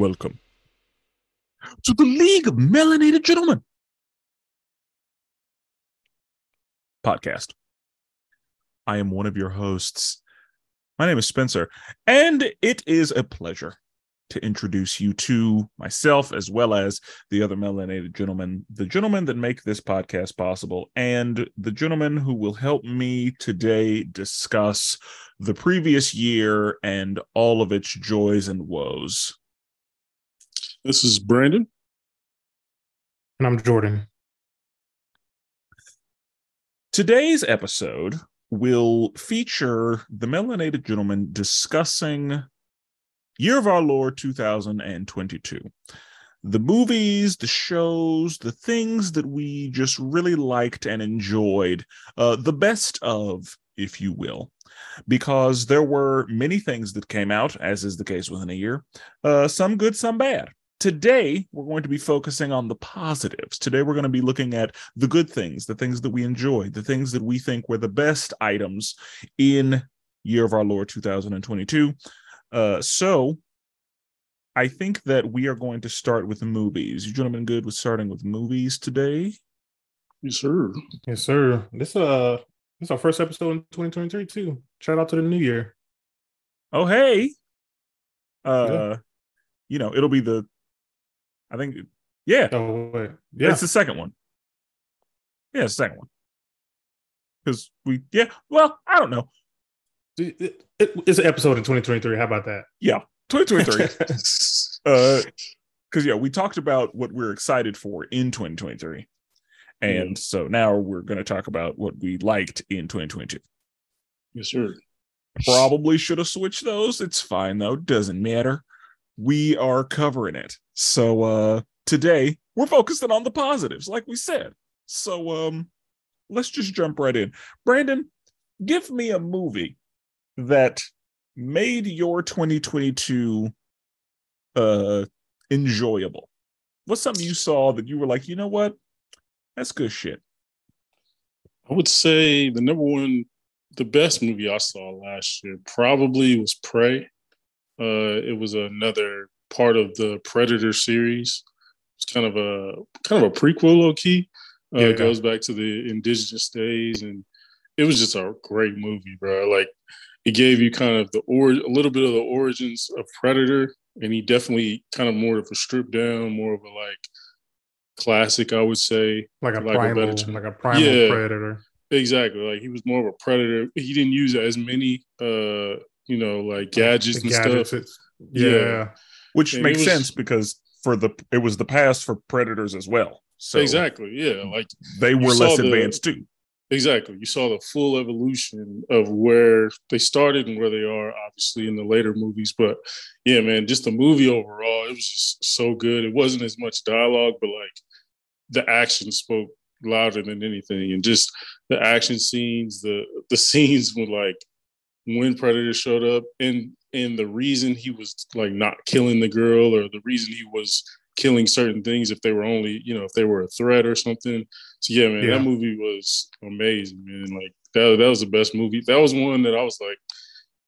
Welcome to the League of Melanated Gentlemen podcast. I am one of your hosts. My name is Spenser, and it is a pleasure to introduce you to myself as well as the other melanated gentlemen, the gentlemen that make this podcast possible, and the gentlemen who will help me today discuss the previous year and all of its joys and woes. This is Brandon. And I'm Jordan. Today's episode will feature the melanated gentleman discussing Year of Our Lord 2022. The movies, the shows, the things that we just really liked and enjoyed, uh, the best of, if you will, because there were many things that came out, as is the case within a year, uh, some good, some bad. Today, we're going to be focusing on the positives. Today, we're going to be looking at the good things, the things that we enjoy, the things that we think were the best items in Year of Our Lord 2022. Uh, so, I think that we are going to start with the movies. You gentlemen good with starting with movies today? Yes, sir. Yes, sir. This uh this is our first episode in 2023 too. Shout out to the new year. Oh hey. Uh yeah. you know, it'll be the I think, yeah. Oh wait, yeah, it's the second one. Yeah, it's the second one. Because we, yeah, well, I don't know. It, it, it's an episode in 2023. How about that? Yeah, 2023. uh, because yeah, we talked about what we're excited for in 2023, and mm. so now we're going to talk about what we liked in 2022. Yes, sir. Probably should have switched those. It's fine though. Doesn't matter we are covering it. So uh today we're focusing on the positives, like we said. So um let's just jump right in. Brandon, give me a movie that made your 2022 uh enjoyable. What's something you saw that you were like, you know what? That's good shit. I would say the number one, the best movie I saw last year probably was Prey. Uh, it was another part of the Predator series. It's kind of a kind of a prequel, low key. Uh, yeah, it goes back to the indigenous days, and it was just a great movie, bro. Like it gave you kind of the or a little bit of the origins of Predator, and he definitely kind of more of a stripped down, more of a like classic, I would say, like a like primal, a like a primal yeah, predator. Exactly, like he was more of a predator. He didn't use as many uh you know, like gadgets and gadgets, stuff. Yeah. yeah. Which and makes was, sense because for the it was the past for predators as well. So exactly, yeah. Like they were less advanced the, too. Exactly. You saw the full evolution of where they started and where they are, obviously, in the later movies. But yeah, man, just the movie overall, it was just so good. It wasn't as much dialogue, but like the action spoke louder than anything. And just the action scenes, the the scenes with like when Predator showed up and and the reason he was like not killing the girl or the reason he was killing certain things if they were only you know if they were a threat or something. So yeah, man, yeah. that movie was amazing, man. Like that that was the best movie. That was one that I was like.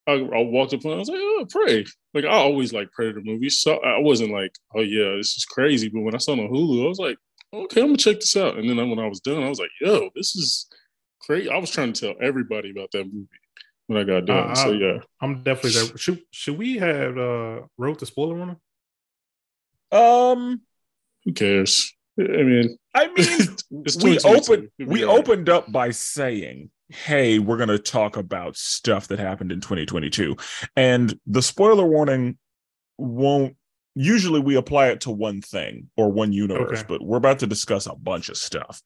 I, I walked up and I was like, "Oh, Prey!" Like I always like Predator movies, so I wasn't like, "Oh yeah, this is crazy." But when I saw it on Hulu, I was like, "Okay, I'm gonna check this out." And then when I was done, I was like, "Yo, this is crazy!" I was trying to tell everybody about that movie when I got done. Uh, so yeah, I'm definitely there. Should should we have uh wrote the spoiler warning? Um, who cares? I mean, I mean, we opened we right. opened up by saying, "Hey, we're going to talk about stuff that happened in 2022," and the spoiler warning won't. Usually, we apply it to one thing or one universe, okay. but we're about to discuss a bunch of stuff.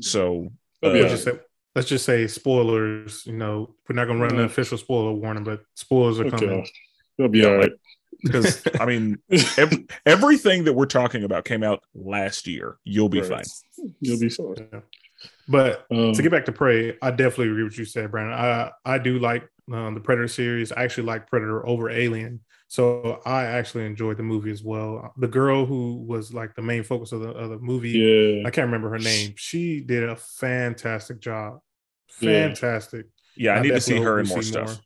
So, uh, just say, let's just say spoilers. You know, we're not gonna run an official spoiler warning, but spoilers are coming. Okay. It'll be all right. Because I mean, every, everything that we're talking about came out last year. You'll be right. fine. You'll be fine. Yeah. But um, to get back to Prey, I definitely agree with what you said, Brandon. I I do like um, the Predator series. I actually like Predator over Alien. So I actually enjoyed the movie as well. The girl who was like the main focus of the, of the movie, yeah. I can't remember her name. She did a fantastic job. Fantastic. Yeah, yeah I, I need to see her in more stuff.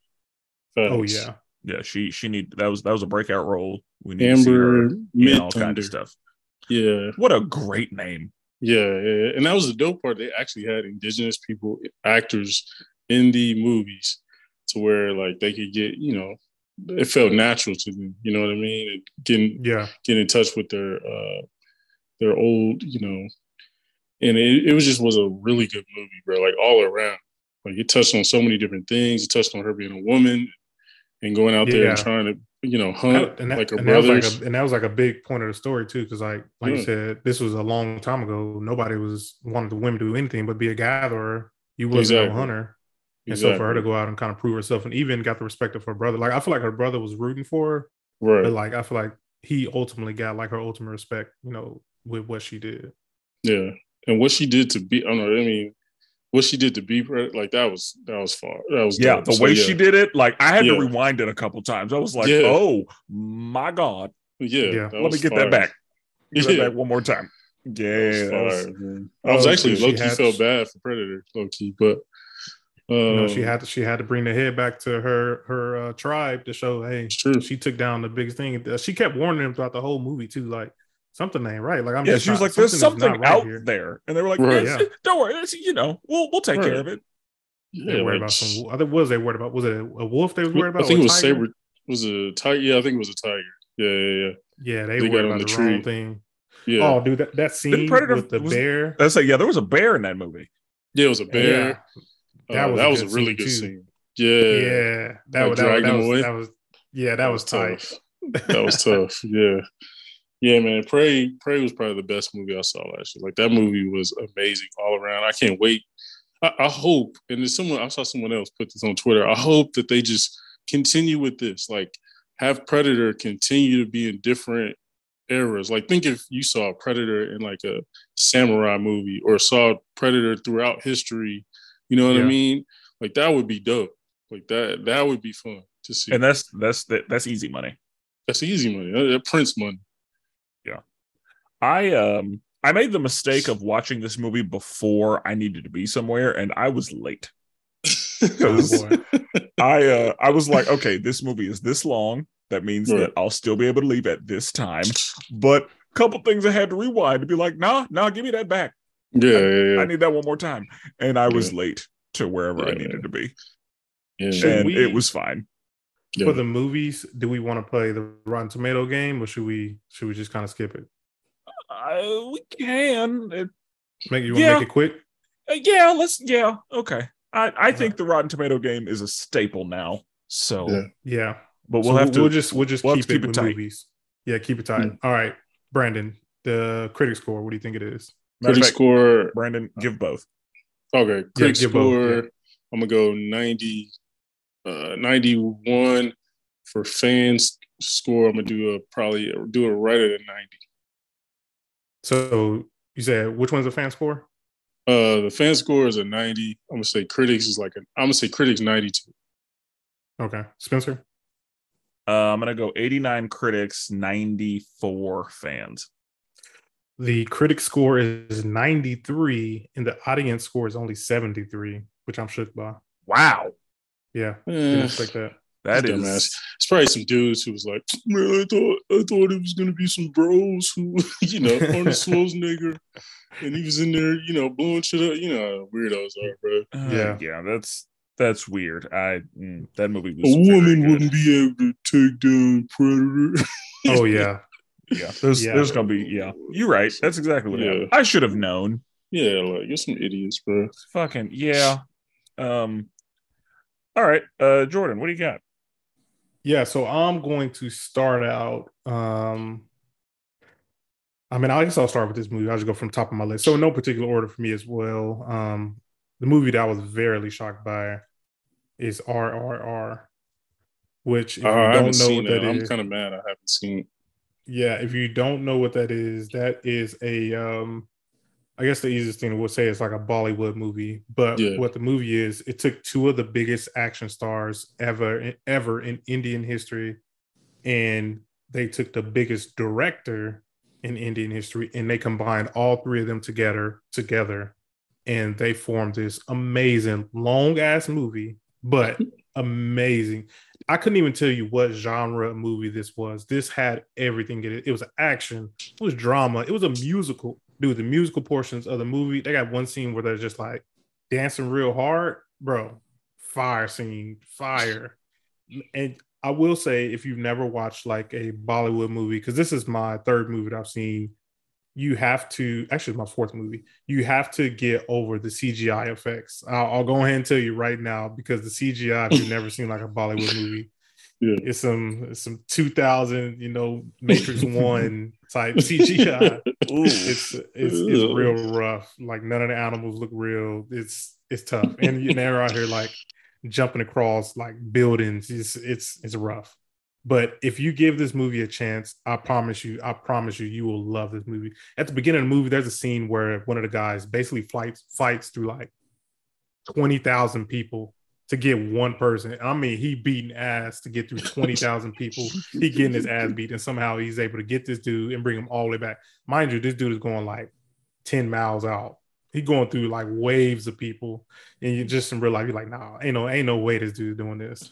More. Oh yeah, yeah, she she need that was that was a breakout role. We need Amber to see her yeah, all kind of stuff. Yeah, what a great name. Yeah, yeah, and that was the dope part. They actually had indigenous people, actors in the movies, to where like they could get you know it felt natural to them. You know what I mean? And getting yeah, getting in touch with their uh their old you know, and it, it was just was a really good movie, bro. Like all around, like it touched on so many different things. It touched on her being a woman and going out there and trying to you know hunt and that, like her and brothers. That like a, and that was like a big point of the story too, because like like yeah. you said, this was a long time ago. Nobody was wanted the women to do anything but be a gatherer. You wasn't exactly. no hunter. And exactly. so for her to go out and kind of prove herself and even got the respect of her brother, like I feel like her brother was rooting for her. Right. But like I feel like he ultimately got like her ultimate respect, you know, with what she did. Yeah. And what she did to be I don't know, I mean, what she did to be like that was that was far that was yeah dope. the so, way yeah. she did it like i had yeah. to rewind it a couple times i was like yeah. oh my god yeah, yeah. let me get fire. that back get that back one more time yeah was fire, I was oh, actually low key felt bad for Predator low key but um, you know, she um, had to she had to bring the head back to her her uh, tribe to show hey she took down the biggest thing she kept warning them throughout the whole movie too like something ain't right. Like I'm yeah, she was like, "There's something, out there," and they were like, right, yeah. "Don't worry, you know, we'll we'll take right. care of it." Yeah, they worried like, about some. I think was they worried about? Was it a, wolf they was worried about? I think it was saber. Was a tiger? Yeah, I think it was a tiger. Yeah, yeah, yeah. Yeah, they, they worried about the, the wrong thing. Yeah. Oh, dude, that, that scene the Predator with the was, bear. That's like, yeah, there was a bear in that movie. Yeah, it was a bear. Yeah. That uh, was that a was a really good too. scene. Yeah, yeah, that, was, that, that, was, that was yeah, that, that was, was tough. that was tough. Yeah, yeah, man. Prey, Prey was probably the best movie I saw last year. Like that movie was amazing all around. I can't wait. I, I hope, and there's someone I saw someone else put this on Twitter. I hope that they just continue with this. Like have Predator continue to be in different eras. Like think if you saw Predator in like a samurai movie or saw Predator throughout history, you know what yeah. I mean? Like that would be dope. Like that that would be fun to see. And that's that's that's easy money. That's easy money. That prints money. I um I made the mistake of watching this movie before I needed to be somewhere, and I was late. Because oh, I uh, I was like, okay, this movie is this long. That means right. that I'll still be able to leave at this time. But a couple things I had to rewind to be like, nah, nah, give me that back. Yeah, I, yeah, yeah. I need that one more time. And I was yeah. late to wherever I needed to be. Yeah. And we, it was fine. For the movies, do we want to play the Rotten Tomato game or should we should we just kind of skip it? Uh, we can. It, make you want yeah. to make it quick? Uh, yeah, let's. Yeah, okay. I I think the Rotten Tomato game is a staple now. So yeah, yeah. but we'll so have to. We'll just we'll just we'll keep, it, keep it tight. Movies. Yeah, keep it tight. Mm-hmm. All right, Brandon. The critic score. What do you think it is? Critic score. Brandon, give both. Okay, critic yeah, score. Both, yeah. I'm gonna go 90, uh, 91 for fans score. I'm gonna do a probably do it right at a 90. So you said which one's a fan score? Uh, the fan score is a 90. I'm gonna say critics is like an. I'm gonna say critics 92. Okay, Spenser. Uh, I'm gonna go 89 critics, 94 fans. The critic score is 93, and the audience score is only 73, which I'm shook by. Wow. Yeah, eh, didn't expect that. That is dumbass. It's probably some dudes who was like, man, I thought I thought it was gonna be some bros who, you know, Arnold Schwarzenegger, and he was in there, you know, blowing shit up. You know, weirdos are, bro. Uh, yeah, yeah, that's that's weird. I mm, that movie was. A woman wouldn't be able to take down Predator. oh yeah, yeah. There's yeah. there's gonna be yeah. You're right. That's exactly what yeah. happened. I should have known. Yeah, like you're some idiots, bro. Fucking yeah. Um. All right, uh, Jordan, what do you got? Yeah, so I'm going to start out. Um, I mean, I guess I'll start with this movie. I'll just go from top of my list. So, in no particular order for me as well. Um, the movie that I was very shocked by is RRR, which if uh, you don't know what that is, I'm kind of mad I haven't seen. Yeah, if you don't know what that is, that is a um, I guess the easiest thing to say is like a Bollywood movie. But yeah. what the movie is, it took two of the biggest action stars ever ever in Indian history, and they took the biggest director in Indian history, and they combined all three of them together together, and they formed this amazing long ass movie, but amazing. I couldn't even tell you what genre movie this was. This had everything in it. It was action, it was drama, it was a musical. Dude, the musical portions of the movie, they got one scene where they're just like dancing real hard, bro. Fire scene, fire. And I will say, if you've never watched like a Bollywood movie, because this is my third movie that I've seen you have to actually my fourth movie you have to get over the cgi effects i'll, I'll go ahead and tell you right now because the cgi if you've never seen like a bollywood movie yeah. it's some it's some 2000 you know matrix one type cgi it's, it's it's real rough. Like none of the animals look real. It's it's tough. And you're out here like jumping across like buildings. It's it's it's rough. But if you give this movie a chance, I promise you, I promise you, you will love this movie. At the beginning of the movie, there's a scene where one of the guys basically fights fights through like twenty thousand people to get one person. I mean, he beating ass to get through twenty thousand people. He getting his ass beat, and somehow he's able to get this dude and bring him all the way back. Mind you, this dude is going like ten miles out. He going through like waves of people, and you just in real life, you're like, nah, ain't no, ain't no way this dude's doing this.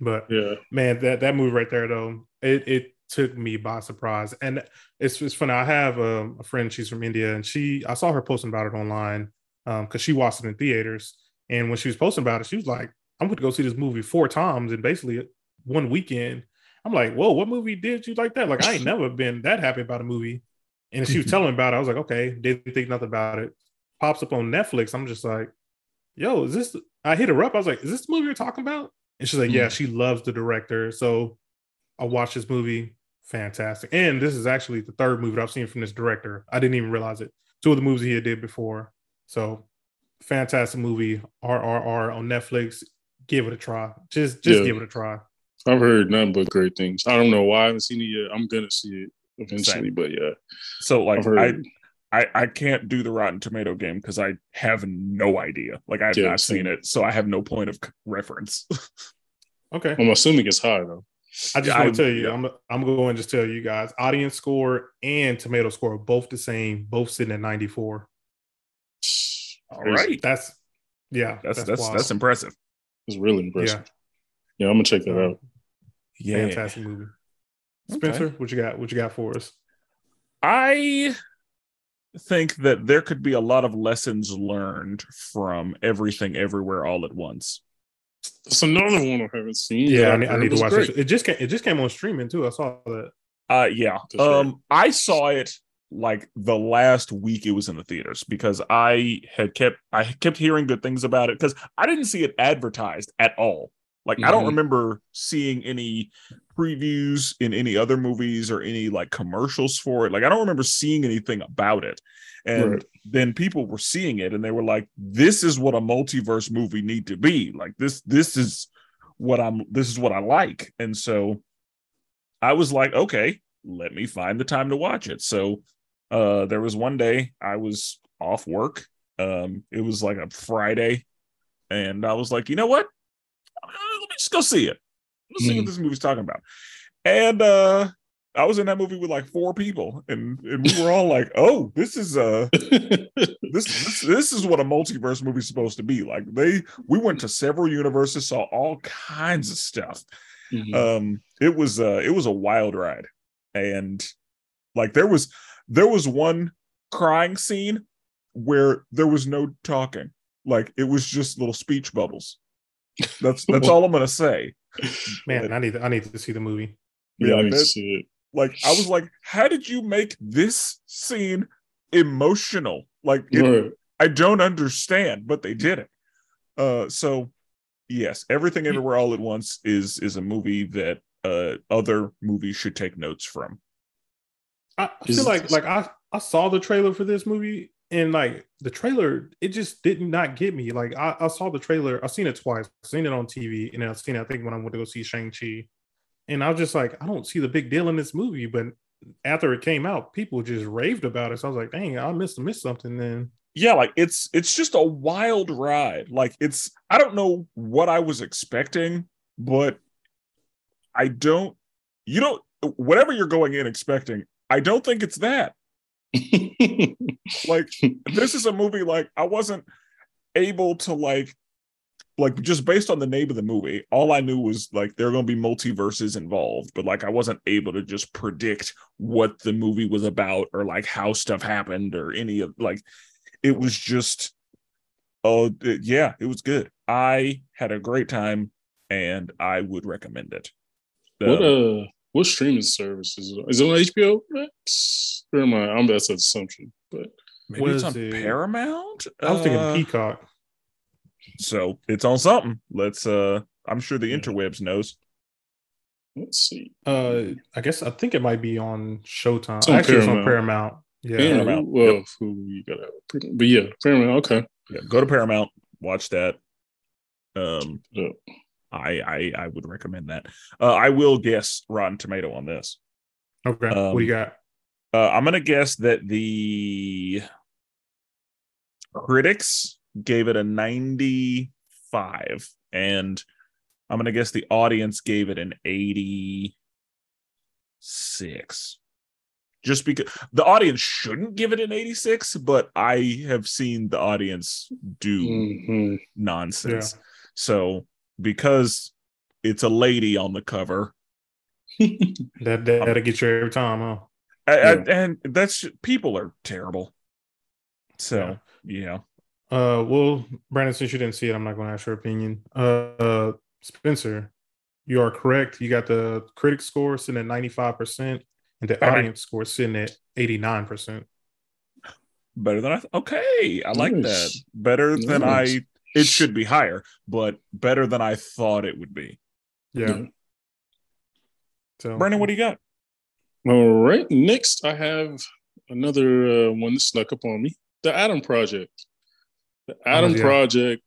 But yeah, man, that that move right there though, it it took me by surprise. And it's it's funny. I have a, a friend. She's from India, and she I saw her posting about it online because um, she watched it in theaters. And when she was posting about it, she was like, "I'm going to go see this movie four times in basically one weekend." I'm like, "Whoa, what movie did you like that?" Like I ain't never been that happy about a movie. And she was telling me about it. I was like, "Okay," didn't think nothing about it. Pops up on Netflix. I'm just like, "Yo, is this?" I hit her up. I was like, "Is this the movie you're talking about?" And she's like, mm. yeah, she loves the director. So I watched this movie. Fantastic. And this is actually the third movie I've seen from this director. I didn't even realize it. Two of the movies he did before. So fantastic movie. RRR on Netflix. Give it a try. Just just yeah. give it a try. I've heard nothing but great things. I don't know why I haven't seen it yet. I'm gonna see it eventually, Same. but yeah. So like I I, I can't do the Rotten Tomato game because I have no idea. Like I have yeah, not seen it, so I have no point of reference. okay, I'm assuming it's high though. I just want to tell you, yeah. I'm I'm going to just tell you guys, audience score and tomato score both the same, both sitting at 94. All right, that's yeah, that's that's that's, that's impressive. It's really impressive. Yeah, yeah I'm gonna check that out. Yeah, fantastic movie. Spenser, okay. what you got? What you got for us? I think that there could be a lot of lessons learned from everything everywhere all at once. That's another one I haven't seen. Yeah, I need, I need to watch it. It just came, it just came on streaming too. I saw that. Uh, yeah. Um, I saw it like the last week it was in the theaters because I had kept I kept hearing good things about it because I didn't see it advertised at all. Like mm-hmm. I don't mm-hmm. remember seeing any previews in any other movies or any like commercials for it. Like I don't remember seeing anything about it. And right. then people were seeing it and they were like, this is what a multiverse movie need to be. Like this, this is what I'm this is what I like. And so I was like, okay, let me find the time to watch it. So uh there was one day I was off work. Um it was like a Friday and I was like, you know what? Let me just go see it. Let's see what hmm. this movie's talking about. And uh I was in that movie with like four people, and, and we were all like, "Oh, this is uh, this, this this is what a multiverse movie's supposed to be." Like they, we went to several universes, saw all kinds of stuff. Mm-hmm. Um, it was uh, it was a wild ride, and like there was there was one crying scene where there was no talking, like it was just little speech bubbles. That's that's all I'm gonna say. Man, but, I need I need to see the movie. Yeah, I need to see it. Like I was like, how did you make this scene emotional? Like it, right. I don't understand, but they did it. Uh, so yes, everything everywhere all at once is is a movie that uh other movies should take notes from. I feel like like I I saw the trailer for this movie and like the trailer, it just did not get me. Like I, I saw the trailer, I've seen it twice, I've seen it on TV, and I've seen it, I think when I went to go see Shang-Chi. And I was just like, I don't see the big deal in this movie. But after it came out, people just raved about it. So I was like, dang, I missed missed something then. Yeah, like it's it's just a wild ride. Like it's I don't know what I was expecting, but I don't you don't whatever you're going in expecting, I don't think it's that. like this is a movie like I wasn't able to like like just based on the name of the movie, all I knew was like there are going to be multiverses involved, but like I wasn't able to just predict what the movie was about or like how stuff happened or any of like it was just oh yeah, it was good. I had a great time and I would recommend it. Um, what uh what streaming service is it? Is it on HBO Max? Or am I? I'm that's an assumption, but maybe it's on it? Paramount. I was thinking uh, Peacock. So it's on something. Let's uh I'm sure the interwebs knows. Let's see. Uh I guess I think it might be on Showtime. It's on Actually Paramount. it's on Paramount. Yeah. Paramount. Well, yep. who you got but yeah, Paramount, okay. Yeah, go to Paramount, watch that. Um yep. I, I I would recommend that. Uh, I will guess Rotten Tomato on this. Okay. Um, what do you got? Uh, I'm gonna guess that the critics gave it a 95, and I'm gonna guess the audience gave it an 86. Just because the audience shouldn't give it an 86, but I have seen the audience do mm-hmm. nonsense. Yeah. So because it's a lady on the cover. that that'll get you every time, huh? I, I, and that's people are terrible. So yeah. yeah. Uh, well, Brandon, since you didn't see it, I'm not going to ask your opinion. Uh, uh, Spenser, you are correct. You got the critic score sitting at 95 percent, and the audience score sitting at 89 percent. Better than I. Th- okay, I like that. Better nice. than I it should be higher, but better than I thought it would be. Yeah. So, Brandon, what do you got? All right. Next, I have another uh, one that snuck up on me The Adam Project. The Adam oh, yeah. Project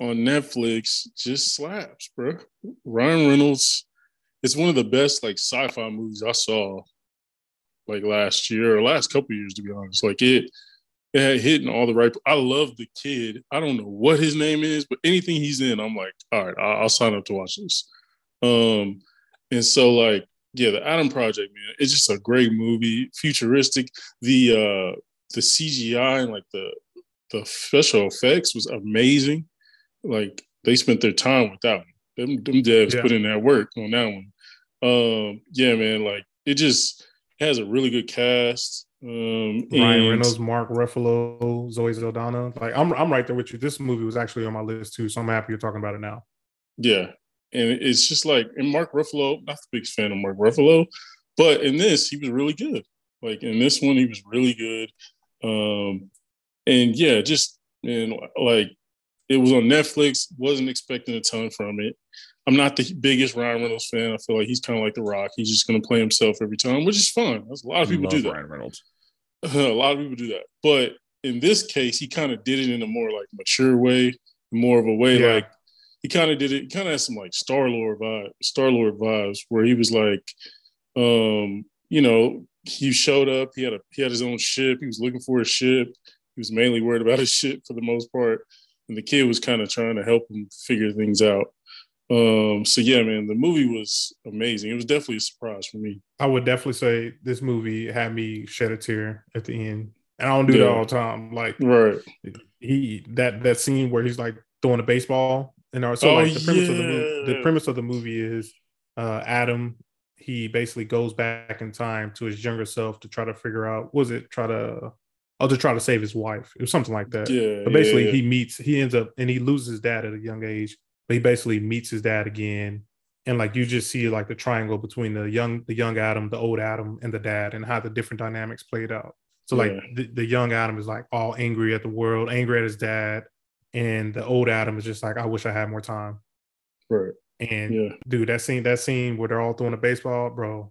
on Netflix just slaps, bro. Ryan Reynolds. It's one of the best like sci-fi movies I saw like last year or last couple years, to be honest. Like it it had hitting all the right. I love the kid. I don't know what his name is, but anything he's in, I'm like, all right, I'll, I'll sign up to watch this. Um, and so like, yeah, the Adam Project, man, it's just a great movie, futuristic. The uh the CGI and like the the special effects was amazing. Like they spent their time with that one. Them, them devs yeah. put in that work on that one. Um, yeah, man, like it just has a really good cast. Um, Ryan Reynolds, Mark Ruffalo, Zoe Saldana. Like I'm, I'm right there with you. This movie was actually on my list too, so I'm happy you're talking about it now. Yeah, and it's just like, and Mark Ruffalo, not the biggest fan of Mark Ruffalo, but in this he was really good. Like in this one, he was really good. Um, and yeah, just and like it was on Netflix. Wasn't expecting a ton from it. I'm not the biggest Ryan Reynolds fan. I feel like he's kind of like The Rock. He's just going to play himself every time, which is fun. There's a lot of people do that. Ryan Reynolds. a lot of people do that. But in this case, he kind of did it in a more like mature way, more of a way yeah. like he kind of did it. Kind of had some like Star Lord vibe, Star Lord vibes, where he was like, um, you know, he showed up. He had a he had his own ship. He was looking for a ship. He was mainly worried about his ship for the most part, and the kid was kind of trying to help him figure things out. Um, so yeah, man, the movie was amazing. It was definitely a surprise for me. I would definitely say this movie had me shed a tear at the end. And I don't do yeah. that all the time. Like right. He that that scene where he's like throwing a baseball and so oh, like the premise yeah. of the movie the premise of the movie is uh Adam he basically goes back in time to his younger self to try to figure out was it try to oh to try to save his wife. It was something like that. Yeah. But basically yeah, he meets he ends up and he loses his dad at a young age but he basically meets his dad again. And like you just see like the triangle between the young the young adam the old adam and the dad and how the different dynamics played out. So like the, the young adam is like all angry at the world angry at his dad and the old adam is just like i wish i had more time. Right. And yeah. dude that scene that scene where they're all throwing a baseball bro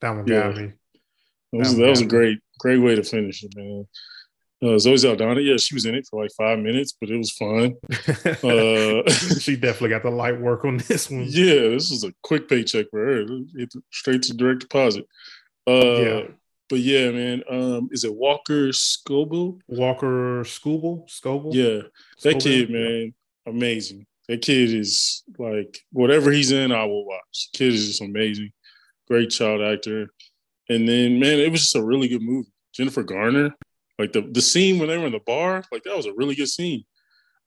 that one got me. That was, that, that was a great great way to finish it man uh, Zoe Saldana, yeah, she was in it for like five minutes, but it was fun. Uh, she definitely got the light work on this one. Yeah, this was a quick paycheck for her. It, straight to direct deposit. Uh, yeah. But yeah, man, um, is it Walker Scobell? Walker Scobell? Scobell? Yeah, that kid, man, amazing. That kid is like whatever he's in, I will watch. Kid is just amazing. Great child actor. And then, man, it was just a really good movie. Jennifer Garner, like the the scene when they were in the bar, like that was a really good scene.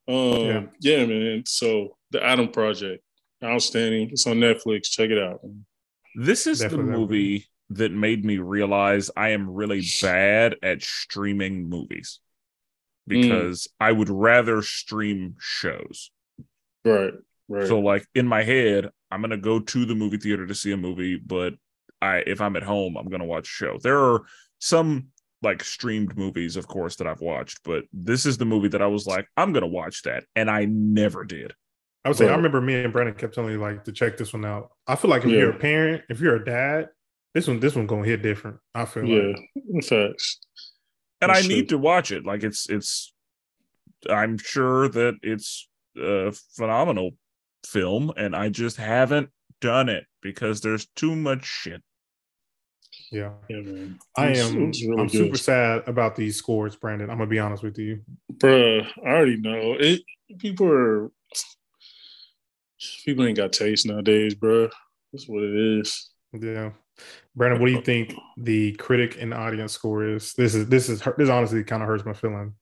Um, yeah. yeah, man. So the Adam Project, outstanding. It's on Netflix. Check it out. This is Definitely the movie that made me realize I am really bad at streaming movies because mm. I would rather stream shows. Right. Right. So like in my head, I'm gonna go to the movie theater to see a movie, but I if I'm at home, I'm gonna watch a show. There are some like streamed movies, of course, that I've watched, but this is the movie that I was like, I'm gonna watch that, and I never did. I would say I remember me and Brandon kept telling you like to check this one out. I feel like if yeah. you're a parent, if you're a dad, this one this one gonna hit different. I feel like. yeah, like. facts. And I need to watch it. Like it's it's. I'm sure that it's a phenomenal film, and I just haven't done it because there's too much shit. Yeah, yeah man. I am. Really I'm good. super sad about these scores, Brandon. I'm gonna be honest with you, bruh. I already know it. People are people ain't got taste nowadays, bro. That's what it is. Yeah, Brandon, what do you think the critic and audience score is? This is this is this honestly kind of hurts my feeling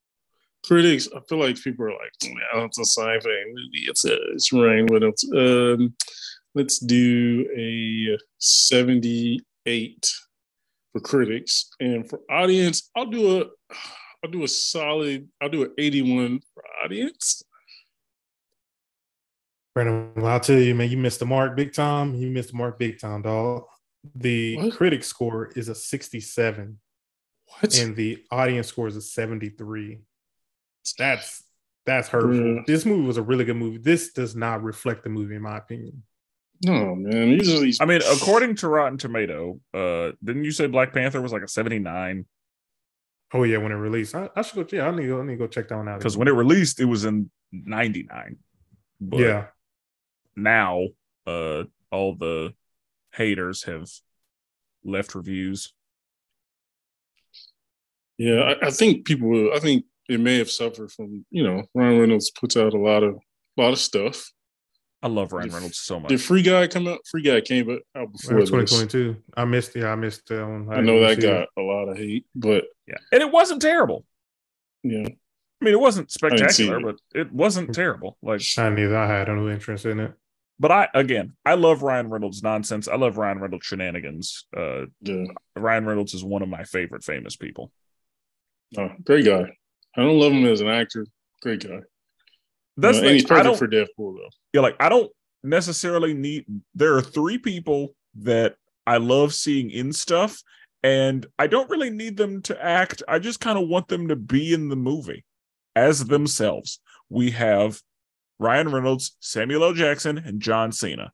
critics, I feel like people are like, yeah, it's a sci-fi movie. It's a, it's Ryan Reynolds. Um, let's do a 78 for critics, and for audience, I'll do a, I'll do a solid. I'll do an 81 for audience. Brandon, well, I'll tell you, man, you missed the mark big time. You missed the mark big time, dog. The what? critic score is a 67. What? And the audience score is a 73. That's that's hurtful. Yeah. This movie was a really good movie. This does not reflect the movie, in my opinion. No, man. Usually, I mean, according to Rotten Tomato, uh, didn't you say Black Panther was like a seventy nine? Oh yeah, when it released, I, I, should go. Yeah, I need go. I need to go check that one out. Because when it released, it was in ninety nine. Yeah. Now, uh, all the haters have left reviews. Yeah, I, I think people. I think it may have suffered from you know Ryan Reynolds puts out a lot of a lot of stuff. I love Ryan Reynolds so much. Did Free Guy come out? Free Guy came out before 2022. I missed. Yeah, I missed that one. I, I know that got it. a lot of hate, but yeah, and it wasn't terrible. Yeah, I mean, it wasn't spectacular, it. but it wasn't terrible. Like I neither. I had no interest in it. But I again, I love Ryan Reynolds nonsense. I love Ryan Reynolds shenanigans. Uh, yeah. Ryan Reynolds is one of my favorite famous people. Oh, great guy. I don't love him as an actor. Great guy. That's you know, and he's perfect for Deadpool though. Yeah, like I don't necessarily need. There are three people that I love seeing in stuff, and I don't really need them to act. I just kind of want them to be in the movie as themselves. We have Ryan Reynolds, Samuel L. Jackson, and John Cena.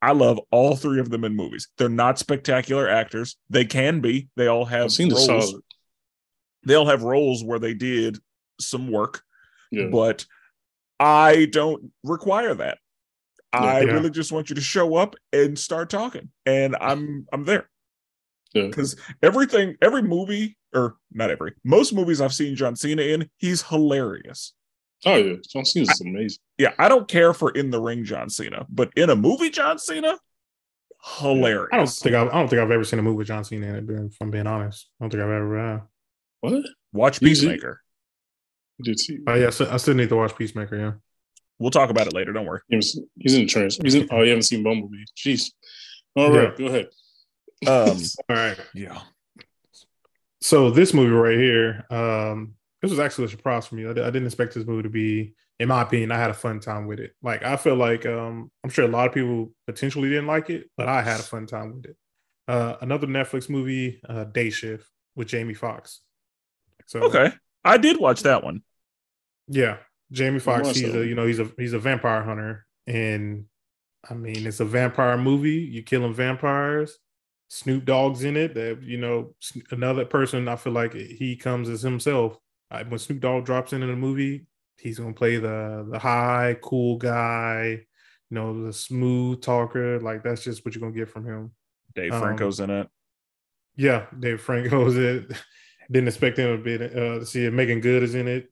I love all three of them in movies. They're not spectacular actors. They can be. They all have roles. The they'll have roles where they did some work, yeah. but I don't require that. I yeah. really just want you to show up and start talking, and I'm I'm there. Because yeah. everything, every movie, or not every, most movies I've seen John Cena in, he's hilarious. Oh yeah, John Cena's I, amazing. Yeah, I don't care for in the ring John Cena, but in a movie John Cena, hilarious. I don't think I've, I don't think I've ever seen a movie with John Cena in it. If I'm being honest, I don't think I've ever. Uh, what? Watch Peacemaker. Did see? Oh yeah, so I still need to watch Peacemaker. Yeah, we'll talk about it later. Don't worry. He's, he's in trance. He's in. Oh, you haven't seen Bumblebee. Jeez. All right, yeah. go ahead. Um. all right. Yeah. So this movie right here, um, this was actually a surprise for me. I, I didn't expect this movie to be, in my opinion, I had a fun time with it. Like I feel like um, I'm sure a lot of people potentially didn't like it, but I had a fun time with it. Uh, another Netflix movie, uh, Day Shift with Jamie Foxx. So okay, I did watch that one. Yeah, Jamie Foxx. He's a you know he's a he's a vampire hunter, and I mean it's a vampire movie. You killing vampires. Snoop Dogg's in it. That you know another person. I feel like he comes as himself. when Snoop Dogg drops in in a movie, he's gonna play the the high cool guy. You know the smooth talker. Like that's just what you're gonna get from him. Dave Franco's um, in it. Yeah, Dave Franco's in it. Didn't expect him to be uh, to see it. Meagan Good is in it.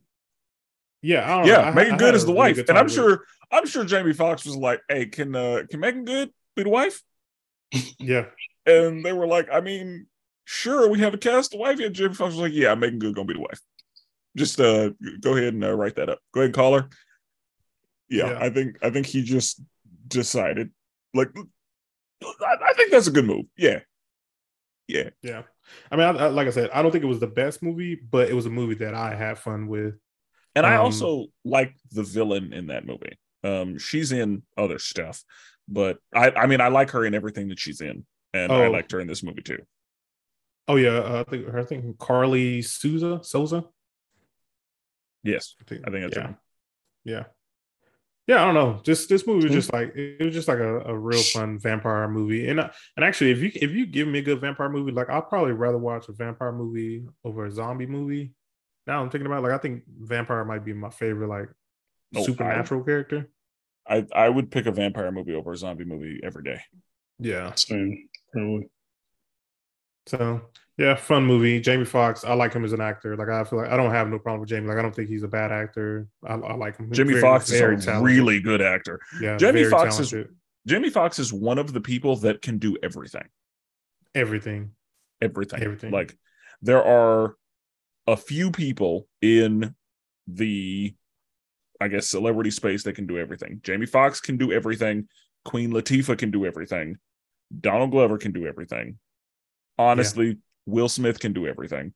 Yeah, yeah. Know. Meagan I, Good I is the wife, and I'm sure. I'm sure Jamie Foxx was like, "Hey, can uh, can Meagan Good be the wife?" Yeah, and they were like, "I mean, sure, we have a cast the wife." And Jamie Foxx was like, "Yeah, Meagan Good gonna be the wife. Just uh, go ahead and uh, write that up. Go ahead and call her. Yeah, yeah, I think I think he just decided like I, I think that's a good move. Yeah, yeah, yeah. I mean, I, I, like I said, I don't think it was the best movie, but it was a movie that I had fun with. And um, I also like the villain in that movie. Um, she's in other stuff, but I, I mean, I like her in everything that she's in, and oh. I liked her in this movie too. Oh yeah, uh, I think I think Karla Souza Souza. Yes, I think, I think that's yeah. Yeah, yeah. I don't know. Just this movie was just like it was just like a, a real fun vampire movie. And uh, and actually, if you if you give me a good vampire movie, like I'll probably rather watch a vampire movie over a zombie movie. Now I'm thinking about like I think vampire might be my favorite like oh, supernatural I, character. I I would pick a vampire movie over a zombie movie every day. Yeah, same probably. So yeah, fun movie. Jamie Foxx, I like him as an actor. Like I feel like I don't have no problem with Jamie. Like I don't think he's a bad actor. I, I like him. Jamie Foxx is a talented. really good actor. Yeah, Jamie Foxx is Jamie Foxx is one of the people that can do everything. Everything. Everything. Everything. Like there are a few people in the I guess celebrity space that can do everything. Jamie Foxx can do everything. Queen Latifah can do everything. Donald Glover can do everything honestly, yeah. Will Smith can do everything.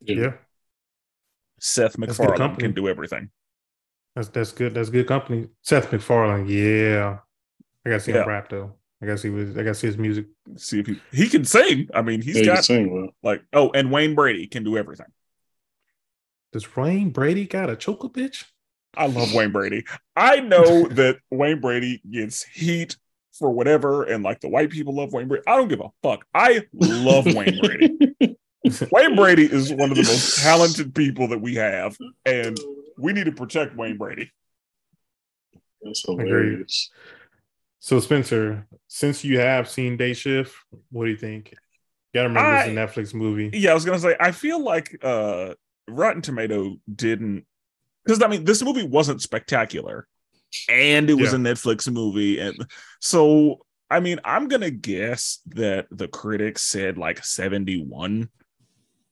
Yeah. Seth MacFarlane can do everything. That's that's good. That's good company. Seth MacFarlane, yeah. I gotta see yeah. him rap though. I guess he was. I guess his music. See if he he can sing. I mean, he's yeah, got sing, well. like oh, and Wayne Brady can do everything. Does Wayne Brady got a choke a bitch? I love Wayne Brady. I know that Wayne Brady gets heat for whatever, and like the white people love Wayne Brady. I don't give a fuck. I love Wayne Brady. Wayne Brady is one of the most talented people that we have, and we need to protect Wayne Brady. That's hilarious. So, Spenser, since you have seen Day Shift, what do you think? You gotta remember I, it's a Netflix movie. Yeah, I was gonna say, I feel like uh Rotten Tomato didn't because I mean this movie wasn't spectacular and it was yeah. a Netflix movie. And so, I mean, I'm going to guess that the critics said like 71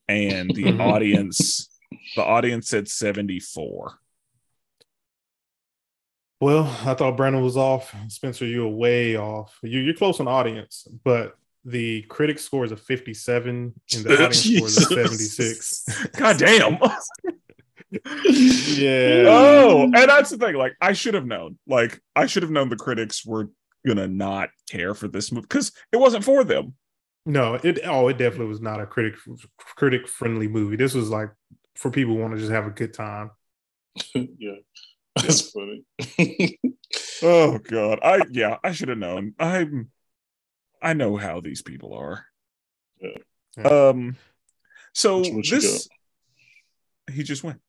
and the audience the audience said 74 well i thought brandon was off spenser you're way off you, are close on audience but the critic score is a 57 and the audience score is a 76 god damn yeah. Oh, and that's the thing. Like, I should have known. Like, I should have known the critics were gonna not care for this movie because it wasn't for them. No, it oh, it definitely was not a critic critic friendly movie. This was like for people who want to just have a good time. yeah, that's funny. oh god, I yeah, I should have known. I'm, I know how these people are. Yeah. Um, so this he just went.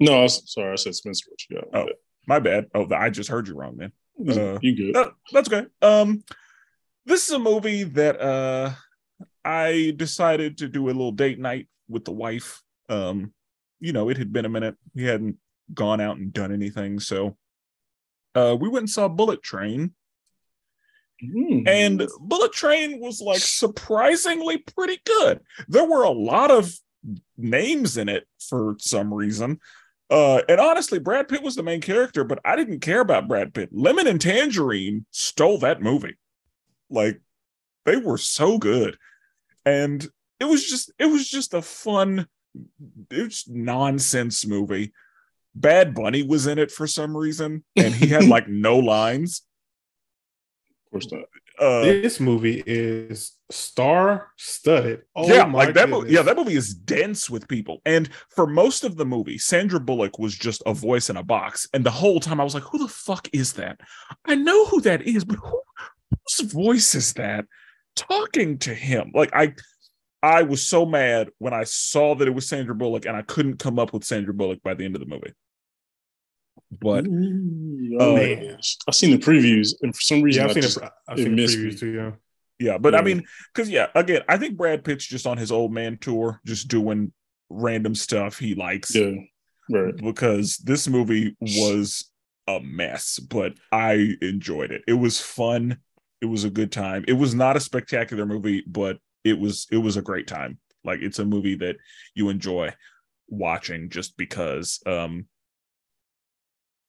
No, I was, sorry, I said Spenser. What you got? Oh, my bad. Oh, I just heard you wrong, man. Uh, you good? Uh, that's okay. Um, this is a movie that uh I decided to do a little date night with the wife. Um, you know, it had been a minute. We hadn't gone out and done anything, so uh, we went and saw Bullet Train. Mm. And Bullet Train was like surprisingly pretty good. There were a lot of names in it for some reason. Uh, and honestly, Brad Pitt was the main character, but I didn't care about Brad Pitt. Lemon and Tangerine stole that movie. Like they were so good. And it was just it was just a fun it's nonsense movie. Bad Bunny was in it for some reason, and he had like no lines. Of course not. Uh, this movie is star studded. Oh yeah, like that. Movie, yeah, that movie is dense with people. And for most of the movie, Sandra Bullock was just a voice in a box. And the whole time, I was like, "Who the fuck is that? I know who that is, but who, whose voice is that talking to him?" Like I, I was so mad when I saw that it was Sandra Bullock, and I couldn't come up with Sandra Bullock by the end of the movie. But oh, uh, I've seen the previews, and for some reason, yeah, I've seen, just, I've seen the previews me. too. Yeah, yeah, but yeah. I mean, because yeah, again, I think Brad Pitt's just on his old man tour, just doing random stuff he likes. Yeah, right. Because this movie was a mess, but I enjoyed it. It was fun. It was a good time. It was not a spectacular movie, but it was it was a great time. Like it's a movie that you enjoy watching just because um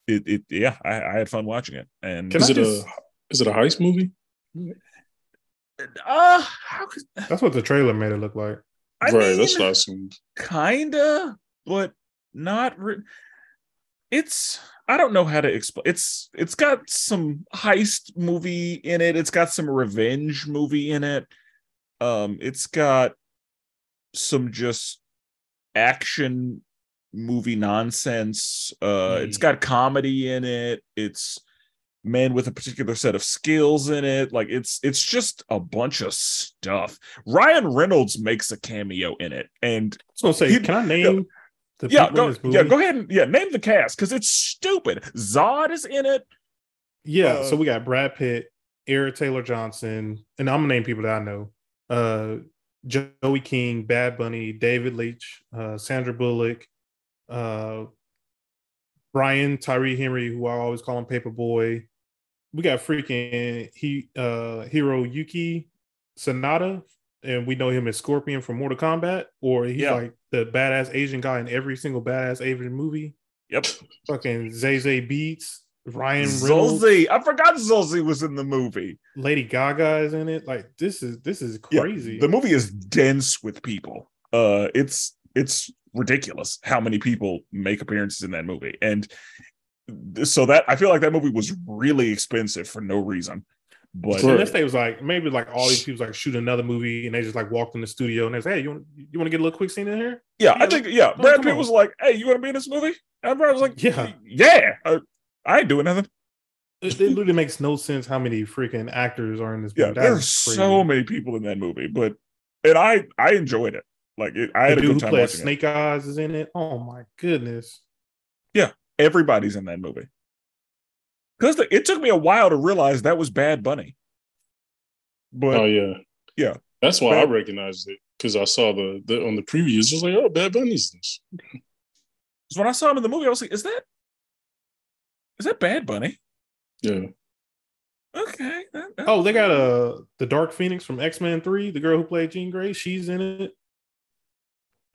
it, it yeah, I, I had fun watching it. And is it just, a is it a heist movie? Uh, how could, that's what the trailer made it look like. I right, mean, that's what I assumed. Kinda, but not. Re- it's I don't know how to explain. It's it's got some heist movie in it. It's got some revenge movie in it. Um, it's got some just action movie nonsense. Uh, mm. it's got comedy in it. It's men with a particular set of skills in it. Like it's it's just a bunch of stuff. Ryan Reynolds makes a cameo in it, and so say, he, can I name? yeah, go, yeah, go ahead and yeah, name the cast because it's stupid. Zod is in it. Yeah, uh, so we got Brad Pitt, Aaron Taylor Johnson, and I'm gonna name people that I know. Uh Joey King, Bad Bunny, David Leitch, uh, Sandra Bullock, uh, Brian Tyree Henry, who I always call him Paper Boi. We got freaking he uh Hiroyuki Sanada, and we know him as Scorpion from Mortal Kombat, or he's yeah. like the badass Asian guy in every single badass Asian movie. Yep. Fucking Zazie Beetz, Ryan Reynolds. I forgot Zolzy was in the movie. Lady Gaga is in it. Like this is this is crazy. Yeah, the movie is dense with people. Uh it's it's ridiculous how many people make appearances in that movie. And so that I feel like that movie was really expensive for no reason. But so unless they was like maybe like all these people like shoot another movie and they just like walked in the studio and they say, Hey, you want you want to get a little quick scene in here? Yeah, I think yeah. Oh, Brad Pitt was like, Hey, you want to be in this movie? And I was like, Yeah, yeah. I, I ain't doing nothing. It, it, literally makes no sense how many freaking actors are in this movie. Yeah, there's so many people in that movie, but and I I enjoyed it. Like it, I had the a good time watching Snake it. Eyes is in it. Oh my goodness. Yeah, everybody's in that movie. Because it took me a while to realize that was Bad Bunny. But oh yeah, yeah. That's why Bad, I recognized it because I saw the, the on the previews. Just like, oh, Bad Bunny's this. When I saw him in the movie, I was like, is that is that Bad Bunny? Yeah. Okay. That, that, oh, they got a uh, the Dark Phoenix from X Men Three. The girl who played Jean Grey, she's in it.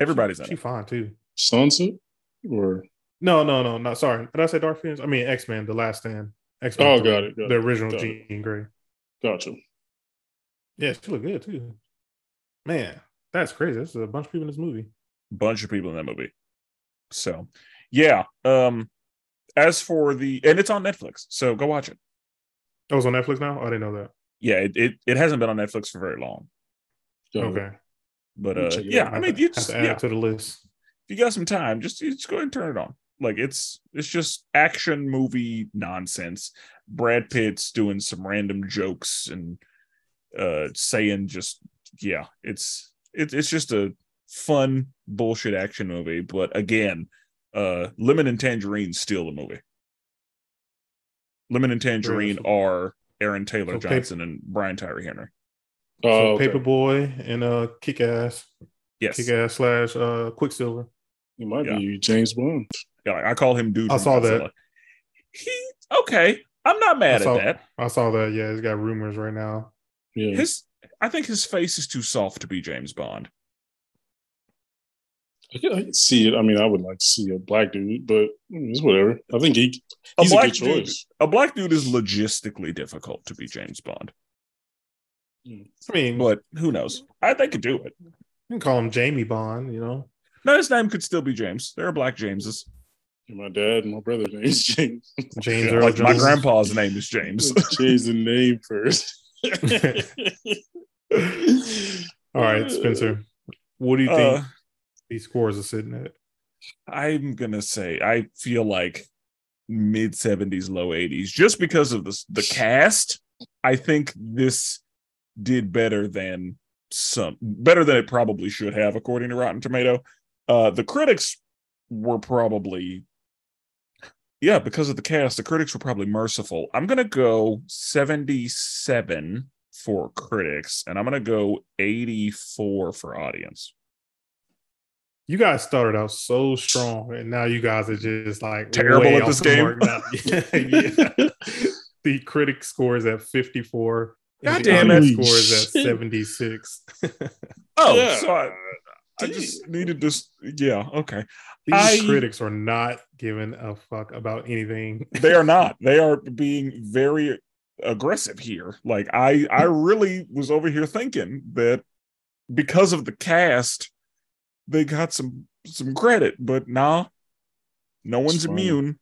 Everybody's she, in she fine too. Sunset or no, no, no, not sorry. Did I say Dark Phoenix? I mean X Men: The Last Stand. X Men. Oh, got it. Got the original got Jean it. Grey. Gotcha. Yeah, she looked good too. Man, that's crazy. There's a bunch of people in this movie. Bunch of people in that movie. So, yeah. Um, as for the and it's on Netflix, so go watch it. Oh, it's on Netflix now. Oh, I didn't know that. Yeah, it, it, it hasn't been on Netflix for very long. So, okay. But uh, yeah, I mean, you just add yeah. it to the list. If you got some time, just just go ahead and turn it on. Like it's it's just action movie nonsense. Brad Pitt's doing some random jokes and uh saying just yeah, it's it's it's just a fun bullshit action movie. But again, uh Lemon and Tangerine steal the movie. Lemon and Tangerine are Aaron Taylor so Johnson and Brian Tyree Henry. Oh, so okay. Paper Boi and uh Kick Ass. Yes. Kick Ass slash uh Quicksilver. He might yeah. be James Bond. Yeah, I call him dude. I saw Godzilla. that. He okay. I'm not mad saw, at that. I saw that. Yeah, he's got rumors right now. Yeah. His I think his face is too soft to be James Bond. I can, see it. I mean, I would like to see a black dude, but it's whatever. I think he he's a, a good dude. A black dude is logistically difficult to be James Bond. I mean, but who knows? I think could do it. You can call him Jamie Bond, you know. No, his name could still be James. There are black Jameses. My dad and my brother's name is James. James, yeah, like my grandpa's name is James. Change the name first. All right, Spenser. What do you think uh, these scores are sitting at? I'm gonna say I feel like mid 70s, low 80s, just because of the the cast. I think this did better than some better than it probably should have, according to Rotten Tomato. Uh, the critics were probably, yeah, because of the cast, the critics were probably merciful. I'm gonna go 77 for critics, and I'm gonna go 84 for audience. You guys started out so strong, and now you guys are just like terrible at this game. yeah, yeah. the critic scores at 54. God damn it! Scores at 76. oh, yeah. so I, I just needed this. Yeah, okay. These I, critics are not giving a fuck about anything. they are not. They are being very aggressive here. Like I, I really was over here thinking that because of the cast, they got some some credit, but nah, no one's immune.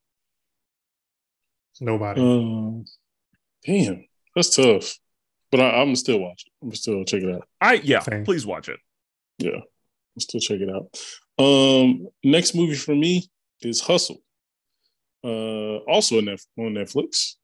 Nobody. Um, damn, that's tough. But I, am still watching. I'm still check it out. I yeah, Same. please watch it. Yeah, I'm still check it out. Um, next movie for me is Hustle. Uh, also on Netflix.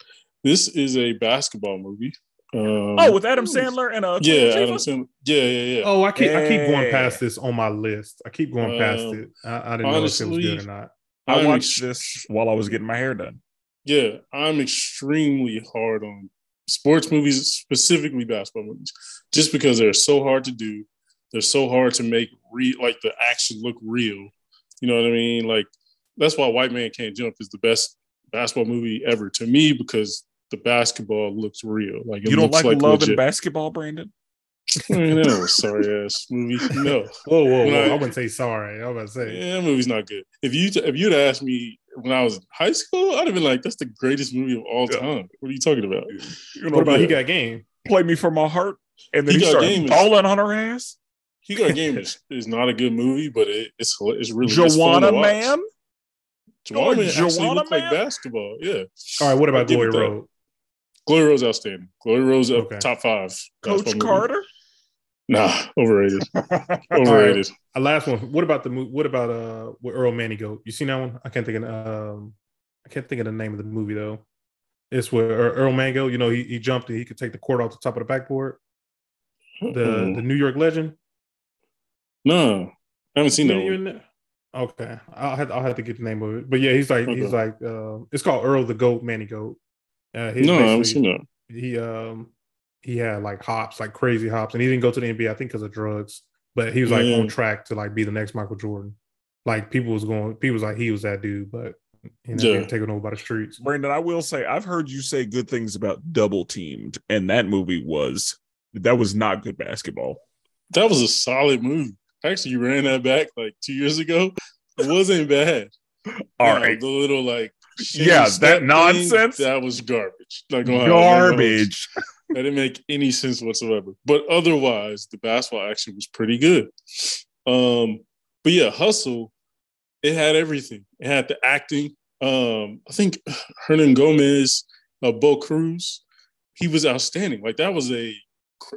This is a basketball movie. Um, oh, with Adam Sandler and uh, yeah, Adam Sandler. Yeah, yeah, yeah. Oh, I keep I keep going past this on my list. I keep going past um, it. I, I didn't honestly, know if it was good or not. I watched this while I was getting my hair done. Yeah, I'm extremely hard on sports movies, specifically basketball movies, just because they're so hard to do. They're so hard to make re like the action look real. You know what I mean? Like that's why White Man Can't Jump is the best basketball movie ever to me because the basketball looks real. Like you don't like, like love legit. and basketball, Brandon? no, sorry ass movie. No. Whoa, whoa, whoa! I, I, wouldn't say sorry. I was about to say, yeah, that movie's not good. If you if you'd asked me when I was in high school, I'd have been like, "That's the greatest movie of all time." What are you talking about? You know, what about yeah. He Got Game? Play me for my heart, and then he, he started balling on her ass. He Got Game is, is not a good movie, but it, it's it's really Joanna Man. Joanna Man actually looked like basketball. Yeah. All right. What about Glory Road? Glory Road's outstanding. Glory Road's okay. top five. Coach Carter. Nah, overrated. overrated. Right, last one. What about the movie? What about uh, with Earl Manny Manigault? You seen that one? I can't think of um, I can't think of the name of the movie though. It's where Earl Manigault. You know, he, he jumped. And he could take the court off the top of the backboard. The mm-hmm. the New York Legend. No, I haven't seen that. One. Okay, I'll have I'll have to get the name of it. But yeah, he's like okay. he's like uh, it's called Earl the Goat Manigault. Uh, no, I haven't seen that. He um he had like hops, like crazy hops, and he didn't go to the NBA, I think, because of drugs. But he was like on mm. track to like be the next Michael Jordan. Like people was going, people was like he was that dude, but he ended yeah. taken over by the streets. Brandon, I will say I've heard you say good things about Double Teamed, and that movie was that was not good basketball. That was a solid movie. Actually, you ran that back like two years ago. It wasn't bad. All you right, know, the little like yeah, that nonsense. Thing, that was garbage. Like garbage. That didn't make any sense whatsoever. But otherwise, the basketball action was pretty good. Um, but yeah, hustle. It had everything. It had the acting. Um, I think Hernangómez, uh, Bo Cruz, he was outstanding. Like that was a.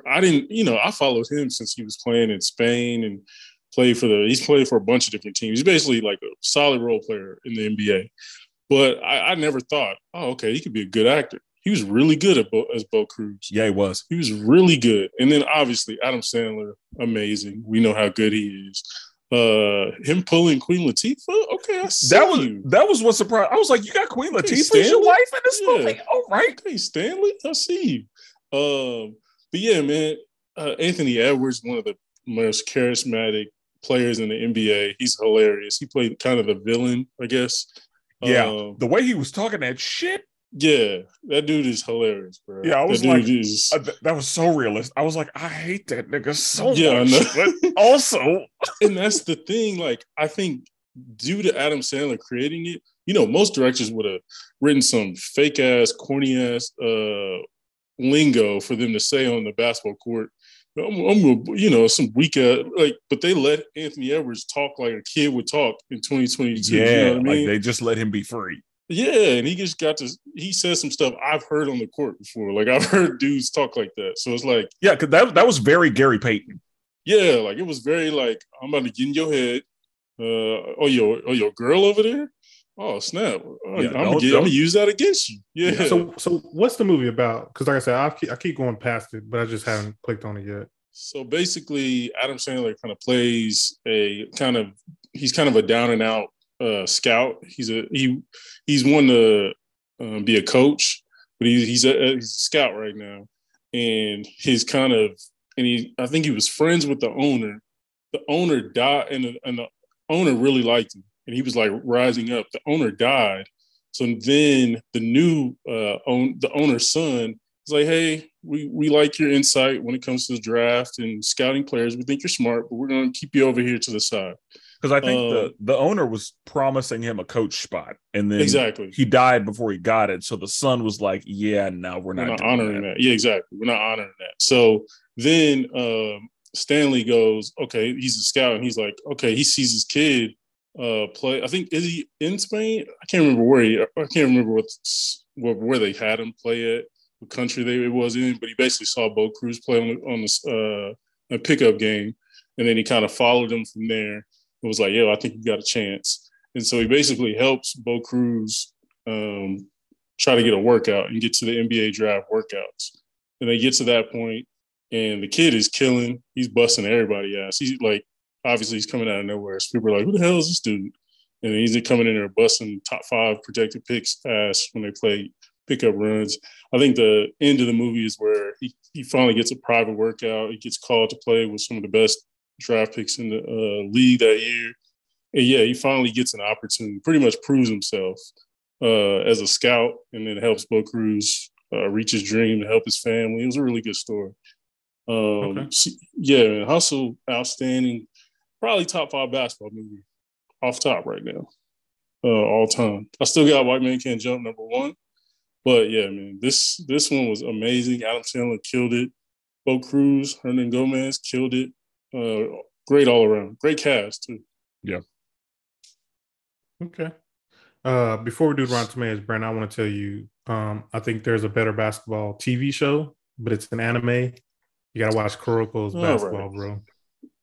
I didn't, you know, I followed him since he was playing in Spain and played for the. He's played for a bunch of different teams. He's basically like a solid role player in the NBA. But I, I never thought, oh, okay, he could be a good actor. He was really good at Bo, as Bo Cruz. Yeah, he was. He was really good. And then obviously Adam Sandler, amazing. We know how good he is. Uh, him pulling Queen Latifah. Okay, I see that was you. that was what surprised. I was like, you got Queen Latifah as your wife in this yeah. movie? All right, hey Stanley, I see you. Um, but yeah, man, uh, Anthony Edwards, one of the most charismatic players in the NBA. He's hilarious. He played kind of the villain, I guess, yeah, um, the way he was talking that shit. Yeah, that dude is hilarious, bro. Yeah, I was that like, is... uh, th- that was so realistic. I was like, I hate that nigga so yeah, much. but also, and that's the thing. Like, I think due to Adam Sandler creating it, you know, most directors would have written some fake ass, corny ass uh, lingo for them to say on the basketball court I'm, I'm you know, some weak, ass, like, but they let Anthony Edwards talk like a kid would talk in 2022. Yeah, you know I mean? like they just let him be free. Yeah, and he just got to. He says some stuff I've heard on the court before. Like I've heard dudes talk like that. So it's like, yeah, because that that was very Gary Payton. Yeah, like it was very like I'm about to get in your head. Uh, oh, your oh your girl over there. Oh snap! Oh, yeah, I'm, gonna get, I'm, gonna use that against you. Yeah. So, so what's the movie about? Because, like I said, I keep, I keep going past it, but I just haven't clicked on it yet. So basically, Adam Sandler kind of plays a kind of he's kind of a down and out uh, scout. He's a he he's one to um, be a coach, but he, he's a he's a scout right now, and he's kind of and he I think he was friends with the owner. The owner died, and the, and the owner really liked him and he was like rising up. The owner died, so then the new uh, own the owner's son was like, "Hey, we we like your insight when it comes to the draft and scouting players. We think you're smart, but we're going to keep you over here to the side. Because I think the um, the owner was promising him a coach spot, and then exactly he died before he got it. So the son was like, "Yeah, no, we're not, we're not honoring that. that. Yeah, exactly. We're not honoring that." So then um, Stanley goes, "Okay, he's a scout," and he's like, "Okay." He sees his kid uh, play. I think is he in Spain? I can't remember where he. I can't remember what, what where they had him play at, what country they it was in. But he basically saw Bo Cruz play on on this uh, a pickup game, and then he kind of followed him from there and was like, "Yo, I think you got a chance." And so he basically helps Bo Cruz um, try to get a workout and get to the NBA draft workouts. And they get to that point, and the kid is killing. He's busting everybody ass. He's like, obviously, he's coming out of nowhere. So people are like, "Who the hell is this dude?" And he's coming in there busting top five protected picks ass when they play pickup runs. I think the end of the movie is where he, he finally gets a private workout. He gets called to play with some of the best draft picks in the uh, league that year. And yeah, he finally gets an opportunity, pretty much proves himself uh, as a scout, and then helps Bo Cruz uh, reach his dream to help his family. It was a really good story. Um, okay. so, yeah, Hustle, outstanding, probably top five basketball movie off top right now, uh, all time. I still got White Man Can't Jump number one, but yeah, man, this this one was amazing. Adam Sandler killed it. Bo Cruz, Hernangómez killed it. Uh, great all around. Great cast too. Yeah. Okay. Uh, before we do Rotten Tomatoes, Brent, I want to tell you, um, I think there's a better basketball TV show, but it's an anime. You gotta watch Kuroko's basketball, right. bro.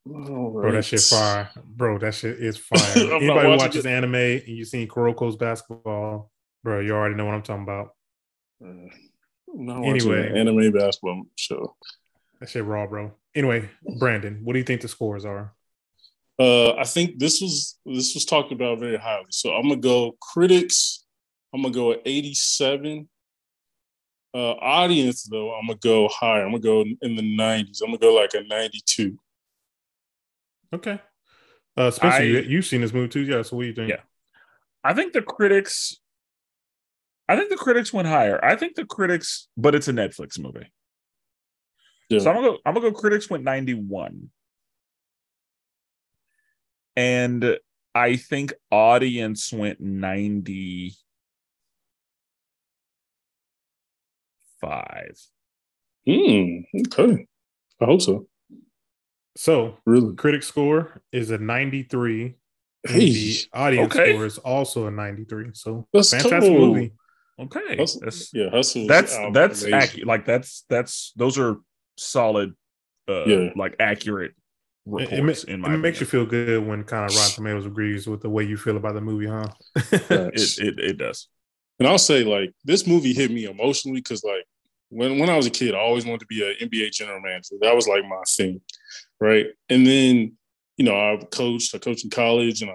Right. Bro, that shit fire. Bro, that shit is fire. Anybody watches it. anime and you seen Kuroko's basketball, bro, you already know what I'm talking about. Uh, anyway, anime basketball show. That shit raw, bro. Anyway, Brandon, what do you think the scores are? Uh, I think this was this was talked about very highly. So I'm gonna go critics. I'm gonna go at 87. Uh, audience though, I'm gonna go higher. I'm gonna go in the 90s. I'm gonna go like a 92. Okay. Uh, Spenser, I, you, you've seen this movie too, yeah. So what do you think? Yeah, I think the critics. I think the critics went higher. I think the critics, but it's a Netflix movie. So I'm gonna go. I'm gonna go. Critics went 91, and I think audience went 95. Hmm. Okay. I hope so. So, really, critic score is a 93. Hey, the audience okay. score is also a 93. So, that's fantastic cool. movie. Okay, Hustle, that's, yeah, Hustle. That's that's accurate. Like that's that's those are solid, uh, yeah. like accurate reports. It, it, in my it makes you feel good when kind of Rotten Tomatoes agrees with the way you feel about the movie, huh? it, it it does. And I'll say like this movie hit me emotionally because like when when I was a kid, I always wanted to be an NBA general manager. That was like my thing, right? And then you know I coached, I coached in college, and I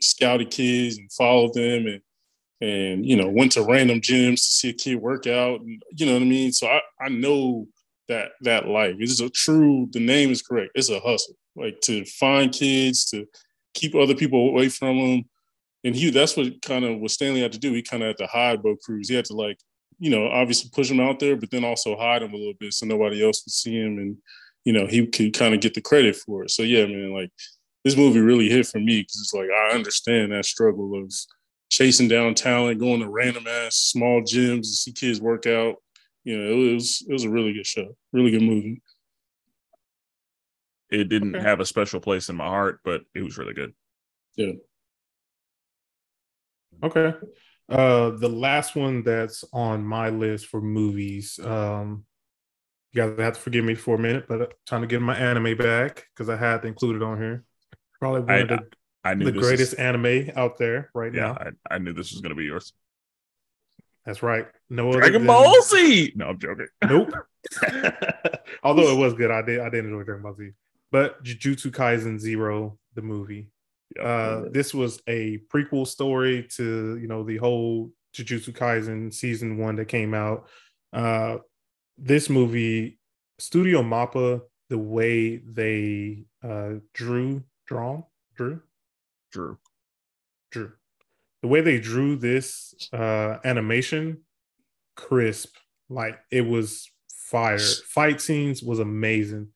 scouted kids and followed them, and and you know went to random gyms to see a kid work out, and you know what I mean. So I I know that that life. It's a true. The name is correct. It's a hustle. Like to find kids to keep other people away from them. And he that's what kind of what Stanley had to do. He kind of had to hide Bo Cruz. He had to like, you know, obviously push him out there, but then also hide him a little bit so nobody else would see him and you know, he could kind of get the credit for it. So yeah, man, like this movie really hit for me because it's like I understand that struggle of chasing down talent, going to random ass small gyms to see kids work out, you know, it was it was a really good show, really good movie. It didn't okay. have a special place in my heart, but it was really good. Yeah. Okay. Uh the last one that's on my list for movies. Um you guys have to forgive me for a minute, but I'm trying to get my anime back because I had to include it on here. Probably one I, of the, I knew the greatest is, anime out there right yeah, now. I, I knew this was going to be yours. That's right. No Dragon Ball Z. No, I'm joking. Nope. Although it was good, I did I did enjoy Dragon Ball Z. But Jujutsu Kaisen Zero, the movie. uh, this was a prequel story to you know the whole Jujutsu Kaisen season one that came out. Uh, this movie, Studio Mappa, the way they uh, drew, drawn, drew, drew, drew the way they drew this uh, animation, crisp. Like it was fire. Fight scenes was amazing.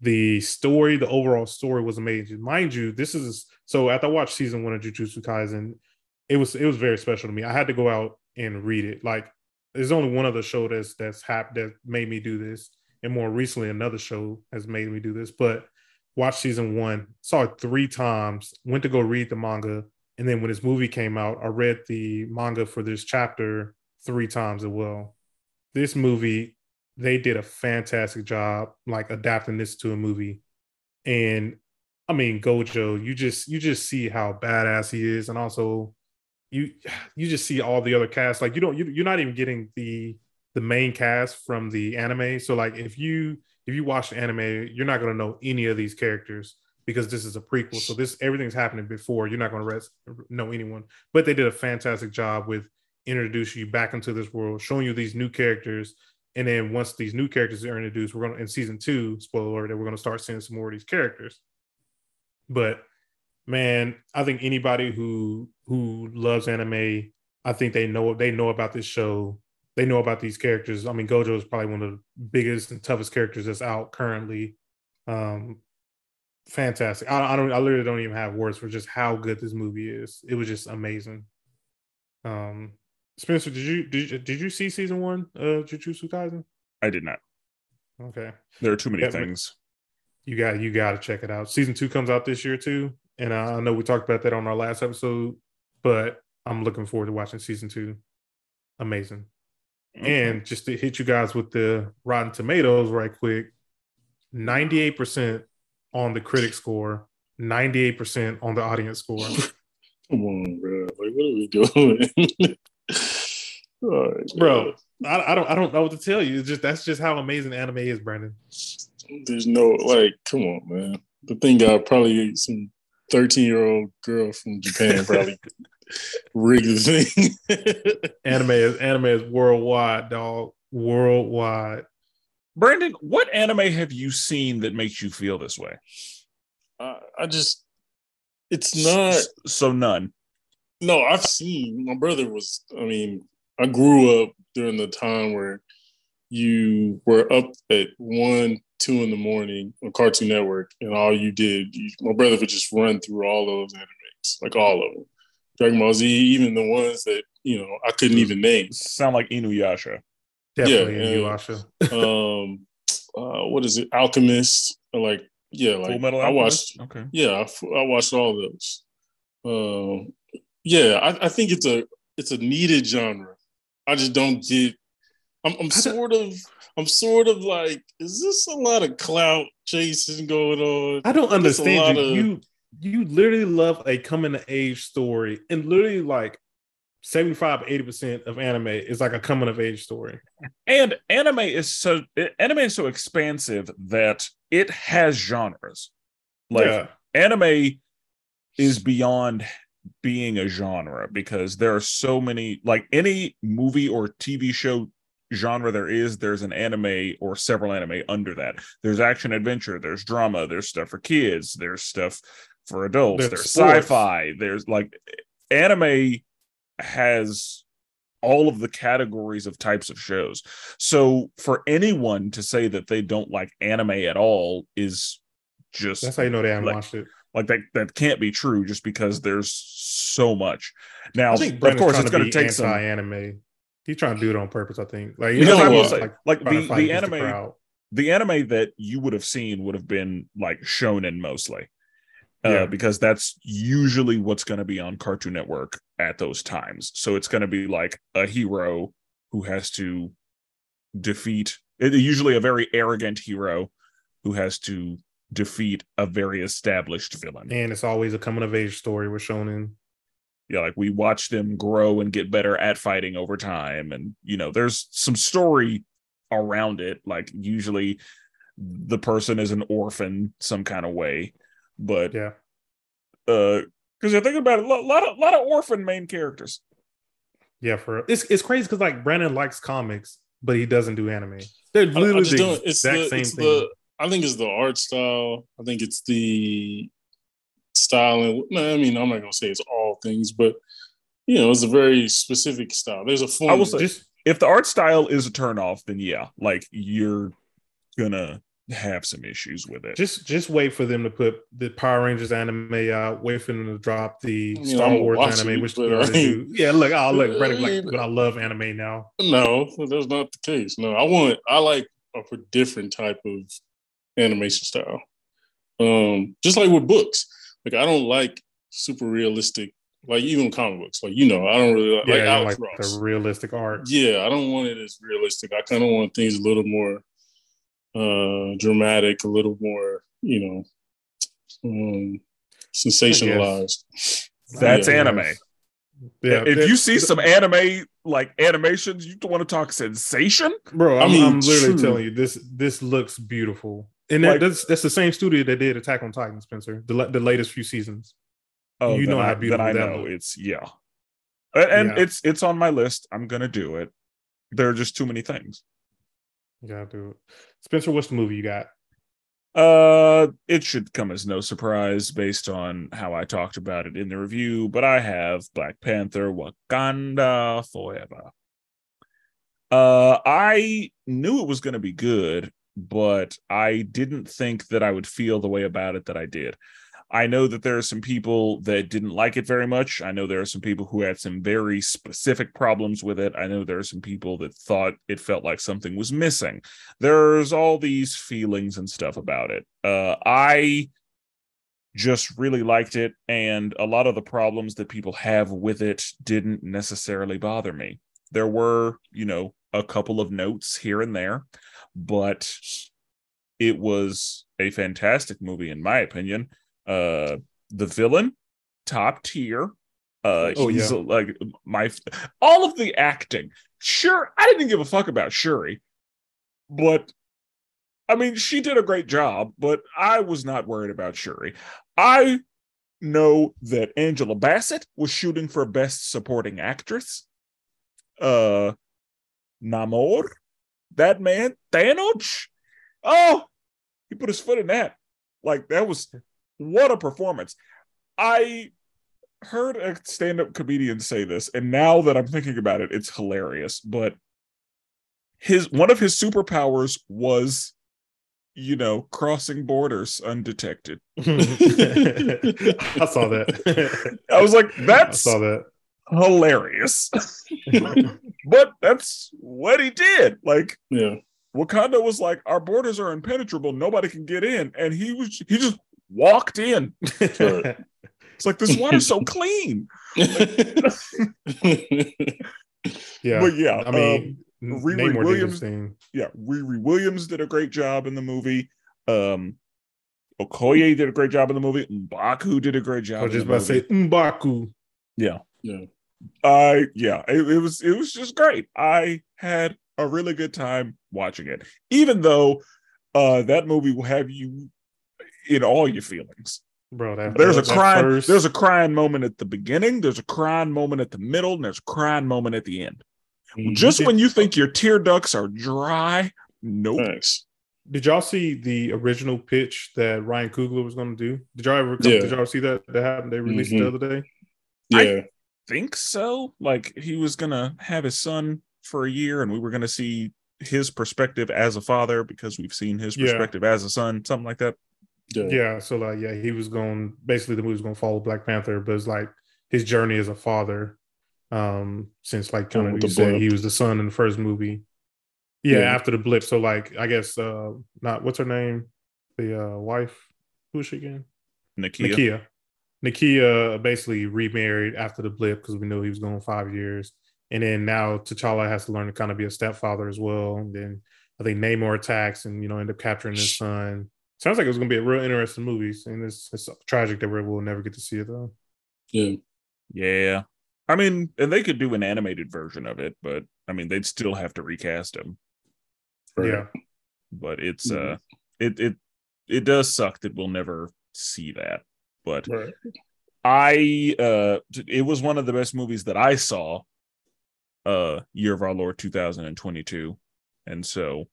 The story, the overall story was amazing. Mind you, this is so after I watched season one of Jujutsu Kaisen, it was it was very special to me. I had to go out and read it. Like there's only one other show that's that's hap- that made me do this, and more recently another show has made me do this. But watched season one, saw it three times, went to go read the manga, and then when this movie came out, I read the manga for this chapter three times as well. This movie, they did a fantastic job like adapting this to a movie. And I mean, Gojo, you just you just see how badass he is, and also you you just see all the other cast. Like you don't you, you're not even getting the the main cast from the anime. So like if you if you watch the anime, you're not gonna know any of these characters because this is a prequel. So this everything's happening before. You're not going to know anyone. But they did a fantastic job with introducing you back into this world, showing you these new characters. And then once these new characters are introduced, we're going to in season two, spoiler alert, that we're going to start seeing some more of these characters. But man, I think anybody who who loves anime, I think they know they know about this show. They know about these characters. I mean, Gojo is probably one of the biggest and toughest characters that's out currently. Um, fantastic. I, I don't. I literally don't even have words for just how good this movie is. It was just amazing. Um, Spenser, did you did you, did you see season one of Jujutsu Kaisen? I did not. Okay. There are too many yeah, things. You got you got to check it out. Season two comes out this year too, and I know we talked about that on our last episode, but I'm looking forward to watching season two. Amazing. Okay. And just to hit you guys with the Rotten Tomatoes right quick, 98% on the critic score, 98% on the audience score. Come on, bro. Like, what are we doing? right, bro, I, I, don't I don't know what to tell you. It's just that's just how amazing anime is, Brandon. There's no like, come on, man. The thing got probably some 13 year old girl from Japan probably rigged the thing. anime is anime is worldwide, dog. Worldwide. Brandon, what anime have you seen that makes you feel this way? Uh, I just, it's not. So none. No, I've seen. My brother was. I mean, I grew up during the time where you were up at one, two in the morning on Cartoon Network, and all you did, you, my brother would just run through all of those animes, like all of them. Dragon Ball Z, even the ones that you know I couldn't even name. Sound like Inuyasha. Definitely yeah, and, um, uh, what is it? Alchemist. Like, yeah, like Full Metal I watched. Okay. Yeah, I, I watched all those. Um, yeah, I, I, think it's a it's a needed genre. I just don't get. I'm, I'm sort of. I'm sort of like, is this a lot of clout chasing going on? I don't understand you. Of, you you literally love a coming of age story, and literally like 75 80% of anime is like a coming of age story. And anime is so anime is so expansive that it has genres. Like yeah. anime is beyond being a genre because there are so many like any movie or tv show genre there is there's an anime or several anime under that. There's action adventure there's drama there's stuff for kids there's stuff for adults there's, there's sci-fi there's like anime has all of the categories of types of shows. So for anyone to say that they don't like anime at all is just that's how you know they haven't like, watched it. Like that that can't be true just because there's so much. Now, of course, it's going to take some anime. He's trying to do it on purpose. I think. Like you know, I will say, like, like the, the anime, the, the anime that you would have seen would have been like shonen mostly uh, yeah. because that's usually what's going to be on Cartoon Network at those times. So it's going to be like a hero who has to defeat, usually a very arrogant hero who has to defeat a very established villain. And it's always a coming of age story with Shonen. Yeah, like we watch them grow and get better at fighting over time. And, you know, there's some story around it. Like usually the person is an orphan some kind of way but yeah, uh, because you're thinking about it, a lot of lot of orphan main characters. Yeah, for it's it's crazy because like Brandon likes comics, but he doesn't do anime. They're literally I, I the exact the, same thing. The, I think it's the art style. I think it's the style. And I mean, I'm not gonna say it's all things, but you know, it's a very specific style. There's a form. I will say, just if the art style is a turnoff, then yeah, like you're gonna have some issues with it. Just just wait for them to put the Power Rangers anime out. Wait for them to drop the mean, Star Wars anime, which they I already ain't- do. Yeah, look, I look, Brandon, like, but I love anime now. No, that's not the case. No, I want I like a different type of animation style. Um, just like with books. Like I don't like super realistic, like even comic books. Like you know, I don't really like, Yeah, like you Alex like Ross. the realistic art. Yeah, I don't want it as realistic. I kind of want things a little more uh dramatic, a little more, you know, um sensationalized. That's Yeah. anime. Yeah, if you see some anime like animations, you want to talk sensation? bro, I I'm, mean, I'm literally true. telling you, this this looks beautiful, and Like- that's that's the same studio that did Attack on Titan, Spenser. The the latest few seasons. Oh, You then know how I, beautiful then I that know looks. it's yeah, and, and Yeah. it's it's on my list. I'm gonna do it. There are just too many things. Gotta do it. Spenser, what's the movie you got? Uh, it should come as no surprise based on how I talked about it in the review, but I have Black Panther Wakanda Forever. Uh, I knew it was going to be good, but I didn't think that I would feel the way about it that I did. I know that there are some people that didn't like it very much. I know there are some people who had some very specific problems with it. I know there are some people that thought it felt like something was missing there's all these feelings and stuff about it. Uh, I just really liked it, and a lot of the problems that people have with it didn't necessarily bother me. There were, you know, a couple of notes here and there, but it was a fantastic movie, in my opinion. Uh, the villain, top tier. Uh, Oh, he's yeah. like my all of the acting. Sure, I didn't give a fuck about Shuri but I mean, she did a great job, but I was not worried about Shuri. I know that Angela Bassett was shooting for Best Supporting Actress. Uh, Namor, that man, Thanos. Oh, he put his foot in that. Like, that was what a performance. I heard a stand up comedian say this, and now that I'm thinking about it, it's hilarious. But his one of his superpowers was you know crossing borders undetected I saw that. i was like that's I saw that. hilarious but that's what he did like Yeah. wakanda was like our borders are impenetrable nobody can get in and he was he just walked in Right. it's like this water's so clean yeah, but yeah I mean, um, Riri Namor did his Williams- thing. yeah, Riri Williams did a great job in the movie. Um, Okoye did a great job in the movie. Mbaku did a great job. I job. was just the about to say Mbaku. yeah, yeah. I yeah, it, it was it was just great. I had a really good time watching it, even though uh that movie will have you in all your feelings. Bro, that There's a crying, first- there's a crying moment at the beginning, there's a crying moment at the middle, and there's a crying moment at the end. Mhm. Just when you think your tear ducts are dry, nope. Thanks. Did y'all see the original pitch that Ryan Coogler was going to do? Did y'all ever? Yeah. Did y'all see that? That happened. They released it Mhm. the other day. I- Yeah. think so. Like he was gonna have his son for a year, and we were gonna see his perspective as a father because we've seen his Yeah. perspective as a son, something like that. Yeah. Yeah. So like, yeah, he was going. Basically, the movie was going to follow Black Panther, but it's like his journey as a father. Um, since like kind of you said, he was the son in the first movie. Yeah, Yeah. after the blip. So like, I guess uh, not what's her name, the uh wife. Who is she again? Nakia. Nakia. Nakia basically remarried after the blip because we knew he was going five years. And then now T'Challa has to learn to kind of be a stepfather as well. And then I think Namor attacks and, you know, end up capturing his son. Sounds like it was going to be a real interesting movie. And it's, it's tragic that we will never get to see it, though. Yeah. Yeah. I mean, and they could do an animated version of it, but I mean, they'd still have to recast him. Right. Yeah. But it's Mhm. uh, it it it does suck that we'll never see that. But Right. I uh, it was one of the best movies that I saw. Uh, year of our Lord 2022, and so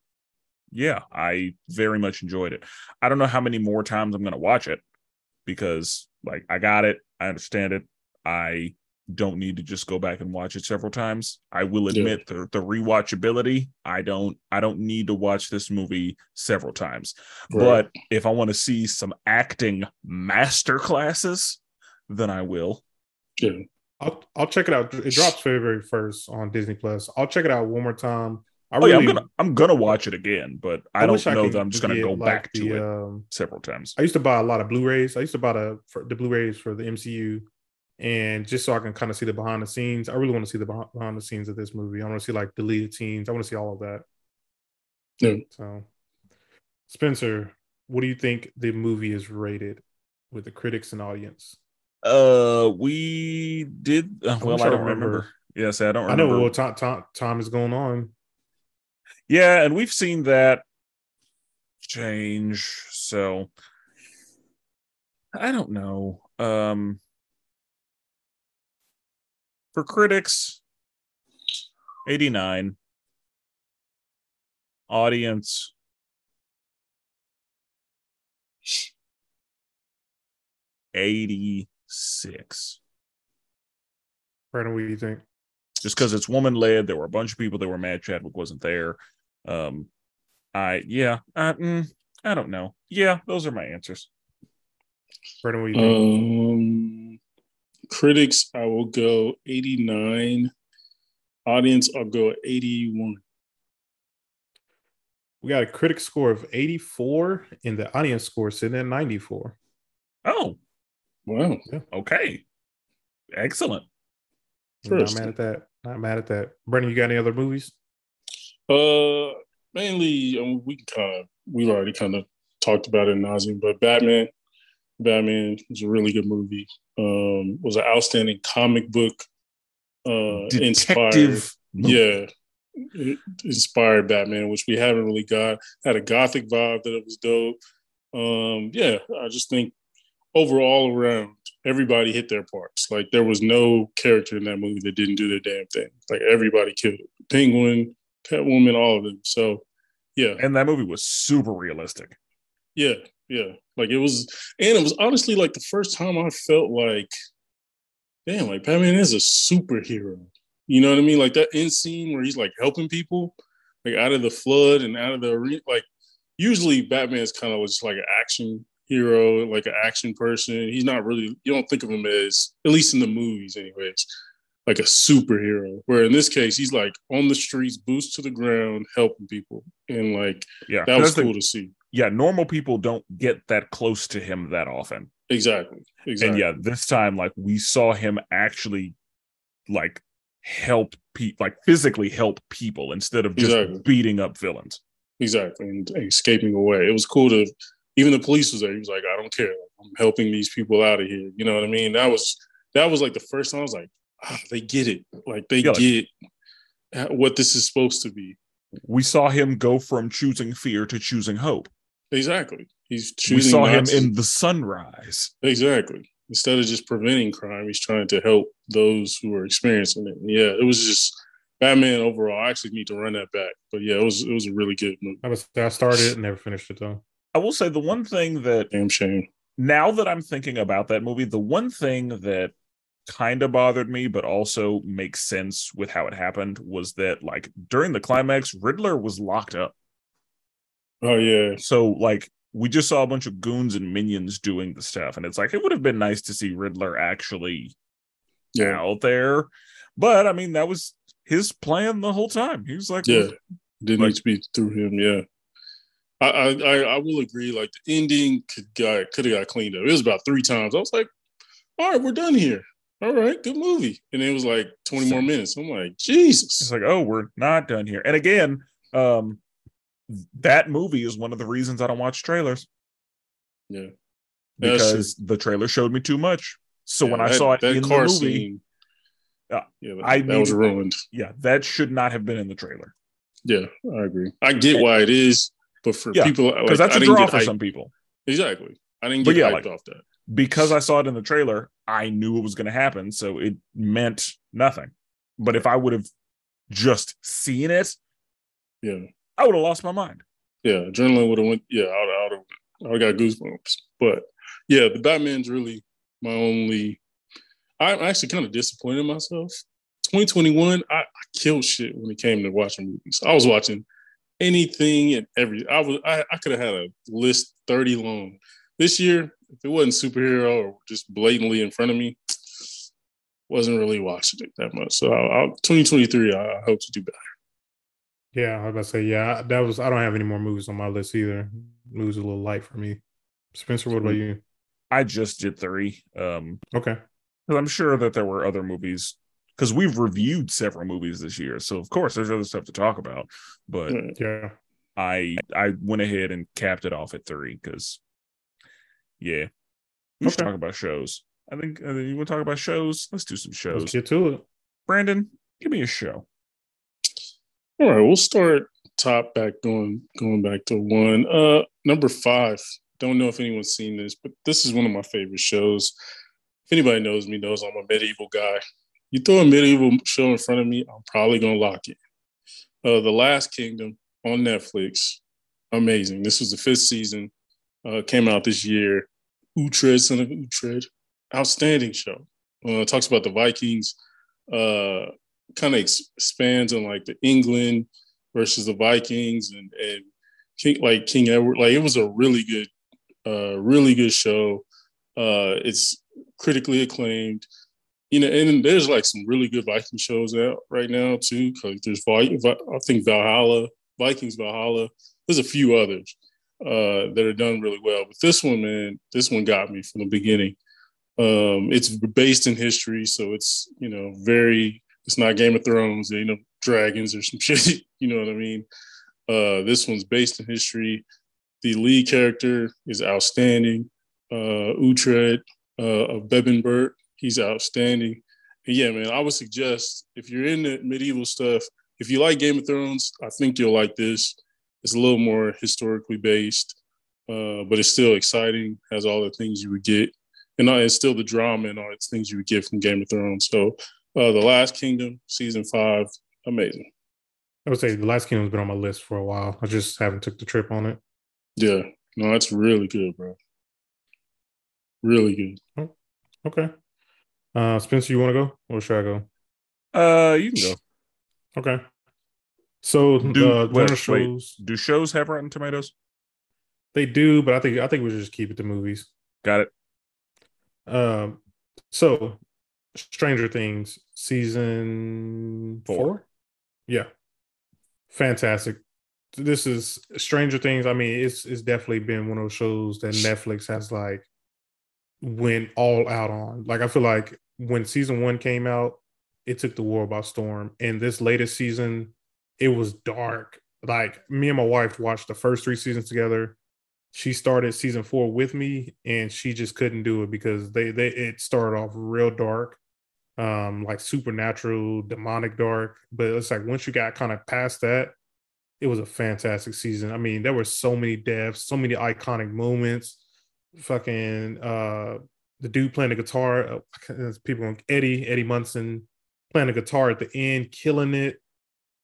yeah, I very much enjoyed it. I don't know how many more times I'm going to watch it because, like, I got it, I understand it, I don't need to just go back and watch it several times. I will admit yeah. the, the rewatchability, I don't I don't need to watch this movie several times. Right. But if I want to see some acting master classes, then I will. Yeah. I'll I'll check it out. It drops February first on Disney Plus. I'll check it out one more time. I oh, really, yeah, I'm gonna I'm gonna watch it again, but I, I don't know I that I'm just gonna go like back to it um, several times. I used to buy a lot of Blu-rays. I used to buy the the Blu-rays for the MCU, and just so I can kind of see the behind the scenes. I really want to see the behind the scenes of this movie. I want to see like deleted scenes. I want to see all of that. So, Spenser, what do you think the movie is rated with the critics and audience? Uh, we did. Uh, well, I don't remember. remember. Yes, I don't. Remember. I know. Well, time, time, time is going on. Yeah, and we've seen that change. So I don't know. Um for critics 89 audience Eighty-six. Brandon, what do you think? Just because it's woman led, there were a bunch of people that were mad Chadwick wasn't there. Um, I yeah, I, mm, I don't know. Yeah, those are my answers. Brandon, what do you? Um, critics, I will go eighty nine. Audience, I'll go eighty one. We got a critic score of 84 and the audience score sitting at 94. Oh, wow. Yeah. Okay. Excellent. Not mad at that. Not mad at that. Brendan, you got any other movies? Uh, mainly um, we kind of we've already kind of talked about it in nauseam, but Batman, Batman was a really good movie. Um, was an outstanding comic book uh, inspired. Yeah, inspired Batman, which we haven't really got. Had a gothic vibe that it was dope. Um, yeah, I just think overall around everybody hit their parts. Like there was no character in that movie that didn't do their damn thing. Like everybody killed it. Penguin, Catwoman, all of them. So yeah. And that movie was super realistic. Yeah, yeah. Like it was and it was honestly like the first time I felt like, damn, like Batman is a superhero. You know what I mean? Like that end scene where he's like helping people, like out of the flood and out of the arena. Like usually Batman's kind of just like an action hero, like an action person. He's not really you don't think of him as at least in the movies, anyways like a superhero. Where in this case, he's like on the streets, boots to the ground, helping people, and like yeah, that was cool the, to see. Yeah, normal people don't get that close to him that often. Exactly. Exactly. And yeah, this time, like we saw him actually, like help people, like physically help people instead of just exactly. beating up villains. Exactly, and escaping away. It was cool to. Even the police was there. He was like, "I don't care. I'm helping these people out of here." You know what I mean? That was that was like the first time I was like, Ah, they get it. Like they yeah, get like, what this is supposed to be. We saw him go from choosing fear to choosing hope. Exactly. He's choosing. We saw him to, in the sunrise. Exactly. Instead of just preventing crime, he's trying to help those who are experiencing it. And yeah, it was just Batman overall. I actually need to run that back, but yeah, it was it was a really good movie. I was I started it and never finished it though. I will say the one thing that damn shame. Now that I'm thinking about that movie, the one thing that kind of bothered me, but also makes sense with how it happened was that like during the climax, Riddler was locked up. Oh yeah. So like we just saw a bunch of goons and minions doing the stuff, and it's like it would have been nice to see Riddler actually yeah. out there. But I mean, that was his plan the whole time. He was like, Yeah, didn't like, need to be through him, yeah. I, I I will agree. Like the ending could got could have got cleaned up. It was about three times. I was like, all right, we're done here all right, good movie. And it was like 20 more minutes. I'm like, Jesus. It's like, oh, we're not done here. And again, um, that movie is one of the reasons I don't watch trailers. Yeah. Because the trailer showed me too much. So yeah, when I saw it in the movie, scene, yeah, yeah that, I that was ruined. Yeah, that should not have been in the trailer. Yeah, I agree. I get why it is, but for yeah, people, because like, that's a draw for some people. Exactly. I didn't get yeah, hyped like, off that because I saw it in the trailer, I knew it was going to happen. So it meant nothing. But if I would have just seen it, yeah, I would have lost my mind. Yeah, adrenaline would have went. Yeah, I would have. I got goosebumps. But yeah, the Batman's really my only. I'm actually kind of disappointed in myself. 2021, I, I killed shit when it came to watching movies. I was watching anything and every. I was I, I could have had a list 30 long. This year, if it wasn't superhero or just blatantly in front of me, wasn't really watching it that much. So I, I, 2023, I, I hope to do better. Yeah, I was about to say, yeah, that was. I don't have any more movies on my list either. Movies a little light for me. Spenser, what about you? I just did three. Um, okay. I'm sure that there were other movies because we've reviewed several movies this year, so of course there's other stuff to talk about. But yeah, I I went ahead and capped it off at three because yeah, we okay. should talk about shows. I think uh, you want to talk about shows. Let's do some shows. Let's get to it. Brandon, give me a show. All right, we'll start top back going going back to one. Uh number five. Don't know if anyone's seen this, but this is one of my favorite shows. If anybody knows me, knows I'm a medieval guy. You throw a medieval show in front of me, I'm probably gonna lock it. Uh, the Last Kingdom on Netflix, amazing. This was the fifth season. Uh, came out this year. Uhtred, son of Uhtred, outstanding show. Uh, talks about the Vikings. Uh, kind of expands on like the England versus the Vikings and and King, like King Edward. Like it was a really good, uh, really good show. Uh, it's critically acclaimed. You know, and there's like some really good Viking shows out right now too. Cause there's I think Valhalla, Vikings Valhalla. There's a few others uh, that are done really well, but this one, man, this one got me from the beginning. Um, it's based in history, so it's you know very. It's not Game of Thrones, you know, dragons or some shit. You know what I mean? Uh, this one's based in history. The lead character is outstanding. Uh, Uhtred uh, of Bebbanburg, he's outstanding. And yeah, man, I would suggest if you're into medieval stuff, if you like Game of Thrones, I think you'll like this. It's a little more historically based, uh, but it's still exciting. Has all the things you would get, and it's still the drama and all the things you would get from Game of Thrones. So, uh, the Last Kingdom, season five, amazing. I would say the Last Kingdom's been on my list for a while. I just haven't took the trip on it. Yeah, no, that's really good, bro. Really good. Oh, okay. Uh, Spenser, you want to go or should I go? Uh, you can go. Okay. So do, uh, wait, shows wait, do shows have Rotten Tomatoes? They do, but I think I think we should just keep it to movies. Got it. Um, so Stranger Things season four. four? Yeah, fantastic. This is Stranger Things. I mean, it's it's definitely been one of those shows that Netflix has like went all out on. Like I feel like when season one came out, it took the world by storm. And this latest season, it was dark. Like me and my wife watched the first three seasons together. She started season four with me, and she just couldn't do it because they they it started off real dark, um, like supernatural, demonic dark. But it's like once you got kind of past that, it was a fantastic season. I mean, there were so many deaths, so many iconic moments. Fucking uh the dude playing the guitar, uh, people Eddie, Eddie Munson playing the guitar at the end, killing it.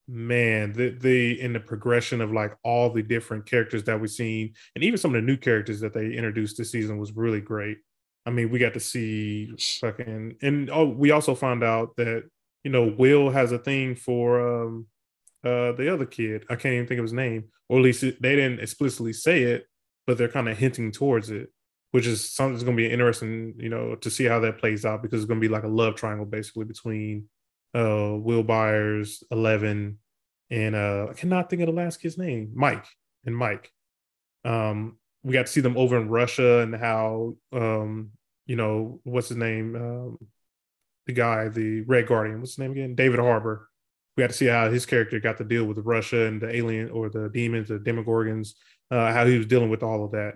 Man, the the in the progression of like all the different characters that we've seen, and even some of the new characters that they introduced this season was really great. I mean, we got to see fucking, and oh, we also found out that you know Will has a thing for um uh the other kid. I can't even think of his name, or at least they didn't explicitly say it, but they're kind of hinting towards it which is something that's going to be interesting, you know, to see how that plays out because it's going to be like a love triangle basically between uh Will Byers, Eleven, and uh I cannot think of the last kid's name, Mike and Mike. Um, we got to see them over in Russia and how um, you know, what's his name? Um, the guy, the Red Guardian, what's his name again? David Harbour. We got to see how his character got to deal with Russia and the alien or the demons, the Demogorgons, uh, how he was dealing with all of that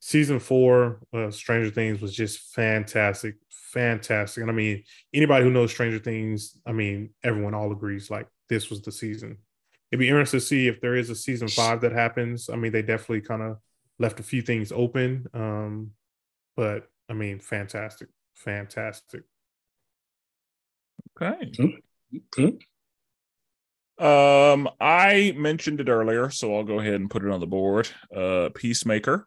season four of Stranger Things was just fantastic, fantastic. And I mean, anybody who knows Stranger Things, I mean, everyone all agrees like this was the season. It'd be interesting to see if there is a season five that happens. I mean, they definitely kind of left a few things open. Um, but I mean, fantastic, fantastic. Okay. Okay. Um, I mentioned it earlier, so I'll go ahead and put it on the board. Uh, Peacemaker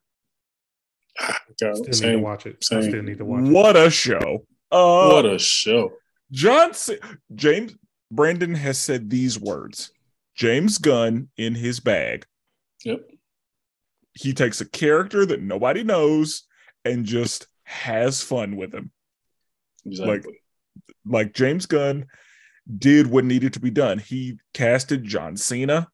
still same, need to watch it. Same. I still need to watch it. What a show! Uh, what a show! John C- James Brandon has said these words. James Gunn in his bag. Yep. He takes a character that nobody knows and just has fun with him. Exactly. Like, like James Gunn did what needed to be done. He casted John Cena.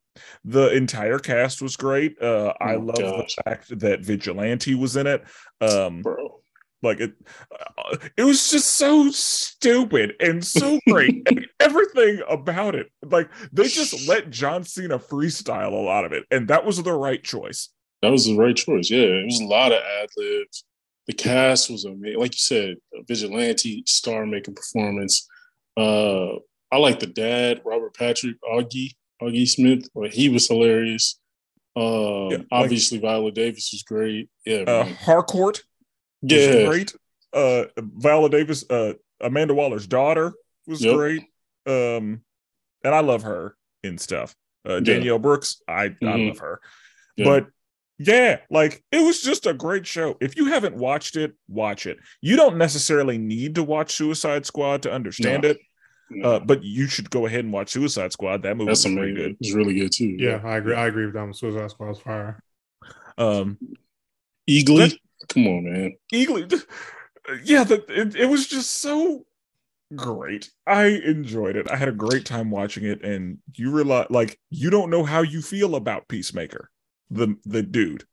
The entire cast was great. Uh, I Oh, love gosh. the fact that Vigilante was in it. Um, bro. like it, uh, it was just so stupid and so great. and everything about it, like they just let John Cena freestyle a lot of it, and that was the right choice. That was the right choice. Yeah, it was a lot of ad libs. The cast was amazing. Like you said, vigilante star making performance. Uh, I like the dad, Robert Patrick Augie, Augie Smith. Like, he was hilarious. Um, Yeah, like- obviously, Viola Davis was great. Yeah, Uh, man. Harcourt, was yeah, great. Uh, Viola Davis, uh, Amanda Waller's daughter was Yep. great. Um, and I love her in stuff. Uh, Yeah. Danielle Brooks, I I Mhm. love her. Yeah. But yeah, like it was just a great show. If you haven't watched it, watch it. You don't necessarily need to watch Suicide Squad to understand No. it, uh, but you should go ahead and watch Suicide Squad. That movie that's was pretty amazing. good. It's really good too. Yeah, I agree. I agree with them. Suicide Squad Squad's fire. Um, Eagly, come on, man. Eagly, yeah, the, it, it was just so great. I enjoyed it. I had a great time watching it, and you realize, like, you don't know how you feel about Peacemaker, the the dude.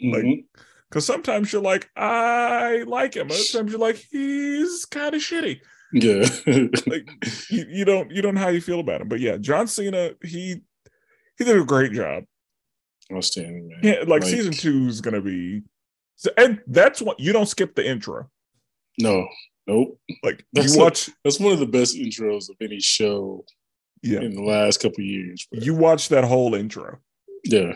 Like, Mhm. Because sometimes you're like, I like him. Other times you're like, he's kind of shitty. Yeah, Like you, you don't you don't know how you feel about him. But yeah, John Cena, he he did a great job. outstanding, man. Yeah, like, season two is gonna be, and that's what you don't skip the intro. No, nope. Like That's you a- watch, That's one of the best intros of any show yeah, in the last couple years. bro. you watch that whole intro. Yeah,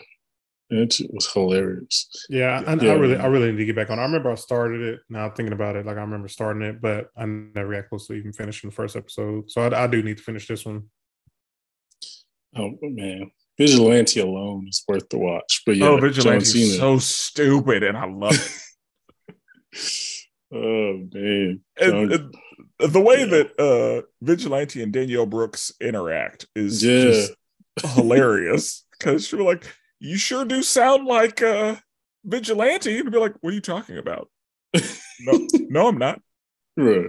it was hilarious. Yeah, I, Yeah. I really, I really need to get back on. I remember I started it. Now thinking about it, like I remember starting it, but I never got close to even finishing the first episode. So I, I do need to finish this one. Oh man, Vigilante alone is worth the watch. But yeah, oh, Vigilante is so stupid, and I love it. oh man, and, and the way Yeah. that uh Vigilante and Danielle Brooks interact is Yeah. just hilarious because she'll be like, "You sure do sound like uh Vigilante," and be like, "What are you talking about?" No, no, I'm not. right.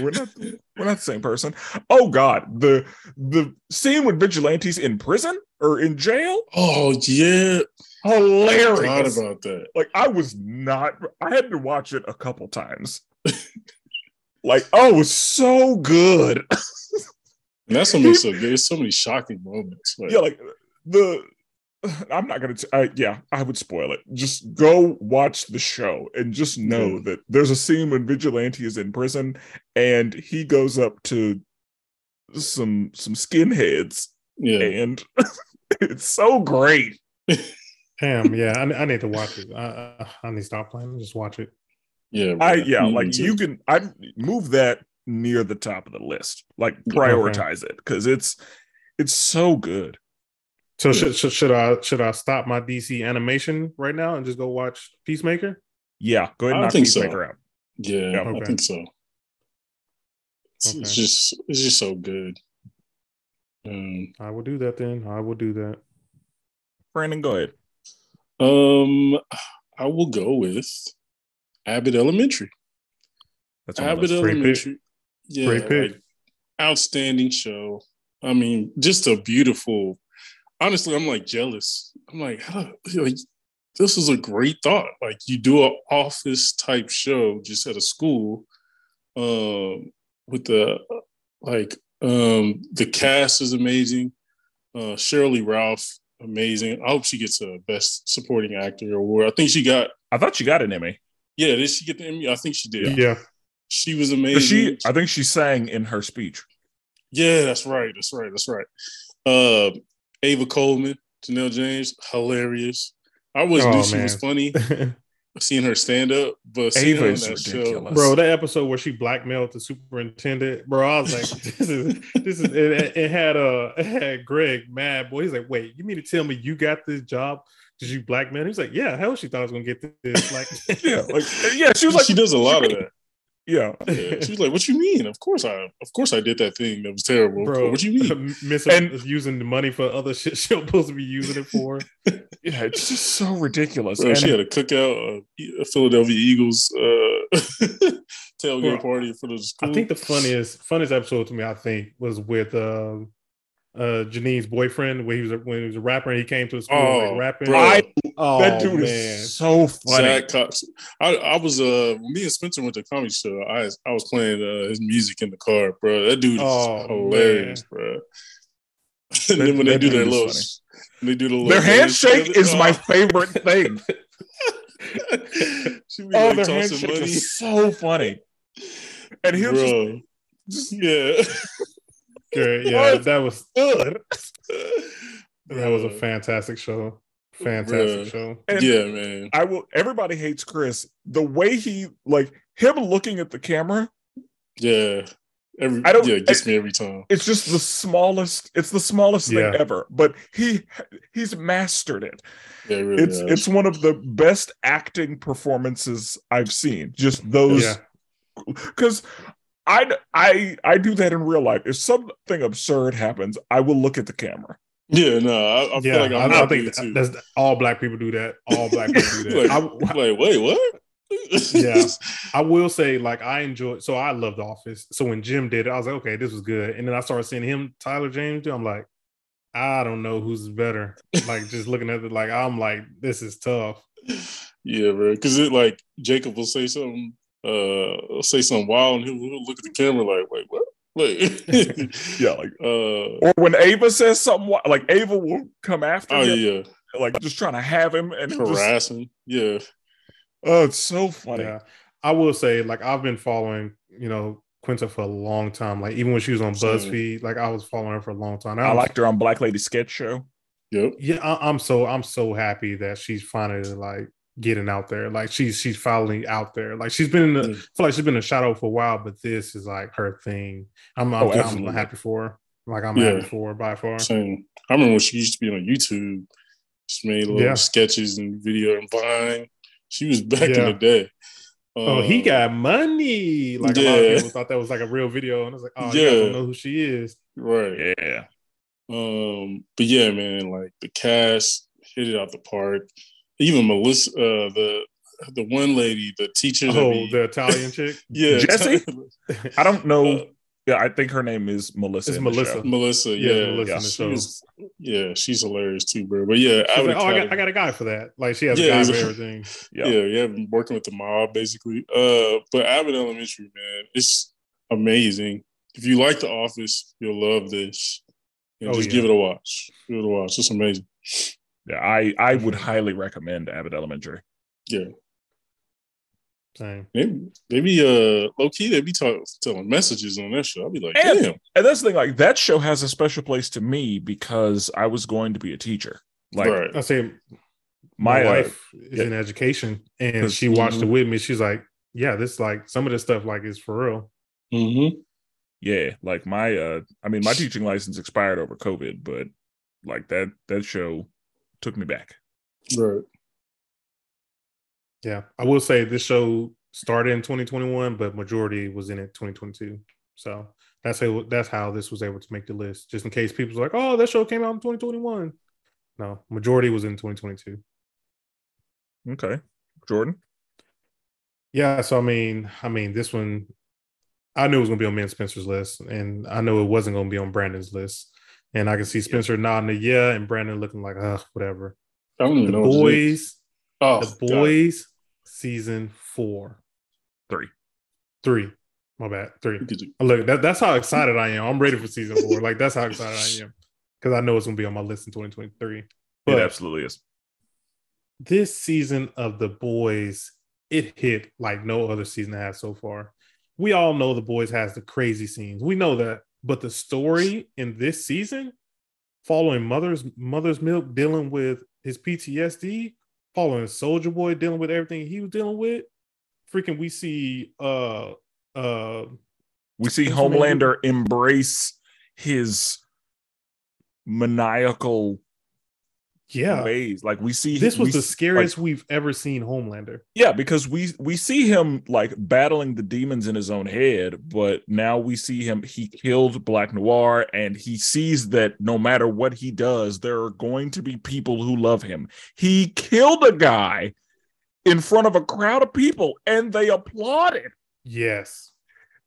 We're not. We're not the same person. Oh God, the the scene with Vigilantes in prison or in jail, Oh yeah, I hilarious. forgot about that. like I was not. I had to watch it a couple times. like, oh, it was so good. And that's what makes it so good. There's so many shocking moments. Like, yeah, like the I'm not gonna. T- I, yeah, I would spoil it. Just go watch the show and just know Yeah. that there's a scene when Vigilante is in prison and he goes up to some some skinheads yeah, and it's so great. Damn, yeah, I, I need to watch it. I, I, I need to stop playing and just watch it. yeah. I bro. yeah, mm, Me like you can I move that near the top of the list. Like prioritize it because it's it's so good. So should, should should I should I stop my DC animation right now and just go watch Peacemaker? Yeah, go ahead and I knock think so. Out. Yeah, Yeah, I think so. It's, it's just it's just so good. Um, I will do that then. I will do that. Brandon, go ahead. um, I will go with Abbott Elementary. That's on my Abbott list. Great pick. Elementary. Yeah, Great pick. like, outstanding show. I mean, just a beautiful. Honestly, I'm like jealous. I'm like, how, like this is a great thought. Like you do an office type show just at a school, um, with the like um the cast is amazing. Uh, Sheryl Lee Ralph, amazing. I hope she gets a best supporting actor award. I think she got. I thought she got an Emmy. Yeah, did she get the Emmy? I think she did. Yeah. She was amazing. She I think she sang in her speech. Yeah, that's right. That's right. That's right. Uh, Ava Coleman, Janelle James, hilarious. I always Oh, knew she man. was funny seeing her stand up, but seeing her in Ava's that show, ridiculous. bro, that episode where she blackmailed the superintendent, bro, I was like, this is this is it, it had uh it had Greg mad boy. He's like, wait, you mean to tell me you got this job? Did you blackmail? He's like, yeah, hell she thought I was gonna get this. Like Yeah, like yeah, she was like she does a lot of that. Yeah. yeah. She was like, "What you mean? Of course I, of course I did that thing that was terrible, bro. What you mean? Missing and, using the money for other shit she was supposed to be using it for. yeah, it's just so ridiculous. Bro, and, she had a cookout, uh, a Philadelphia Eagles uh, tailgate bro, party for the school. I think the funniest, funniest episode to me, I think, was with. Uh, uh Janine's boyfriend when he was a, when he was a rapper and he came to the school oh, like rapping. I, oh, that dude man. is so funny. Zack Fox. I, I was uh me and Spenser went to comedy show. I I was playing uh, his music in the car, bro. That dude is oh, hilarious, man. bro. and then when they do their little, they do the little their handshake is oh. my favorite thing. oh, like their handshake money. is so funny. And him just, just yeah. Great. Yeah, that was good. that was a fantastic show. Fantastic show. And yeah, man. I will everybody hates Chris. The way he like him looking at the camera. Yeah. Every, I don't yeah, it gets me every time. It's just the smallest, it's the smallest thing ever. But he he's mastered it. Yeah, it really it's it's one of the best acting performances I've seen. Just those because I I I do that in real life. If something absurd happens, I will look at the camera. Yeah, no, I, I yeah, feel like I'm I, I think that, that's all black people do that. All black people do that. like, I, like, wait, what? yeah, I will say, like, I enjoy. So I love The Office. So when Jim did it, I was like, okay, this was good. And then I started seeing him, Tyler James, do. I'm like, I don't know who's better. Like, just looking at it, like, I'm like, this is tough. Yeah, bro. Because it like Jacob will say something uh say something wild and he'll, he'll look at the camera like, wait, what? Like, yeah, like, uh, or when Ava says something, like Ava will come after oh, him, yeah, like just trying to have him and harass him. Yeah. Oh, it's so funny. Yeah. I will say, like, I've been following, you know, Quinta for a long time. Like, even when she was on BuzzFeed, like, I was following her for a long time. I, I liked her on Black Lady Sketch Show. Yep. Yeah, I, am so I'm so happy that she's finally like getting out there. Like she's she's finally out there. Like she's been in the. I feel like she's been in the shadow for a while, but this is like her thing. I'm I'm, oh, I'm happy for her. Like I'm yeah. happy for her by far. Same. I remember when she used to be on YouTube, just made little yeah. sketches and video and Vine. She was back yeah. in the day. Oh, he um, got money. Like yeah. a lot of people thought that was like a real video, and I was like, oh, yeah, don't know who she is. Right. Yeah. Um, but yeah, man, like the cast hit it out the park even Melissa, uh, the the one lady, the teacher. Oh, he, the Italian chick. yeah, Jesse. I don't know. Uh, yeah, I think her name is Melissa. It's Melissa. Melissa. Yeah, yeah, Melissa yeah. She's, yeah, she's hilarious too, bro. But yeah, I, like, oh, I, got, I got a guy for that. Like she has yeah, a guy for everything. Yeah, yeah, yeah. Been working with the mob basically. Uh, but Abbott Elementary, man, it's amazing. If you like The Office, you'll love this. And oh, just yeah. give it a watch. Give it a watch. It's amazing. Yeah, I I would highly recommend Abbott Elementary. Yeah. Same. Maybe, maybe uh low key they'd be talk, telling messages on that show. I'll be like, and, damn. And that's the thing, like that show has a special place to me because I was going to be a teacher. Like right. I say my, my wife uh, is yeah. in education and she watched mm-hmm. it with me. She's like, Yeah, this like some of this stuff like is for real. Mm-hmm. Yeah, like my uh I mean my teaching license expired over COVID, but like that that show took me back. Right. Yeah, I will say this show started in 2021, but majority was in it 2022. So that's how that's how this was able to make the list. Just in case people people's like, "Oh, that show came out in 2021." No, majority was in 2022. Okay, Jordan. Yeah, so I mean, I mean, this one, I knew it was gonna be on me and Spenser's list, and I know it wasn't gonna be on Brandon's list. And I can see Spenser yeah. nodding a yeah, and Brandon looking like, uh, whatever. I don't even the know. Boys, oh, the boys, God. season four, three, three. My bad, three. Look, that, that's how excited I am. I'm ready for season four. like that's how excited I am because I know it's gonna be on my list in 2023. But it absolutely is. This season of the boys, it hit like no other season has so far. We all know the boys has the crazy scenes. We know that but the story in this season, following mother's mother's milk dealing with his PTSD, following Soldier Boy dealing with everything he was dealing with, freaking we see uh uh we see Homelander embrace his maniacal yeah ways. Like we see this was we the scariest like, we've ever seen Homelander. yeah, because we we see him like battling the demons in his own head, but now we see him. He killed Black Noir, and he sees that no matter what he does, there are going to be people who love him. He killed a guy in front of a crowd of people, and they applauded. Yes.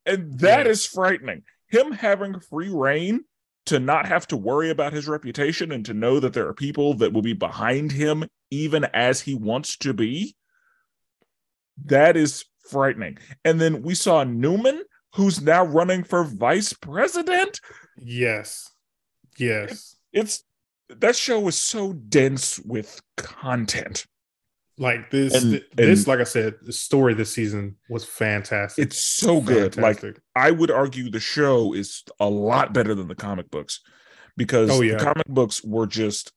And that Yeah. is frightening. Him having free reign to not have to worry about his reputation and to know that there are people that will be behind him even as he wants to be. That is frightening. And then we saw Neuman, who's now running for vice president. Yes. Yes. It's that show is so dense with content. Like this, And- th- this, like I said, the story this season was fantastic. It's so good. Like I would argue the show is a lot better than the comic books because Oh, yeah. the comic books were just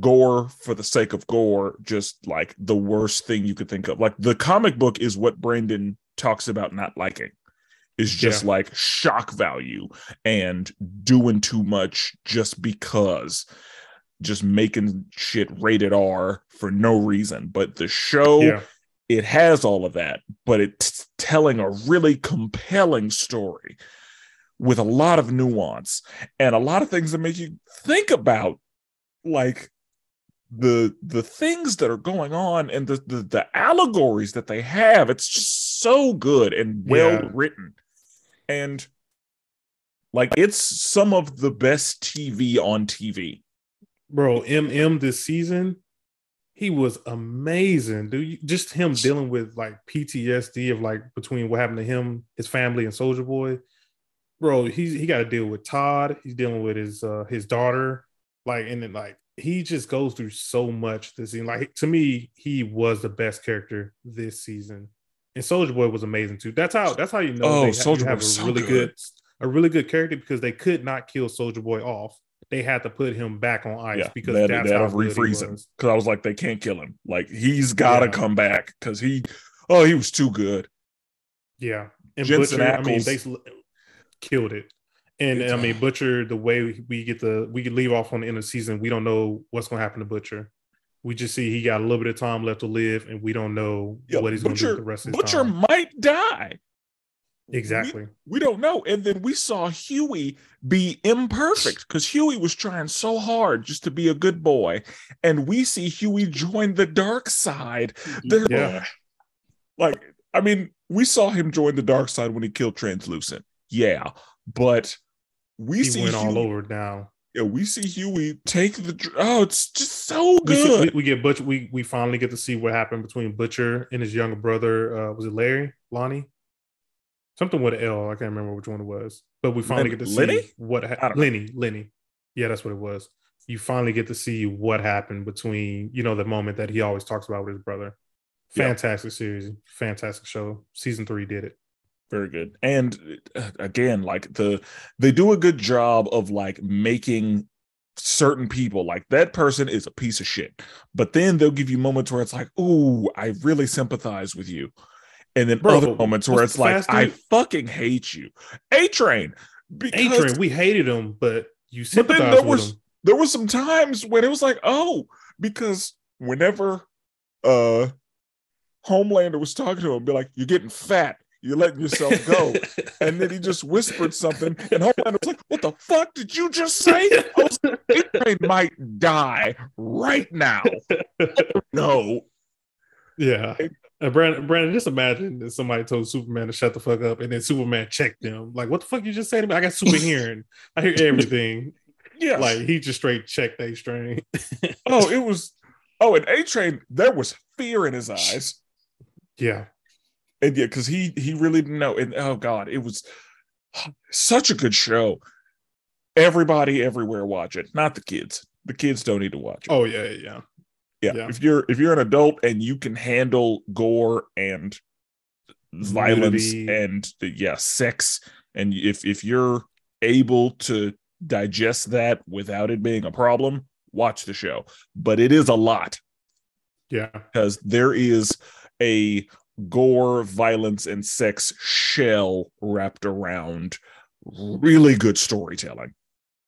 gore for the sake of gore, just like the worst thing you could think of. Like the comic book is what Brandon talks about not liking. Is just Yeah. like shock value and doing too much just because, just making shit rated R for no reason. But the show, yeah. it has all of that, but it's telling a really compelling story with a lot of nuance and a lot of things that make you think about like the the things that are going on and the the, the allegories that they have it's just so good and well Yeah. written and like it's some of the best tv on tv Bro, MM this season, he was amazing, dude. You- Just him dealing with like PTSD of like between what happened to him, his family, and Soldier Boy. Bro, he's he got to deal with Todd. He's dealing with his uh his daughter. Like, and then like he just goes through so much this season. Like to me, he was the best character this season. And Soldier Boy was amazing too. That's how that's how you know Oh, they you Boy have a so really good. good a really good character because they could not kill Soldier Boy off. They had to put him back on ice yeah because they had, that's had how to refreeze him because i was like they can't kill him like he's got to Yeah. come back because he oh he was too good Yeah, and Jensen Butcher, I mean, Ackles. they killed it. And I mean, Butcher, the way we get the we leave off on the end of the season, we don't know what's going to happen to Butcher. We just see he got a little bit of time left to live, and we don't know Yeah, what he's going to do with the rest of his Butcher time. might die. Exactly. We, we don't know. And then we saw Huey be imperfect because Huey was trying so hard just to be a good boy. And we see Huey join the dark side. They're Yeah. like, I mean, we saw him join the dark side when he killed Translucent. Yeah. But we He see went all over now. Yeah, we see Huey take the oh, it's just so We, see- good. we, we get Butcher. We we finally get to see what happened between Butcher and his younger brother. Uh, was it Larry? Lonnie? Something with L. I can't remember which one it was. But we finally Len- get to see Lenny? what ha-. Lenny. Lenny. Yeah, that's what it was. You finally get to see what happened between you know the moment that he always talks about with his brother. Fantastic series, fantastic show. Season three did it. very good and uh, again like the they do a good job of like making certain people like that person is a piece of shit but then they'll give you moments where it's like ooh i really sympathize with you and then Bro, other moments where it's like i fucking hate you a train because Adrian, we hated him, but you but then there was him. there were some times when it was like oh because whenever uh homelander was talking to him be like you're getting fat you're letting yourself go and then he just whispered something, and Homelander was like, "What the fuck did you just say?" I was like, "A-Train might die right now." No, Yeah. And Brandon, Brandon, just imagine that somebody told Superman to shut the fuck up, and then Superman checked them. Like, what the fuck you just say to me? I got super hearing. I hear everything. yeah, Like he just straight checked A string. oh, it was. Oh, and A Train, there was fear in his eyes, yeah. and yeah, because he he really didn't know. And oh god, it was such a good show. Everybody, everywhere, watch it. Not the kids. The kids don't need to watch it. Oh yeah, yeah. Yeah. yeah. If you're if you're an adult and you can handle gore and violence Nudity. and yeah sex and if if you're able to digest that without it being a problem watch the show but it is a lot Yeah. because there is a gore violence and sex shell wrapped around really good storytelling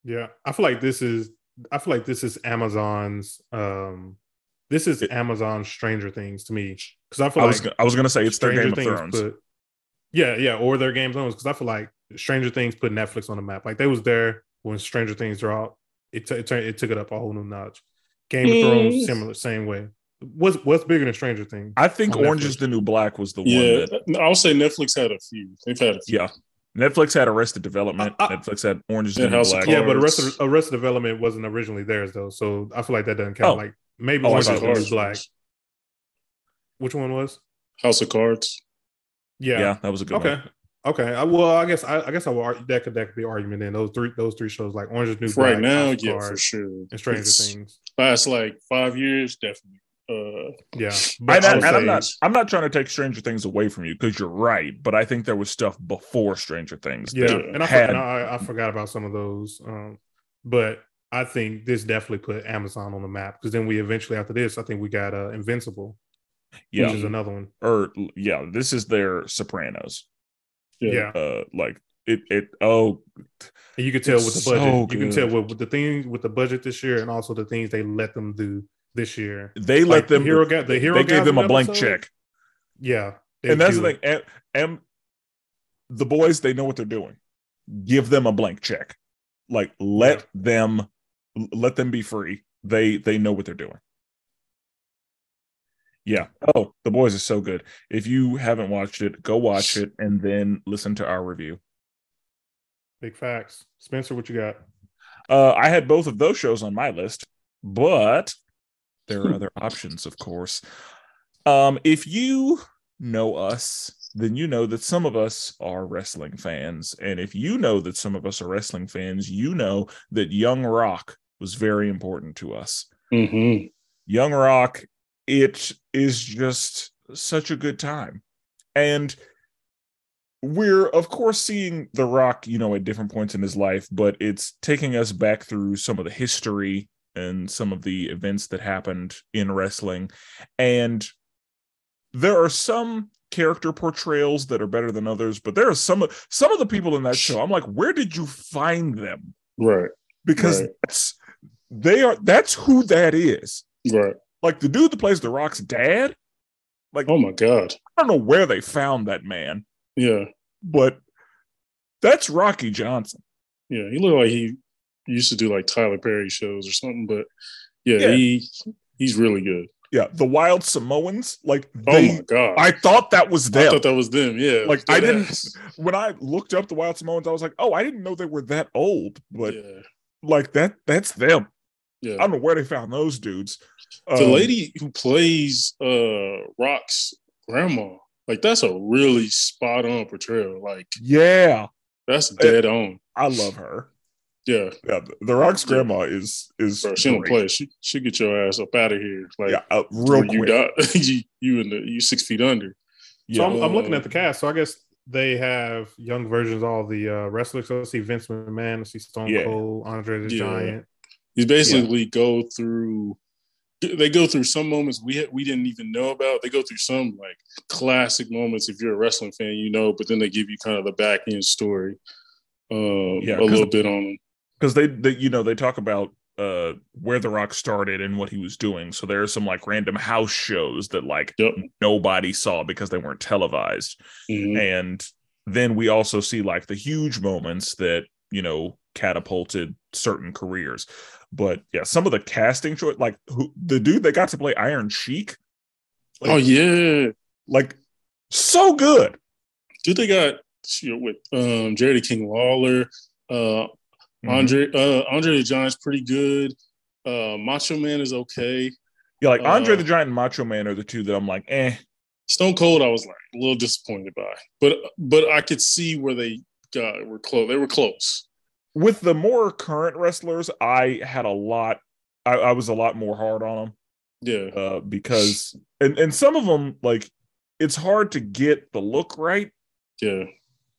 Yeah. I feel like this is I feel like this is Amazon's um this is it, Amazon Stranger Things to me because I feel I like was, I was gonna say it's Stranger their Game Things of Thrones. Put, yeah, yeah, or their Game of Thrones because I feel like Stranger Things put Netflix on the map. Like they was there when Stranger Things dropped. It t- it, t- it took it up a whole new notch. Game of Thrones similar same way. What's what's bigger than Stranger Things? I think Orange Netflix? is the New Black was the yeah, one. Yeah, I'll say Netflix had a few. They've had a few. Yeah, Netflix had Arrested Development. Uh, Netflix had Orange is the New Black. Yeah, but Arrested Arrested Development wasn't originally theirs though, so I feel like that doesn't count. Oh. Like maybe oh, Orange is the New Black. Which one was House of Cards? Yeah, yeah, that was a good okay. One. Okay, I, well, I guess I, I guess I will argue, that could that could be argument then those three those three shows like Orange is New Black, right now, yeah, for sure, and Stranger it's, Things. Last like five years, definitely. Uh, yeah, but and, and I'm not I'm not trying to take Stranger Things away from you because you're right, but I think there was stuff before Stranger Things. Yeah, and, I, had, and I, I forgot about some of those, um, but I think this definitely put Amazon on the map because then we eventually after this, I think we got uh, Invincible, yeah, which is another one. Or yeah, this is their Sopranos. Yeah. Uh, like it, it, oh, and you can tell with the budget, so you can tell with, with, the things with the budget this year and also the things they let them do this year. They like let them, the hero, got the hero, they gave them a blank episode? check. Yeah. And that's do. the thing. And, and the boys, they know what they're doing. Give them a blank check. Like let yeah. them, let them be free. They, they know what they're doing. Yeah. Oh, The Boys is so good. If you haven't watched it, go watch it and then listen to our review. Big facts. Spenser, what you got? Uh, I had both of those shows on my list, but there are other options, of course. Um, if you know us, then you know that some of us are wrestling fans. And if you know that some of us are wrestling fans, you know that Young Rock was very important to us. Mm-hmm. Young Rock it is just such a good time. And we're of course seeing the rock you know at different points in his life but it's taking us back through some of the history and some of the events that happened in wrestling and there are some character portrayals that are better than others but there are some some of the people in that show i'm like where did you find them right because right. that's they are that's who that is right like the dude that plays The Rock's dad. Like, oh my god, I don't know where they found that man. Yeah, but that's Rocky Johnson. Yeah, he looked like he used to do like Tyler Perry shows or something. But yeah, yeah. he he's really good. Yeah, the Wild Samoans, like oh they, oh my god, I thought that was them. I thought that was them. Yeah, like I didn't. Ass. When I looked up the Wild Samoans, I was like, oh, I didn't know they were that old. But yeah. like that, that's them. Yeah. I don't know where they found those dudes. The um, lady who plays uh Rock's grandma, like that's a really spot on portrayal. Like, yeah, that's dead on. I love her. Yeah, yeah. The Rock's grandma is is Bro, she don't play. She she get your ass up out of here. Like, yeah, uh, real quick. You, die, you you in the you six feet under. Yeah. So I'm, I'm, looking at the cast. So I guess they have young versions of all the uh, wrestlers. So I see Vince McMahon, I see Stone yeah. Cold, Andre the yeah. Giant. You basically yeah. go through they go through some moments we we didn't even know about. They go through some like classic moments. If you're a wrestling fan, you know, but then they give you kind of the back end story, uh, yeah, a little bit on them because they, they, you know, they talk about uh, where the Rock started and what he was doing. So there are some like random house shows that like yep. nobody saw because they weren't televised, mm-hmm. and then we also see like the huge moments that you know catapulted certain careers. But yeah, some of the casting choice, like who, the dude that got to play Iron Sheik. Like, oh yeah, like so good. Dude, they got with um Jerry King Lawler, uh mm-hmm. Andre uh Andre the Giant's pretty good. Uh Macho Man is okay. Yeah, like Andre uh, the Giant and Macho Man are the two that I'm like, eh. Stone Cold, I was like a little disappointed by, but but I could see where they got were close. They were close with the more current wrestlers, I had a lot. I, I was a lot more hard on them. Yeah, uh, because and and some of them like it's hard to get the look right. Yeah,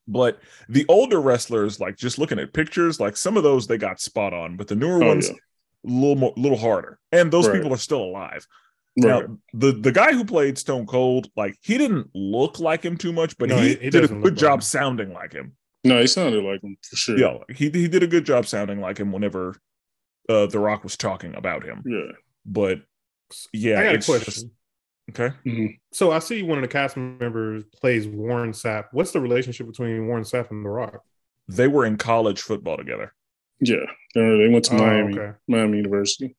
but the older wrestlers, like just looking at pictures, like some of those they got spot on, but the newer oh, ones yeah. a little more, little harder. And those right. people are still alive. Right. Now, the the guy who played Stone Cold, like he didn't look like him too much, but no, he, he, did a good job like sounding like him. No, he sounded like him for sure. Yeah, he he did a good job sounding like him whenever uh, The Rock was talking about him. Yeah. But yeah, I got a question. just- okay. Mhm. So I see one of the cast members plays Warren Sapp. What's the relationship between Warren Sapp and The Rock? They were in college football together. Yeah. Uh, they went to Oh, Miami, okay. Miami University.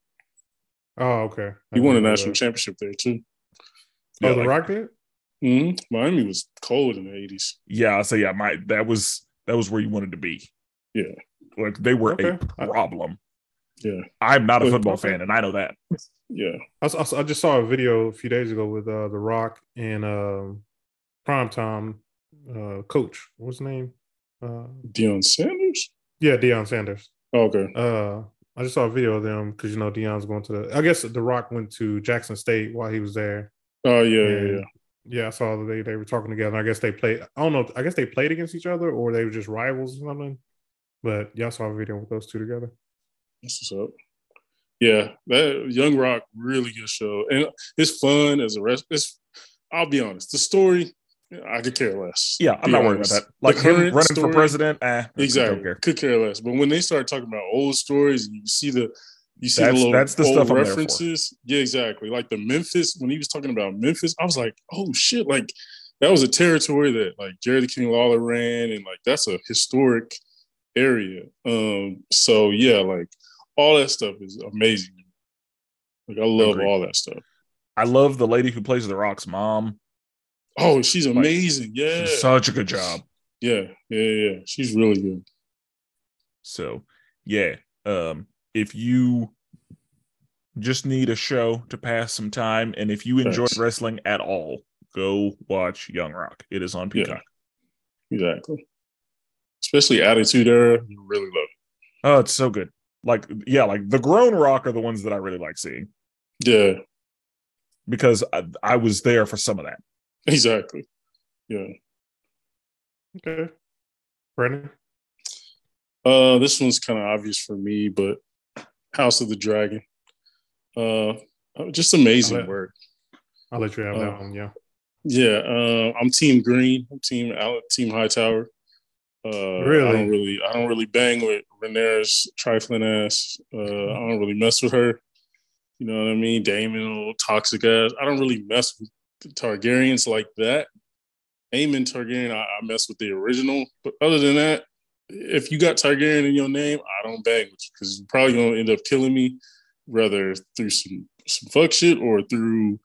Oh, okay. I He won a national that. championship there too. Oh, Yeah, The like- Rock did. hmm Miami was cold in the eighties. Yeah, I so yeah, my that was that was where you wanted to be. Yeah. Like they were Okay. a problem. Yeah. I'm not a football okay. fan, and I know that. Yeah. I just saw a video a few days ago with uh, The Rock and uh, primetime uh, coach. What's his name? Uh, Deion Sanders. yeah, Deion Sanders. Oh, okay. Uh, I just saw a video of them because you know Deion's going to the. I guess The Rock went to Jackson State while he was there. Oh yeah, yeah, And, yeah. Yeah, I saw that they, they were talking together. I guess they played. I don't know. I guess they played against each other, or they were just rivals or something. But y'all saw a video with those two together. That's what's up. Yeah, that Young Rock really good show, and it's fun as a rest. It's I'll be honest, the story I could care less. Yeah, I'm Be not worried about that. The Like him current running for president, eh, I don't Exactly, care. could care less. But when they start talking about old stories, and you see the you see That's- the little that's the old stuff I'm there for. references. Yeah, exactly. Like the Memphis when he was talking about Memphis, I was like, oh shit, like that was a territory that like Jerry the King Lawler ran, and like that's a historic area. Um, so yeah, like all that stuff is amazing. Like I love Agreed. all that stuff. I love the lady who plays the Rock's mom. Oh, she's amazing. She Yeah. did such a good job. yeah. Yeah. Yeah. She's really good. So yeah, um, if you just need a show to pass some time, and if you enjoy Thanks. wrestling at all, go watch Young Rock. It is on Yeah. Peacock. Exactly. Especially Attitude Era. You really love Oh, it's so good. Like yeah, like the grown Rock are the ones that I really like seeing. Yeah. because I, I was there for some of that. Exactly. Yeah. Okay, Brandon. Uh, this one's kind of obvious for me, but House of the Dragon. Uh, just amazing I'll let- work. I'll let you have Oh. that one. Yeah. Yeah, uh, I'm Team Green. I'm Team Team Hightower. Uh, Really? I don't really, I don't really bang with Rhaenyra's trifling ass. Uh, I don't really mess with her. You know what I mean? Daemon, old toxic ass. I don't really mess with the Targaryens like that. Aemon Targaryen, I, I mess with the original. But other than that, if you got Targaryen in your name, I don't bang with you because you're probably gonna end up killing me, rather through some some fuck shit or through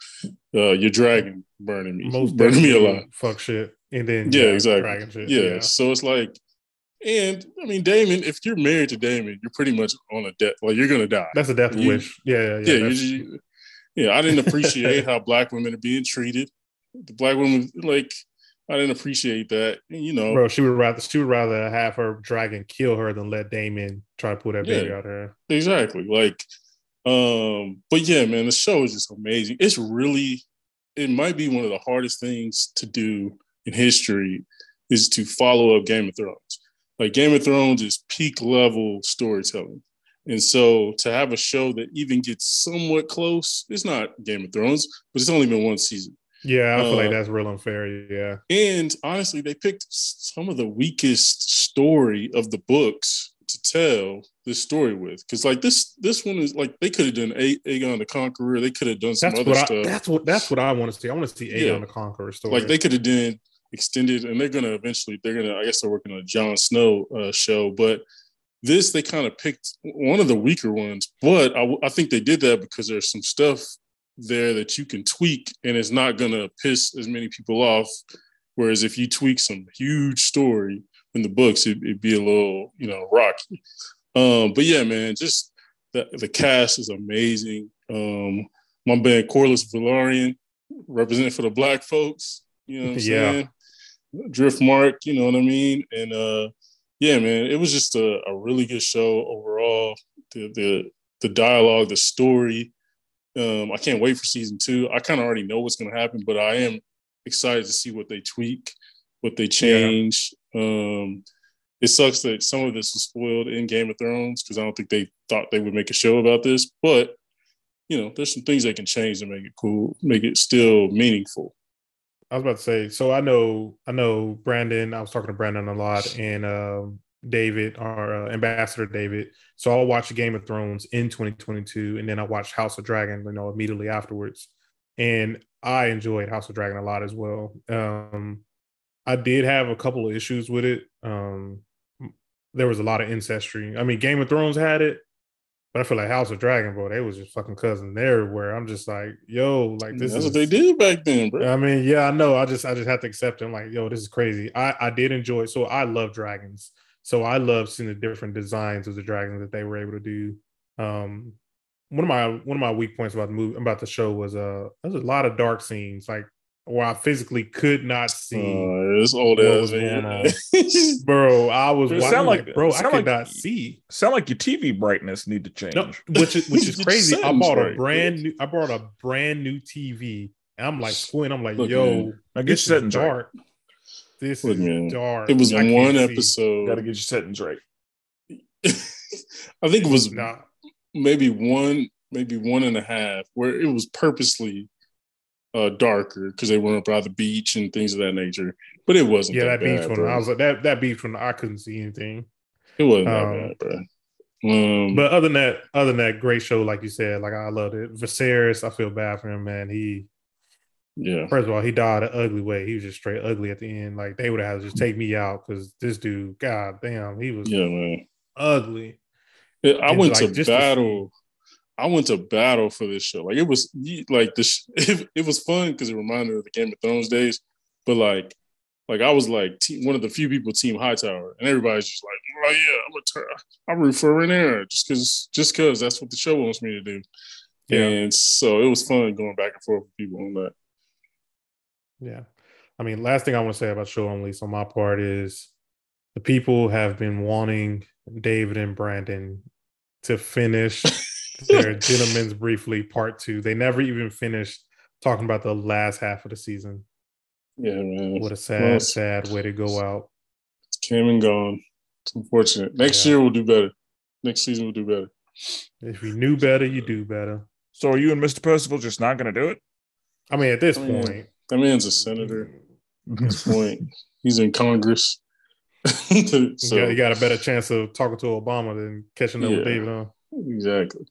uh, your dragon burning me, Most burning me alive. Fuck shit, and then Yeah, exactly. Dragon shit. Yeah. So it's like, and I mean, Daemon, if you're married to Daemon, you're pretty much on a death. Like you're gonna die. That's a death You- wish. Yeah, yeah, yeah. yeah, you- yeah. I didn't appreciate how black women are being treated. The black women, like, I didn't appreciate that. You know, Bro, she would rather she would rather have her dragon kill her than let Daemon try to pull that baby Yeah. out of her. exactly. Like, um, but yeah, man, the show is just amazing. It's really, it might be one of the hardest things to do in history is to follow up Game of Thrones. Like Game of Thrones is peak level storytelling. And so to have a show that even gets somewhat close, it's not Game of Thrones, but it's only been one season. Yeah, I feel like Uh, that's real unfair. Yeah. And honestly, they picked some of the weakest story of the books to tell this story with. Because like this, this one is like they could have done A- Aegon the Conqueror. They could have done some That's other what I, stuff. that's what that's what I want to see. I want to see Aegon Yeah. the Conqueror story. like they could have done extended, and they're gonna eventually. They're gonna. I guess they're working on a Jon Snow uh, show, but this they kind of picked one of the weaker ones. But I, I think they did that because there's some stuff there that you can tweak, and it's not gonna piss as many people off. Whereas if you tweak some huge story in the books, it, it'd be a little, you know, rocky. Um, but yeah, man, just the, the cast is amazing. Um, my band Corlys Velaryon, representing for the black folks. You know what I'm Yeah. saying? Driftmark, you know what I mean? And uh yeah, man, it was just a, a really good show overall. The the the dialogue, the story. Um, I can't wait for season two. I kind of already know what's gonna happen, but I am excited to see what they tweak, what they change. Um it sucks that some of this was spoiled in Game of Thrones because I don't think they thought they would make a show about this, but you know, there's some things they can change to make it cool, make it still meaningful. I was about to say, so I know I know Brandon, I was talking to Brandon a lot, and um David, our uh, ambassador David. So I'll watch Game of Thrones in 2022, and then I watched House of Dragon, you know, immediately afterwards. And I enjoyed House of Dragon a lot as well. Um, I did have a couple of issues with it. Um, there was a lot of ancestry. I mean, Game of Thrones had it, but I feel like House of Dragon, bro, they was just fucking cousins everywhere. I'm just like, yo, like this That's is what they did back then, bro. I mean, yeah, I know. I just I just have to accept it. I'm like, yo, this is crazy. I I did enjoy it. So I love dragons. So I love seeing the different designs of the dragons that they were able to do. Um one of my one of my weak points about the movie about the show was uh there's a lot of dark scenes like where I physically could not see Uh, it's old what ass was going man. on. bro. I was It watching, sound like, like- bro, I sound could like- not see. Sound like your TV brightness need to change. No, which is which is crazy. I settings bought a brand bitch. new I bought a brand new TV and I'm like squinting. I'm like, Look, yo, man. Now get this your is settings right. Dark. This Look, is man. dark. It was I one episode. Got to get your settings right. I think it was Nah, maybe one, maybe one and a half, where it was purposely uh, darker because they went up by the beach and things of that nature. But it wasn't. yeah, that, that beach bad, one. bro. I was like that that beach one. I couldn't see anything. It wasn't that um, bad, bro. Um, But other than that, other than that, great show. Like you said, like I loved it. Viserys, I feel bad for him, man. He yeah, first of all, he died an ugly way. He was just straight ugly at the end. Like they would have just take me out because this dude, god damn, he was yeah, man. ugly. Yeah, I And, went like, to just to battle. I went to battle for this show. Like it was like this. It, it was fun because it reminded me of the Game of Thrones days. But like, like I was like one of the few people Team Hightower, and everybody's just like, "Oh yeah, I'm a turn. I root for Rhaenyra just because, just because that's what the show wants me to do." Yeah. And so it was fun going back and forth with people on that. Yeah. I mean, last thing I want to say about show on lease on my part is the people have been wanting David and Brandon to finish their Gentlemen's Briefly Part Two. They never even finished talking about the last half of the season. Yeah, man. What a sad, Well, sad way to go out. It's came and gone. It's unfortunate. Next Yeah. year we'll do better. Next season we'll do better. If you knew better, you do better. So are you and Mr. Percival just not going to do it? I mean, at this I mean, point, That man's a senator. At this point, he's in Congress. so you, got, you got a better chance of talking to Obama than catching up with David. Huh? exactly.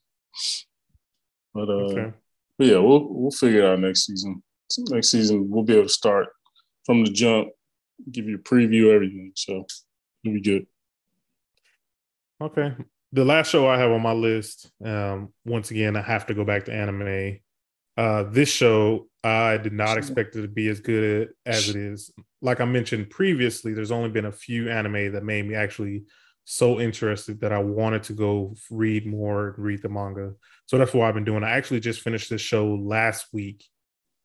But uh, Okay. but yeah, we'll we'll figure it out next season. Next season we'll be able to start from the jump, give you a preview, everything. So it'll be good. Okay. The last show I have on my list, um, once again, I have to go back to anime. Uh, this show, I did not expect it to be as good as it is. Like I mentioned previously, there's only been a few anime that made me actually so interested that I wanted to go read more, read the manga. So that's what I've been doing. I actually just finished this show last week.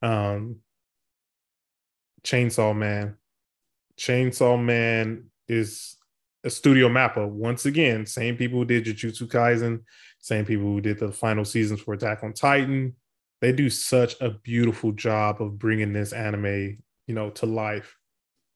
Um, Chainsaw Man. Chainsaw Man is a studio mappa. Once again, same people who did Jujutsu Kaisen, same people who did the final seasons for Attack on Titan. They do such a beautiful job of bringing this anime, you know, to life.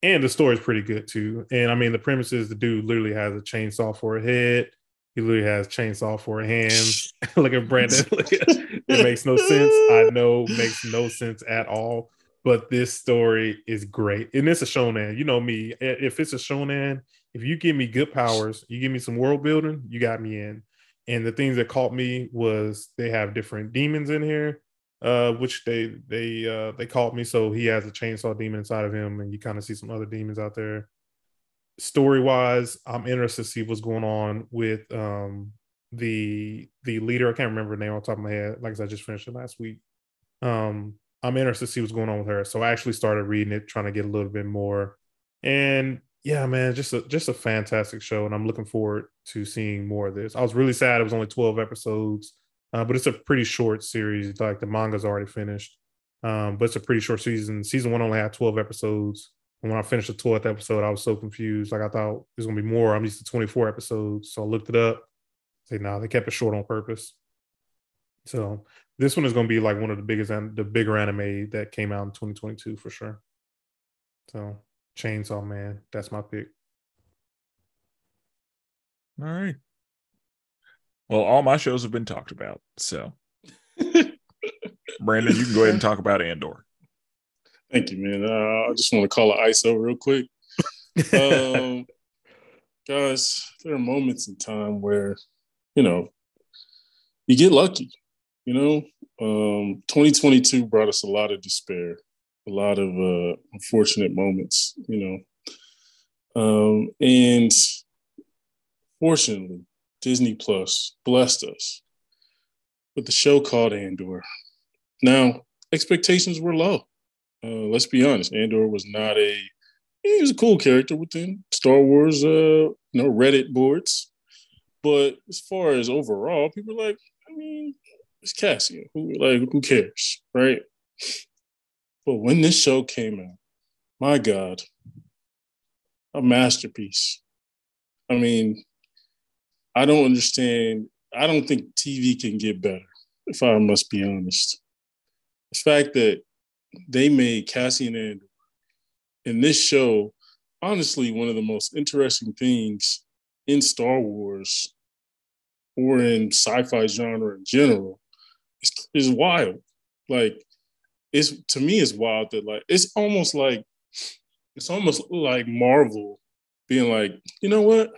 And the story is pretty good too. And I mean, the premise is the dude literally has a chainsaw for a head. He literally has chainsaw for a hand. Look at Brandon. it makes no sense. I know makes no sense at all. But this story is great. And it's a shonen. You know me. If it's a shonen, if you give me good powers, you give me some world building, you got me in. And the things that caught me was they have different demons in here, uh, which they they uh they caught me. So he has a chainsaw demon inside of him, and you kind of see some other demons out there. Story wise, I'm interested to see what's going on with um the the leader. I can't remember the name the top of my head. Like I said, I just finished it last week. Um, I'm interested to see what's going on with her. So I actually started reading it, trying to get a little bit more. And yeah, man, just a just a fantastic show, and I'm looking forward to seeing more of this. I was really sad it was only 12 episodes, uh, but it's a pretty short series. Like the manga's already finished, um, but it's a pretty short season. Season one only had 12 episodes. And when I finished the 12th episode, I was so confused. Like I thought was gonna be more. I'm used to 24 episodes, so I looked it up. Say, no, nah, they kept it short on purpose. So this one is to be like one of the biggest the bigger anime that came out in 2022 for sure. So Chainsaw Man, that's my pick. All right. Well, all my shows have been talked about. So, Brandon, you can go ahead and talk about Andor. Thank you, man. Uh, I just want to call it ISO real quick. Um, guys, there are moments in time where, you know, you get lucky. You know, um, 2022 brought us a lot of despair, a lot of uh, unfortunate moments. You know, um, and fortunately, Disney Plus blessed us with the show called Andor. Now, expectations were low. Uh, let's be honest, Andor was not a he was a cool character within Star Wars, uh, you know, Reddit boards. But as far as overall, people like, I mean, it's Cassian. Who like who cares, right? But when this show came out, my God, a masterpiece. I mean, I don't understand. I don't think TV can get better, if I must be honest. The fact that they made Cassian Andor in this show, honestly, one of the most interesting things in Star Wars or in sci-fi genre in general is, is wild. Like it's to me it's wild that like it's almost like it's almost like Marvel being like, you know what?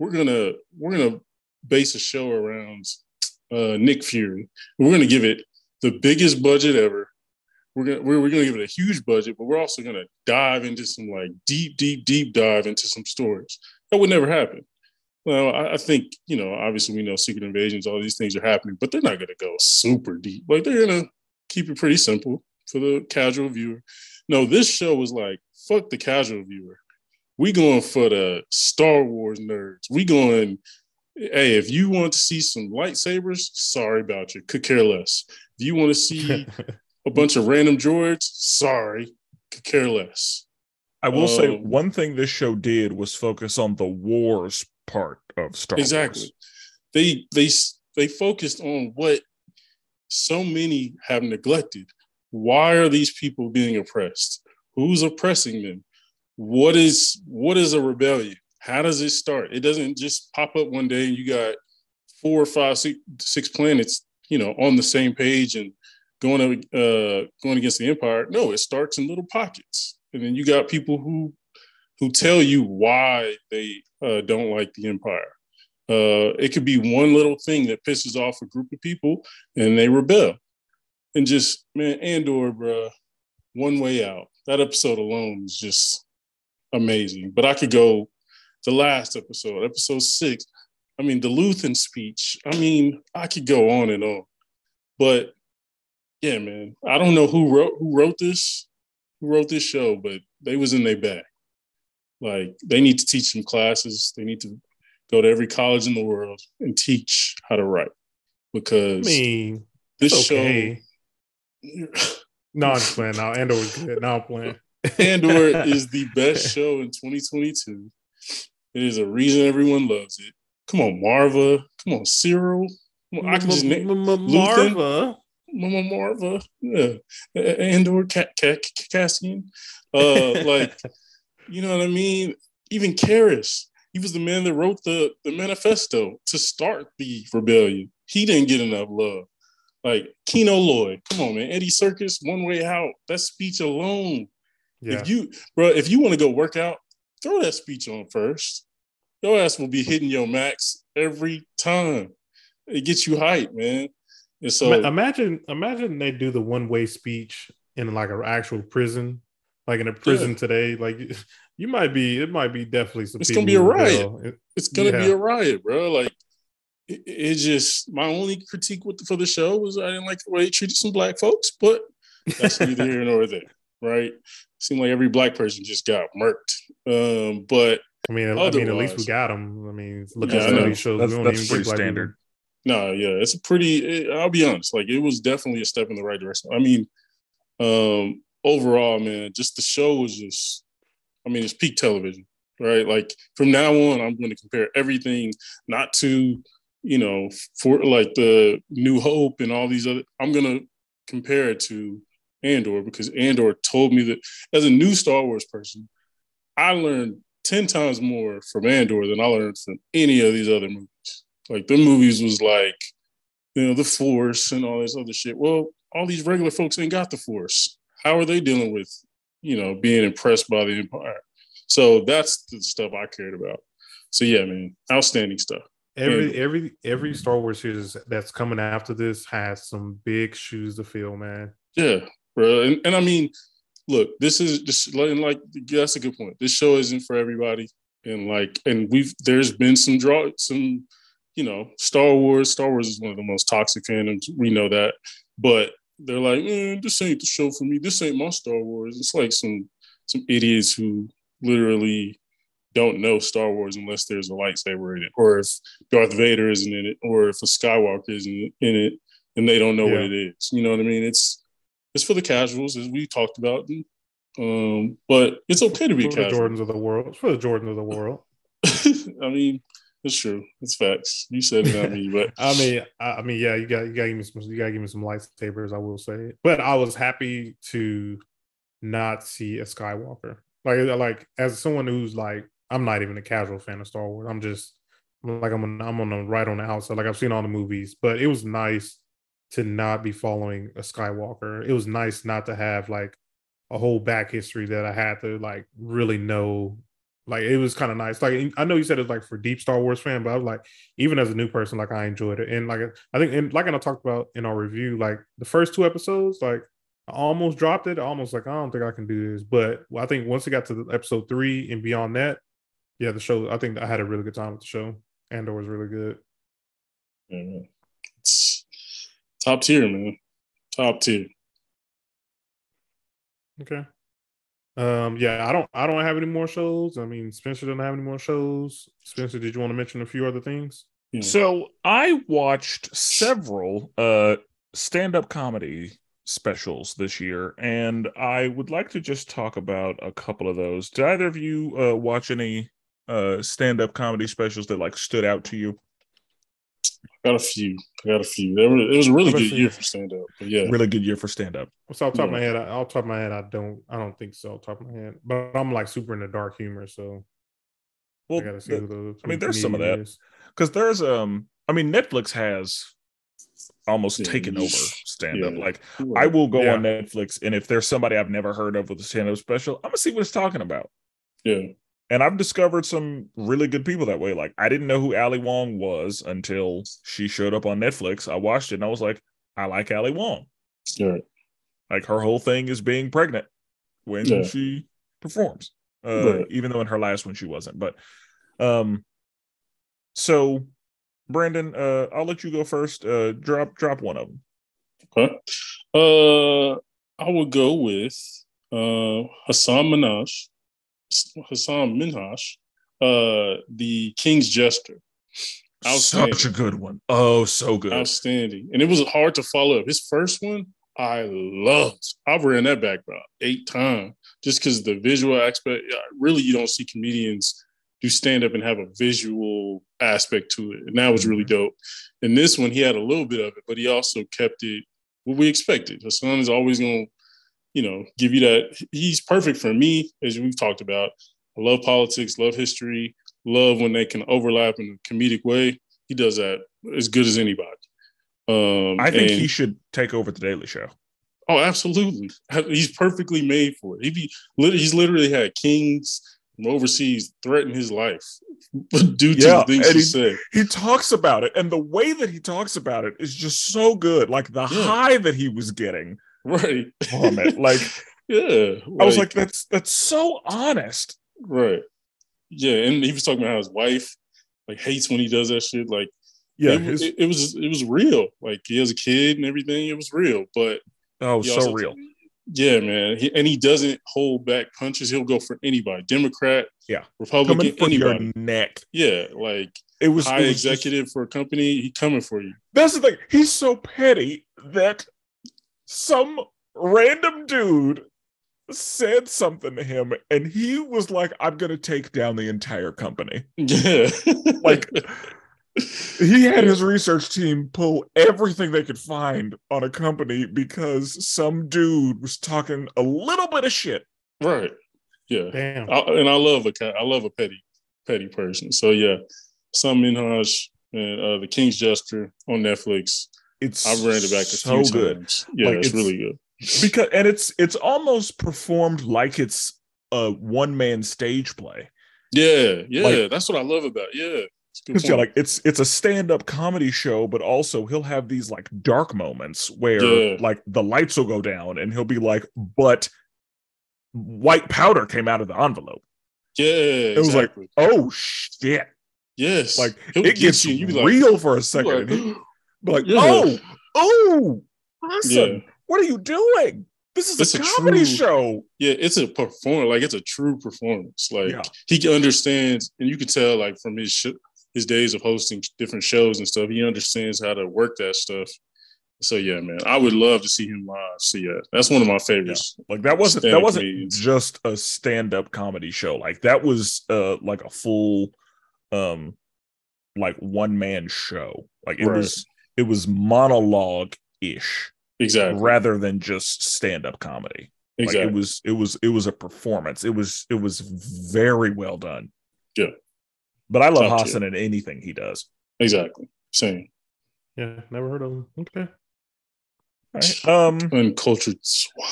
We're gonna we're gonna base a show around uh, Nick Fury. We're gonna give it the biggest budget ever we're gonna we're, we're gonna give it a huge budget, but we're also gonna dive into some like deep, deep, deep dive into some stories. That would never happen. Well, I, I think you know, obviously we know secret invasions, all these things are happening, but they're not gonna go super deep. Like they're gonna keep it pretty simple for the casual viewer. No, this show was like, fuck the casual viewer. We going for the Star Wars nerds. We going, hey, if you want to see some lightsabers, sorry about you. Could care less. If you want to see a bunch of random droids, sorry, could care less. I will um, say one thing this show did was focus on the wars part of Star exactly. Wars. Exactly. They they they focused on what so many have neglected. Why are these people being oppressed? Who's oppressing them? What is what is a rebellion? How does it start? It doesn't just pop up one day and you got four or five, six, six planets, you know, on the same page and going uh, going against the empire. No, it starts in little pockets, and then you got people who who tell you why they uh, don't like the empire. Uh, it could be one little thing that pisses off a group of people, and they rebel. And just man, Andor, bro, one way out. That episode alone is just amazing. But I could go the last episode, episode six. I mean, the Luthen speech. I mean, I could go on and on. But yeah, man. I don't know who wrote who wrote this, who wrote this show, but they was in their bag. Like they need to teach some classes. They need to go to every college in the world and teach how to write because I mean, this okay. show. no, I'm just playing. Now Andor was good. Now I'm playing. Andor is the best show in 2022. It is a reason everyone loves it. Come on, Marva. Come on, Syril. I can just name Marva. Mama Marva, yeah, Andor Cassian. Uh, like, you know what I mean? Even Karis, he was the man that wrote the, the manifesto to start the rebellion. He didn't get enough love. Like Kino Loy, come on, man. Andy Serkis, one way out. That speech alone. Yeah. If you, bro, if you want to go work out, throw that speech on first. Your ass will be hitting your max every time. It gets you hype, man. And so imagine imagine they do the one way speech in like an actual prison, like in a prison yeah. today. Like you might be, it might be definitely some. It's gonna be a riot. It, it's gonna yeah. be a riot, bro. Like it, it just my only critique with, the, for the show was I didn't like the way they treated some black folks, but that's neither here nor there, right? Seemed like every black person just got murked. Um, but I mean, I mean, at least we got them. I mean, look yeah, at some of these shows. That's, we don't that's even pretty standard. No, yeah, it's a pretty. It, I'll be honest, like it was definitely a step in the right direction. I mean, um, overall, man, just the show was just. I mean, it's peak television, right? Like from now on, I'm going to compare everything, not to, you know, for like the New Hope and all these other. I'm going to compare it to Andor because Andor told me that as a new Star Wars person, I learned ten times more from Andor than I learned from any of these other movies. Like the movies was like, you know, the force and all this other shit. Well, all these regular folks ain't got the force. How are they dealing with, you know, being impressed by the empire? So that's the stuff I cared about. So yeah, man, outstanding stuff. Every And- every every Star Wars series that's coming after this has some big shoes to fill, man. Yeah, bro. And, and I mean, look, this is just like, that's a good point. This show isn't for everybody, and like, and we've there's been some draw, some, you know, Star Wars. Star Wars is one of the most toxic fandoms. We know that, but they're like, man, this ain't the show for me. This ain't my Star Wars. It's like some some idiots who literally don't know Star Wars unless there's a lightsaber in it, or if Darth Vader isn't in it, or if a Skywalker isn't in it, and they don't know what it is. You know what I mean? It's it's for the casuals, as we talked about. Um, but it's okay to be For the casual. Jordans of the world. It's for the Jordans of the world. I mean, it's true. It's facts. You said it, not me. But I mean, I, I mean, yeah, you got you got to give me some, you got to give me some lightsabers. I will say, it. but I was happy to not see a Skywalker. Like, like as someone who's like, I'm not even a casual fan of Star Wars. I'm just like I'm on, I'm on the right on the outside. Like I've seen all the movies, but it was nice to not be following a Skywalker. It was nice not to have like a whole back history that I had to like really know. Like it was kind of nice. Like I know you said it's like for deep Star Wars fan, but I was like, even as a new person, like I enjoyed it. And like I think, and like I talked about in our review, like the first two episodes, like I almost dropped it. Almost like I don't think I can do this. But I think once it got to episode three and beyond that, yeah, the show. I think I had a really good time with the show. Andor was really good. it's top tier, man. Top tier. Okay. Um, yeah, I don't I don't have any more shows. I mean, Spenser doesn't have any more shows. Spenser, did you want to mention a few other things? Yeah. So I watched several uh stand-up comedy specials this year, and I would like to just talk about a couple of those. Did either of you uh watch any uh stand-up comedy specials that like stood out to you? Got a few. I got a few. It was a really good year for stand up. Yeah, Really good year for stand-up. What's off the top of my head? I, off the top of my head, I don't I don't think so. Off the top of my head, but I'm like super into dark humor, so Well, I gotta see the- who those. I mean, there's some of that because there's um i mean netflix has almost Yeah, taken over yeesh. stand up Yeah. like i will go Yeah. on netflix and if there's somebody i've never heard of with a stand up special i'm gonna see what it's talking about yeah, and i've discovered some really good people that way like i didn't know who ali wong was until she showed up on netflix i watched it and i was like i like ali wong yeah. like her whole thing is being pregnant when Yeah. she performs uh Right. even though in her last one she wasn't but um so brandon uh i'll let you go first uh drop drop one of them Okay. Uh, I would go with uh, Hasan Minhaj, Hasan Minhaj, uh, the King's Jester. Such a good one oh so good Outstanding. And it was hard to follow up. His first one, I loved. I've ran that back about eight times just because the visual aspect. Really, you don't see comedians do stand up and have a visual aspect to it. And that was really dope. And this one, he had a little bit of it, but he also kept it what we expected. Hasan is always going to, you know, give you that. He's perfect for me, as we've talked about. I love politics, love history, love when they can overlap in a comedic way. He does that as good as anybody. Um, i think and- he should take over the daily show Oh, absolutely. He's perfectly made for it. He be, he's literally had kings from overseas threaten his life due to Yeah, the things he he- said. he talks about it and the way that he talks about it is just so good like the Yeah. high that he was getting Right. from it like yeah. i was like that's that's so honest right. Yeah. And he was talking about how his wife like hates when he does that shit. Like, yeah it, his, it, it was, it was real. Like, he has a kid and everything. It was real. But oh so also- real Yeah, man. He, and he doesn't hold back punches. He'll go for anybody Democrat, Yeah. Republican, anybody. neck Yeah. Like, it was, high it was just- executive for a company, he coming for you. that's the thing he's so petty that some random dude said something to him and he was like i'm gonna take down the entire company Yeah. like he had his research team pull everything they could find on a company because some dude was talking a little bit of shit right. Yeah. Damn. I, and I love a i love a petty petty person. So yeah, some Minhaj and uh, the King's Jester on Netflix. It's I've ran it back so good times. Yeah, Like, it's, it's- really good. because and it's it's almost performed like it's a one man stage play Yeah, yeah, like, that's what I love about. It. Yeah, because yeah, like it's it's a stand-up comedy show, but also he'll have these like dark moments where yeah. like the lights will go down and he'll be like, but white powder came out of the envelope. Yeah, it was like, oh shit. Yes, like He'll it gets you. You real like, for a second. Like, like yeah. oh, oh, listen, yeah. what are you doing? This is it's a comedy true, show. Yeah, it's a performance. Like it's a true performance. Like yeah. he understands, and you can tell, like from his sh- his days of hosting different shows and stuff, he understands how to work that stuff. So yeah, man, I would love to see him live. So yeah, that's one of my favorites. Yeah. Like that wasn't that wasn't comedians. just a stand up comedy show. Like that was uh like a full um like one man show. Like it right. was it was monologue ish exactly. rather than just stand-up comedy. Exactly like it was it was it was a performance. It was it was very well done. Yeah. But i love Top Hasan in anything he does. Exactly. Same. Yeah never heard of him. Okay. Right. um uncultured swine.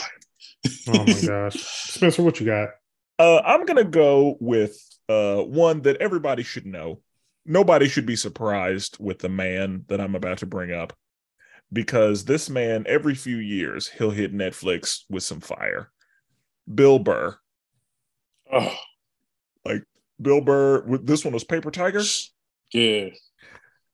Oh my gosh. Spenser what you got? Uh i'm gonna go with uh one that everybody should know nobody should be surprised with the man that i'm about to bring up because this man every few years he'll hit Netflix with some fire. Bill Burr. Oh. Like Bill Burr, this one was Paper Tiger. Yeah.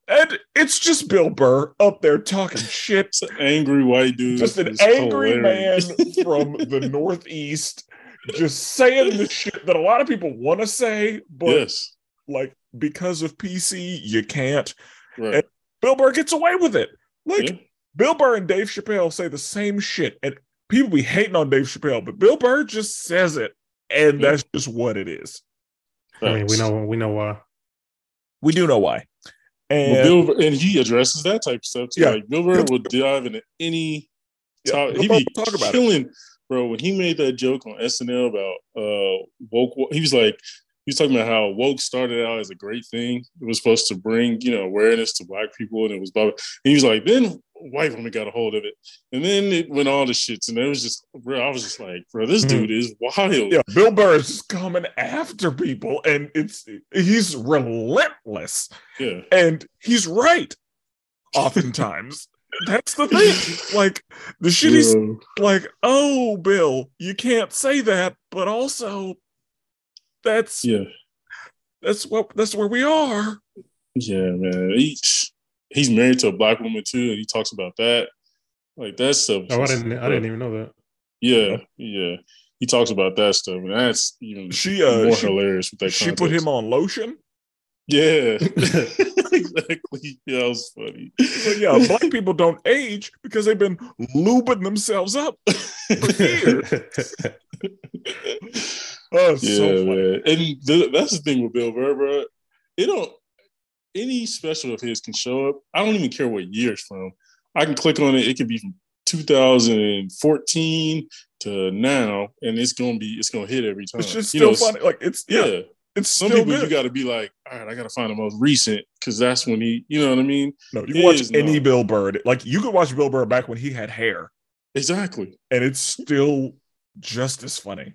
And it's just Bill Burr up there talking shit. Angry white dude. Just an angry hilarious. man from the Northeast, just saying the shit that a lot of people want to say, but yes. like because of PC, you can't. Right. And Bill Burr gets away with it. Like yeah. Bill Burr and Dave Chappelle say the same shit, and people be hating on Dave Chappelle, but Bill Burr just says it, and yeah. that's just what it is. I mean, we know we know why. We do know why. And well, Bill, and he addresses that type of stuff. Too. Yeah, like Bill Burr will dive into any. Yeah, he be talk about killing, it. bro. When he made that joke on SNL about uh woke, he was like, he was talking about how woke started out as a great thing. It was supposed to bring, you know, awareness to black people, and it was blah, blah. And he was like, then white woman got a hold of it, and then it went all the shits, and it was just, bro, I was just like, bro, this mm-hmm. dude is wild. Yeah, Bill Burr is coming after people, and it's he's relentless. Yeah, and he's right. Oftentimes, that's the thing. Like the shitty, yeah. like, oh, Bill, you can't say that, but also that's yeah. That's what that's where we are. Yeah, man. He, he's married to a black woman too, and he talks about that. Like that stuff. Oh, I didn't I didn't even know that. Yeah, yeah. He talks about that stuff, and that's even she uh, more she, hilarious with that. She context. put him on lotion. Yeah, exactly. Yeah, that was funny. But yeah, black people don't age because they've been lubing themselves up for years. Oh, yeah, so man. And the, that's the thing with Bill Burr, bro. It don't any special of his can show up. I don't even care what year it's from. I can click on it. It could be from 2014 to now, and it's gonna be it's gonna hit every time. It's just still you know, funny. Like it's yeah. yeah. It's some people good. you got to be like, all right, I got to find the most recent because that's when he, you know what I mean. No, you can watch any Bill Burr. Like you could watch Bill Burr back when he had hair. Exactly, and it's still just as funny.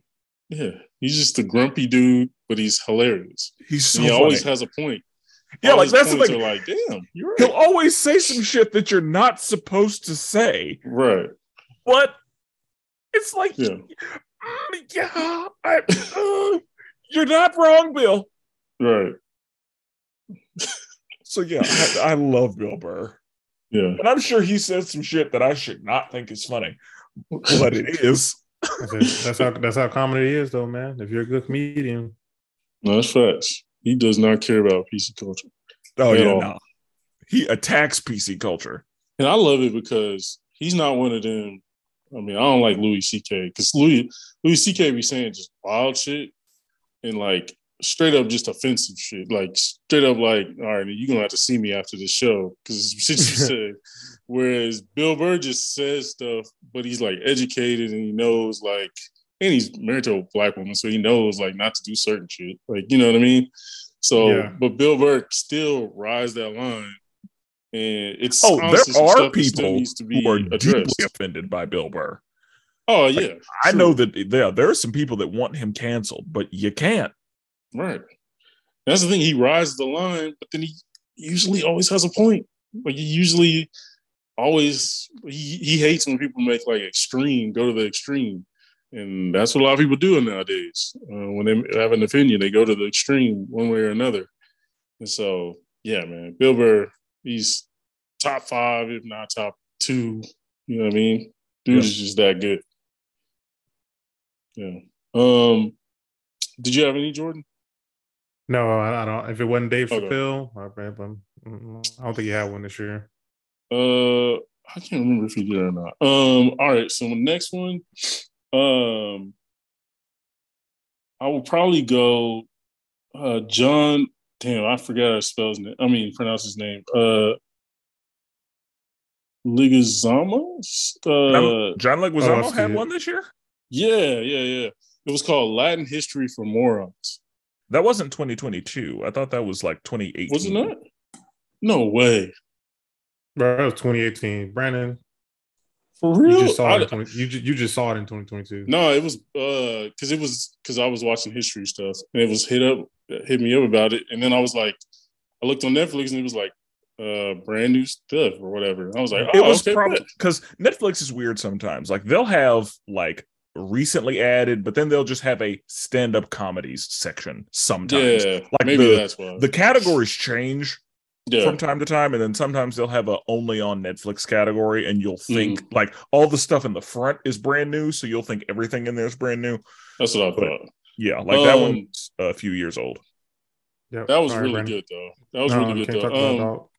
Yeah, he's just a grumpy dude, but he's hilarious. He's so he funny. always has a point. Yeah, All like that's like, like, damn, right. he'll always say some shit that you're not supposed to say. Right. But it's like, yeah, mm, yeah I, uh, you're not wrong, Bill. Right. so yeah, I, I love Bill Burr. Yeah. And I'm sure he said some shit that I should not think is funny, but it is. That's, how that's how comedy is, though, man. If you're a good comedian, no, that's facts. He does not care about PC culture. Oh yeah, all. no. He attacks PC culture, and I love it because he's not one of them. I mean, I don't like Louis C.K. because Louis Louis C.K. be saying just wild shit and like straight up just offensive shit. Like straight up like, all right, you're gonna have to see me after the show because shit you said. Whereas Bill Burr just says stuff, but he's like educated and he knows like, and he's married to a black woman, so he knows like not to do certain shit. Like, you know what I mean? So, yeah. but Bill Burr still rides that line. And it's oh, there are people who are addressed. deeply offended by Bill Burr. Oh yeah, like, I know that yeah, there are some people that want him canceled, but you can't. Right. That's the thing. He rides the line, but then he usually always has a point. Like he usually always he, he hates when people make like extreme go to the extreme, and that's what a lot of people do nowadays. Uh, when they have an opinion, they go to the extreme one way or another. And so, yeah, man, Bill Burr, he's top five, if not top two. You know what I mean? Dude yeah. is just that good. Yeah. Um, did you have any Jordan? No, I, don't. If it wasn't Dave okay. Chappelle, I, I don't think he had one this year. Uh, I can't remember if he did or not. Um, all right. So the next one, um, I will probably go. Uh, John. Damn, I forgot how to spell his name. I mean, pronounce his name. Uh, Leguizamo. Uh, John Leguizamo oh, had one this year. Yeah, yeah, yeah. It was called Latin History for Morons. That wasn't 2022. I thought that was like 2018. Wasn't that? No way. Bro, that was 2018. Brandon. For real? You just saw, I, it, 20, you, just, you just saw it in 2022. No, it was uh because it was because I was watching history stuff and it was hit up hit me up about it. And then I was like, I looked on Netflix and it was like uh brand new stuff or whatever. I was like, oh, it was okay, probably because Netflix is weird sometimes. Like they'll have like recently added, but then they'll just have a stand-up comedies section sometimes. Yeah, like maybe the, that's why the categories change yeah. from time to time, and then sometimes they'll have a only on Netflix category, and you'll think mm. like all the stuff in the front is brand new, so you'll think everything in there is brand new. That's what I but, thought. Yeah, like um, that one's a few years old. Yeah, that was really Brandon. good though. That was no, really good though.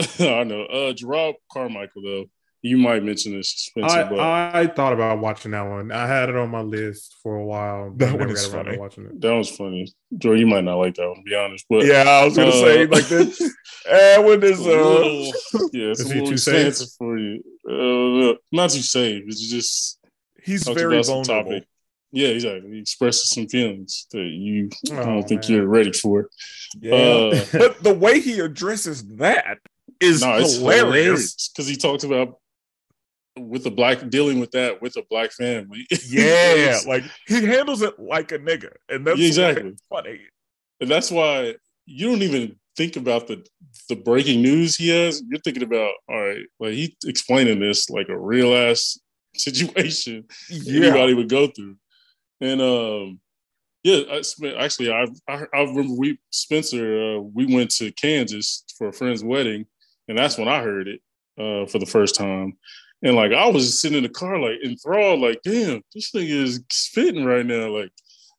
Um, I know. Uh Jerrod Carmichael though you might mention this. I, but I thought about watching that one. I had it on my list for a while. That one is funny. Watching it. That was funny. Joe, you might not like that one, to be honest. But yeah, I was gonna uh, say like this. that one is uh, yeah, it's is a little expensive for you. Uh, not too safe. It's just he's very vulnerable. Yeah, exactly. He expresses some feelings that you oh, I don't think man. you're ready for. Yeah, uh, but the way he addresses that is no, hilarious because he talks about with a black dealing with that with a black family. yeah, like he handles it like a nigga, and that's exactly funny. And that's why you don't even think about the the breaking news he has. You're thinking about all right, like he explaining this like a real ass situation yeah. anybody would go through, and um. Yeah, I, actually, I, I, I remember we Spenser. Uh, we went to Kansas for a friend's wedding, and that's when I heard it uh, for the first time. And like I was sitting in the car, like enthralled, like, damn, this thing is spitting right now. Like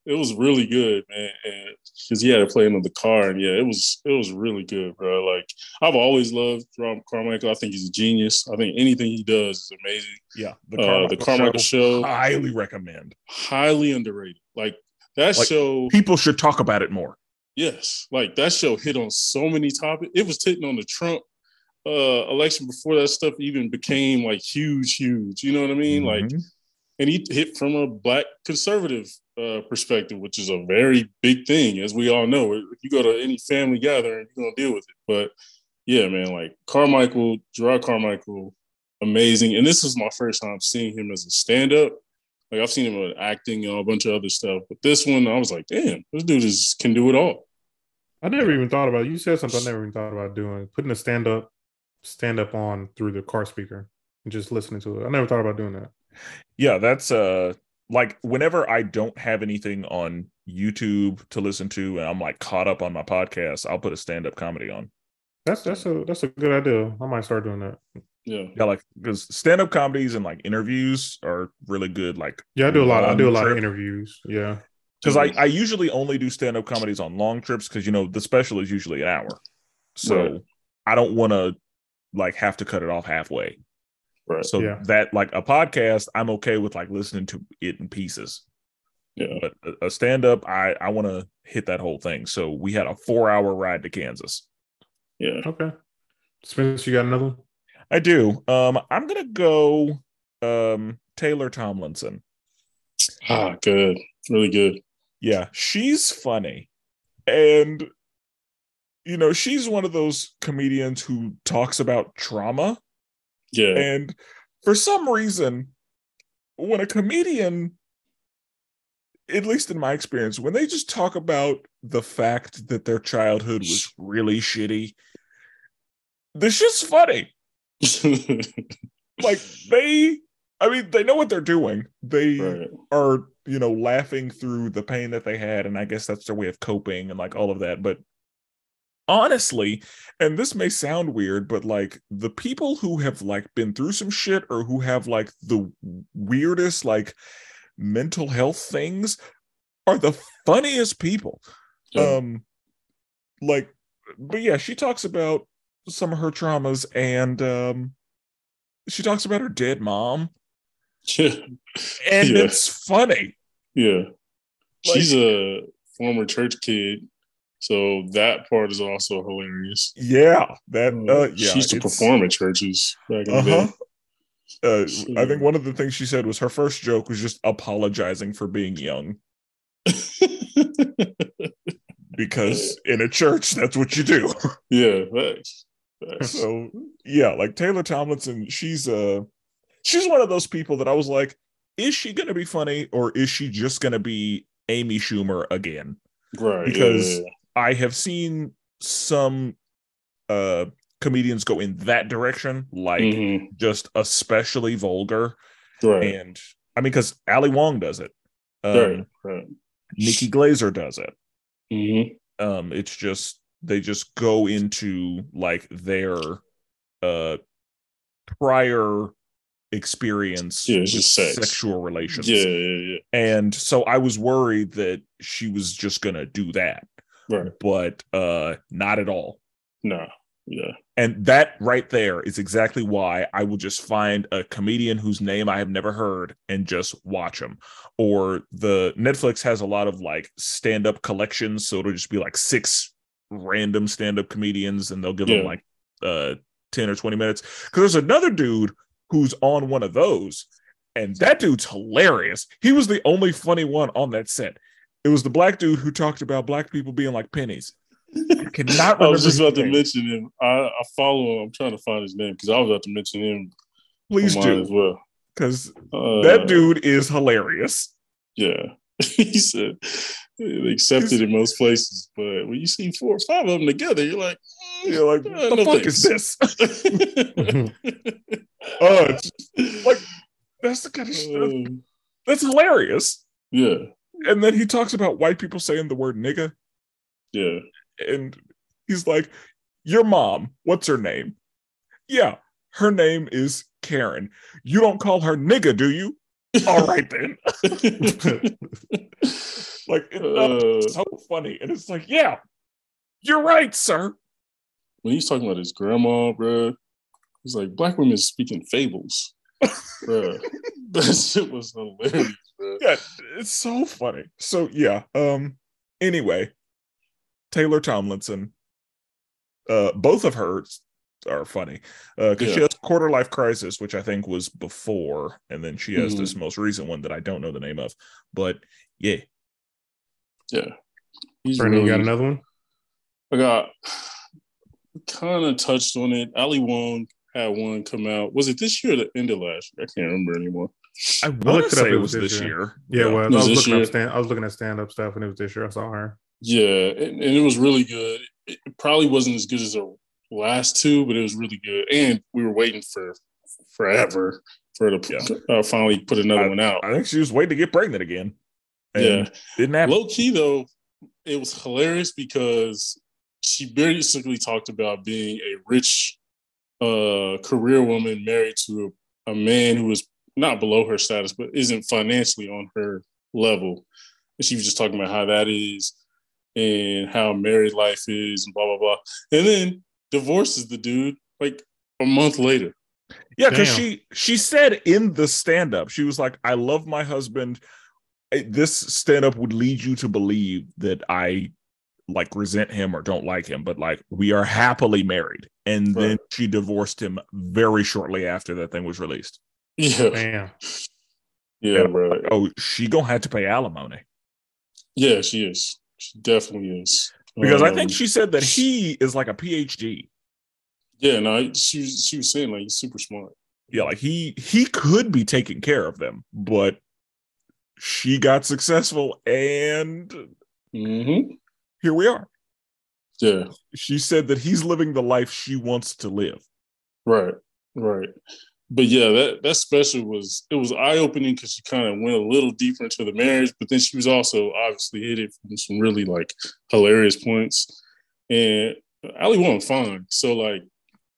it was really good, man. And because he had to play in the car, and yeah, it was it was really good, bro. Like I've always loved Jerrod Carmichael. I think he's a genius. I think anything he does is amazing. Yeah, the Carmichael, uh, the Carmichael show, show, highly recommend. Highly underrated. Like that like, show, people should talk about it more. Yes, like that show hit on so many topics. It was hitting on the Trump uh, election before that stuff even became like huge, huge. You know what I mean? Mm-hmm. Like, and he hit from a black conservative uh, perspective, which is a very big thing, as we all know. If you go to any family gathering, you're gonna deal with it. But yeah, man, like Carmichael, Jerrod Carmichael, amazing. And this is my first time seeing him as a stand-up. Like I've seen him acting and a bunch of other stuff, but this one I was like, damn, this dude is can do it all. I never even thought about. it. You said something I never even thought about doing. Putting a stand up stand up on through the car speaker and just listening to it. I never thought about doing that. Yeah, that's uh like whenever I don't have anything on YouTube to listen to and I'm like caught up on my podcast, I'll put a stand up comedy on. That's that's a that's a good idea. I might start doing that. Yeah. Yeah, like because stand up comedies and like interviews are really good. Like yeah, I do a lot. I do a lot of interviews. Yeah. Because I, I usually only do stand up comedies on long trips because you know the special is usually an hour. So right. I don't want to like have to cut it off halfway. Right. So yeah. that like a podcast, I'm okay with like listening to it in pieces. Yeah. But a, a stand up, I I want to hit that whole thing. So we had a four hour ride to Kansas. Yeah. Okay. Spenser, you got another one? I do. Um, I'm gonna go um Taylor Tomlinson. Ah, good. Really good. Yeah, she's funny. And you know, she's one of those comedians who talks about trauma. Yeah. And for some reason, when a comedian, at least in my experience, when they just talk about the fact that their childhood was really shitty. This just funny. like they I mean, they know what they're doing. They right. are, you know, laughing through the pain that they had, and I guess that's their way of coping and like all of that. But honestly, and this may sound weird, but like the people who have like been through some shit or who have like the weirdest like mental health things are the funniest people. Yeah. Um like but yeah, she talks about some of her traumas and um she talks about her dead mom. And yeah. it's funny. Yeah. Like, She's a former church kid so that part is also hilarious. Yeah, that uh, uh yeah, she used to perform at churches back in uh-huh. Uh, I think one of the things she said was her first joke was just apologizing for being young. because in a church, that's what you do. Yeah. So yeah, like Taylor Tomlinson, she's uh she's one of those people that I was like, is she gonna be funny or is she just gonna be Amy Schumer again? Right. Because yeah. I have seen some uh comedians go in that direction, like mm-hmm. just especially vulgar. Right. And I mean, because Ali Wong does it. Um, right. right. Nikki Glazer does it. Mm-hmm. Um, it's just they just go into like their uh prior experience yeah, sex. sexual relations. Yeah, yeah, yeah. And so I was worried that she was just gonna do that right. but uh not at all. No. Yeah. And that right there is exactly why i will just find a comedian whose name i have never heard and just watch them or the netflix has a lot of like stand-up collections so it'll just be like six random stand-up comedians and they'll give yeah. them like uh 10 or 20 minutes. Because there's another dude who's on one of those and that dude's hilarious. He was the only funny one on that set it was the black dude who talked about black people being like pennies. I cannot I was just about to mention him. I, I follow him. I'm trying to find his name because I was about to mention him. Please do as well. Because uh, that dude is hilarious. Yeah. he said accepted in most places, but when you see four or five of them together, you're like, mm, you're like, what uh, the no fuck thanks. is this? oh, it's like that's the kind of shit. Uh, that's hilarious. Yeah and then he talks about white people saying the word nigga. Yeah. And he's like, Your mom, what's her name? Yeah, her name is Karen. You don't call her nigga, do you? All right then. like it's uh, so funny. And it's like, yeah, you're right, sir. When he's talking about his grandma, bro, he's like, black women speaking fables. bro, that shit was hilarious yeah, it's so funny. So yeah. Um. Anyway, Taylor Tomlinson. Uh, both of hers are funny because uh, yeah. she has quarter life crisis, which I think was before, and then she has mm-hmm. this most recent one that I don't know the name of. But yeah, yeah. He's Brandon, really, you got another one? I got kind of touched on it. Ali Wong had one come out. Was it this year or the end of last year? I can't remember anymore. I looked to say it was this year. year. Yeah, yeah, well, I was looking year. up stand. I was looking at stand up stuff, and it was this year. I saw her. Yeah, and, and, it was really good. It probably wasn't as good as the last two, but it was really good. And we were waiting for forever for her to yeah. uh, finally put another I, one out. I think she was waiting to get pregnant again. yeah, didn't happen. Low key though, it was hilarious because she basically talked about being a rich uh, career woman married to a, a man who was not below her status, but isn't financially on her level. And she was just talking about how that is and how married life is and blah blah blah. And then divorces the dude like a month later. Yeah, because she she said in the stand-up, she was like, I love my husband. This stand-up would lead you to believe that I like resent him or don't like him, but like we are happily married. And right. then she divorced him very shortly after that thing was released. Yeah. Man. Yeah, and bro. Oh, she gonna have to pay alimony. Yeah, she is. She definitely is. Because um, I think um, she said that he is like a PhD. Yeah, no, she she was saying like he's super smart. Yeah, like he he could be taking care of them, but she got successful and mm-hmm. here we are. Yeah. She said that he's living the life she wants to live. Right. Right. But yeah, that that special was it was eye opening because she kind of went a little deeper into the marriage, but then she was also obviously hit it from some really like hilarious points. And Ali wasn't fine. So like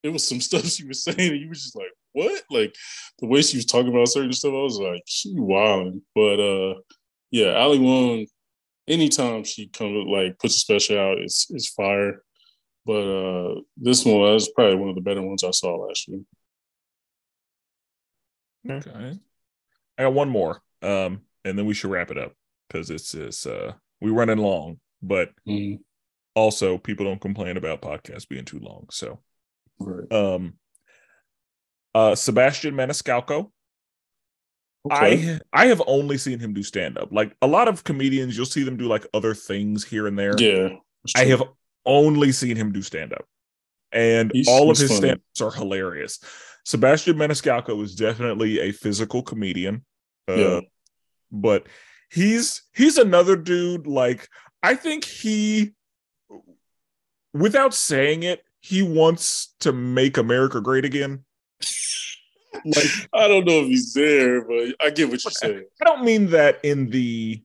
it was some stuff she was saying, and you was just like, what? Like the way she was talking about certain stuff, I was like, she wilding. But uh yeah, Ali Wong, anytime she comes like puts a special out, it's it's fire. But uh this one was probably one of the better ones I saw last year. Okay. I got one more. Um, and then we should wrap it up because it's it's uh we running long, but mm. also people don't complain about podcasts being too long. So right. um uh Sebastian Maniscalco. Okay. I I have only seen him do stand up. Like a lot of comedians, you'll see them do like other things here and there. Yeah. I have only seen him do stand up. And he's, all of his stand ups are hilarious. Sebastian Maniscalco is definitely a physical comedian. Uh, yeah. But he's he's another dude like I think he without saying it, he wants to make America great again. like I don't know if he's there, but I get what you're saying. I don't mean that in the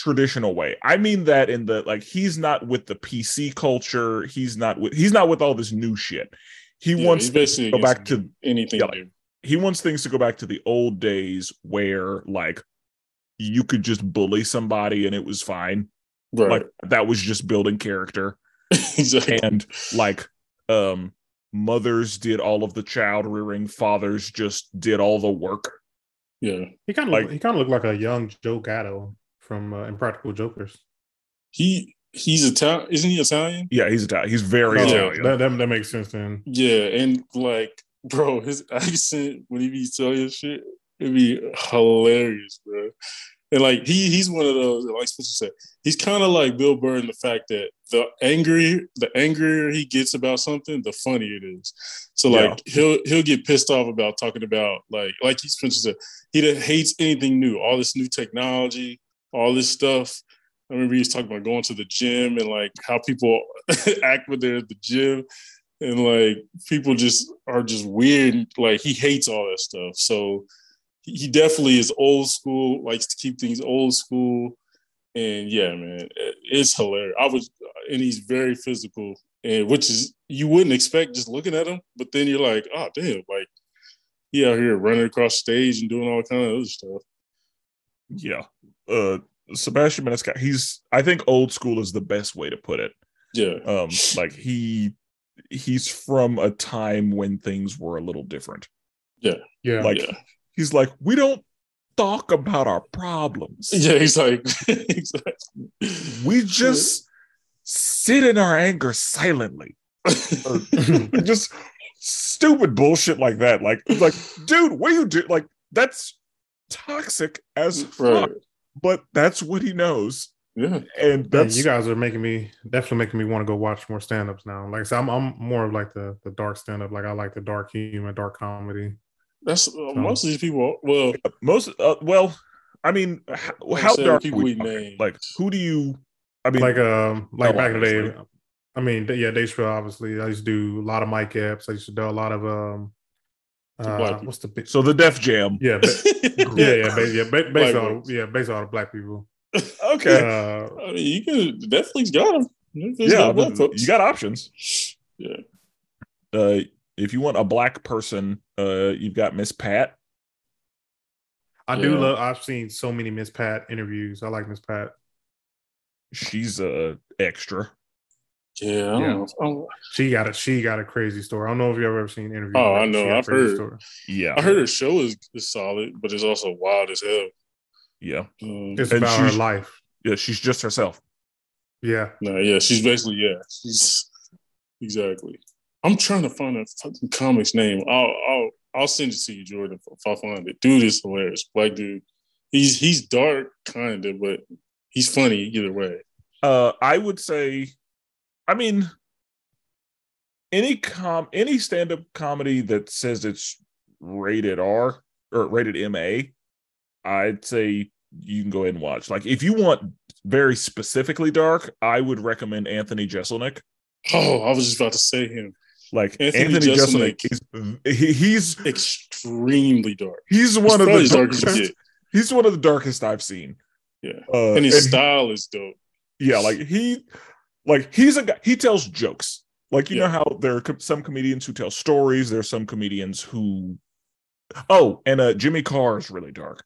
traditional way. I mean that in the like he's not with the PC culture. He's not with he's not with all this new shit. He yeah, wants to go back to anything. Yeah, like, he wants things to go back to the old days where like you could just bully somebody and it was fine. Right. Like that was just building character. exactly. And like um mothers did all of the child rearing, fathers just did all the work. Yeah. He kind of like, he kind of looked like a young Joe Gatto from uh, Impractical Jokers. He he's Italian, isn't he Italian? Yeah, he's Italian. He's very oh, Italian. That, that, that makes sense then. Yeah, and like, bro, his accent when he be telling shit, it'd be hilarious, bro. And like he he's one of those, like Spenser said, he's kind of like Bill Burr in the fact that the angry, the angrier he gets about something, the funnier it is. So like yeah. he'll he'll get pissed off about talking about like like he Spenser said, he hates anything new, all this new technology, all this stuff. I remember he was talking about going to the gym and like how people act when they're at the gym. And like people just are just weird. Like he hates all that stuff. So he definitely is old school, likes to keep things old school. And yeah, man, it's hilarious. I was, and he's very physical, and which is you wouldn't expect just looking at him, but then you're like, oh damn, like he out here running across stage and doing all kind of other stuff. Yeah, uh, Sebastian Maniscalco, he's I think old school is the best way to put it. Yeah. Um, like he he's from a time when things were a little different. Yeah. Yeah. Like yeah. he's like, we don't talk about our problems. Yeah, he's like exactly. We just sit in our anger silently. just stupid bullshit like that. Like, like, dude, what do you do? Like, that's toxic as fuck. Right but that's what he knows. Yeah, and that's you guys are making me definitely making me want to go watch more stand-ups now. Like I said, I'm I'm more of like the the dark stand-up. Like I like the dark humor, dark comedy. That's uh, so, most of these people. Well, most uh, well, I mean, how, how dark people we name? Like who do you? I mean, like um, like back in the day. I mean, yeah, Dave Chappelle. Obviously, I used to do a lot of Mike Epps. I used to do a lot of um, uh, what's the big... so the Def Jam? Yeah, ba- yeah, yeah, ba- yeah. Ba- based on yeah, based on black people. okay, uh, I mean, you can Netflix got them. yeah, got you got options. Yeah. Uh, if you want a black person, uh, you've got Miss Pat. I yeah. do love. I've seen so many Miss Pat interviews. I like Miss Pat. She's a uh, extra. Yeah, yeah. Know, she got a she got a crazy story. I don't know if you've ever seen an interview. Oh, I know. I've heard. Story. Yeah, I heard her show is, is solid, but it's also wild as hell. Yeah, um, it's about her life. Yeah, she's just herself. Yeah. No, yeah, she's basically yeah, she's exactly. I'm trying to find a fucking comics name. I'll I'll I'll send it to you, Jordan, if I find it. Dude is hilarious. Black dude. He's he's dark, kind of, but he's funny either way. Uh, I would say I mean, any com any stand-up comedy that says it's rated R or rated MA, I'd say you can go ahead and watch. Like if you want very specifically dark, I would recommend Anthony Jeselnik. Oh, I was just about to say him. Like Anthony, Anthony Jeselnik, Jeselnik is he, he's extremely dark. He's one he's of the darkest. He's one of the darkest I've seen. Yeah, uh, and his and style he, is dope. Yeah, like he, like he's a guy. He tells jokes. Like you yeah. know how there are some comedians who tell stories. There are some comedians who, oh, and uh, Jimmy Carr is really dark.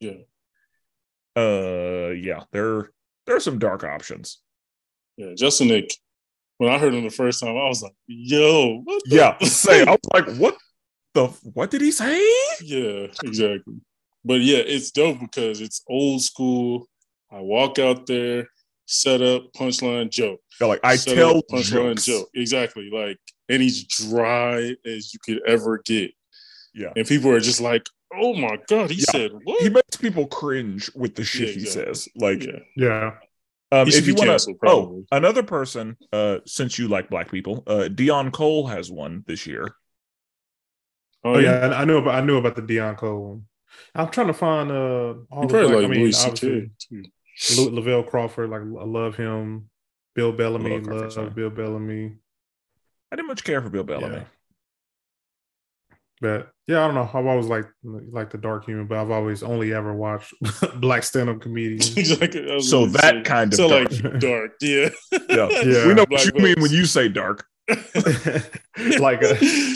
Yeah. Uh, yeah. There, there are some dark options. Yeah, Jeselnik. When I heard him the first time, I was like, "Yo, yeah." Say, I was like, "What the? What did he say?" Yeah, exactly. But yeah, it's dope because it's old school. I walk out there, set up, punchline, joke. Yeah, like I set tell up, punchline, jokes. joke. Exactly. Like, and he's dry as you could ever get. Yeah. And people are just like, oh my God, he yeah. said what? He makes people cringe with the shit yeah, he says. Like, yeah. yeah. Um, if you want to, oh, another person, uh, since you like black people, uh, Deon Cole has one this year. Oh, oh yeah, I knew about I knew about the Deon Cole one. I'm trying to find uh all the like I mean, Louis obviously Lavell Crawford, like I love him. Bill Bellamy, love, love Bill Bellamy. I didn't much care for Bill Bellamy. Yeah. But yeah, I don't know. I've always liked like the dark humor, but I've always only ever watched black stand-up comedians. exactly. So that say, kind of so dark. like dark, yeah. yeah, yeah. We know black what you mean when you say dark. like uh,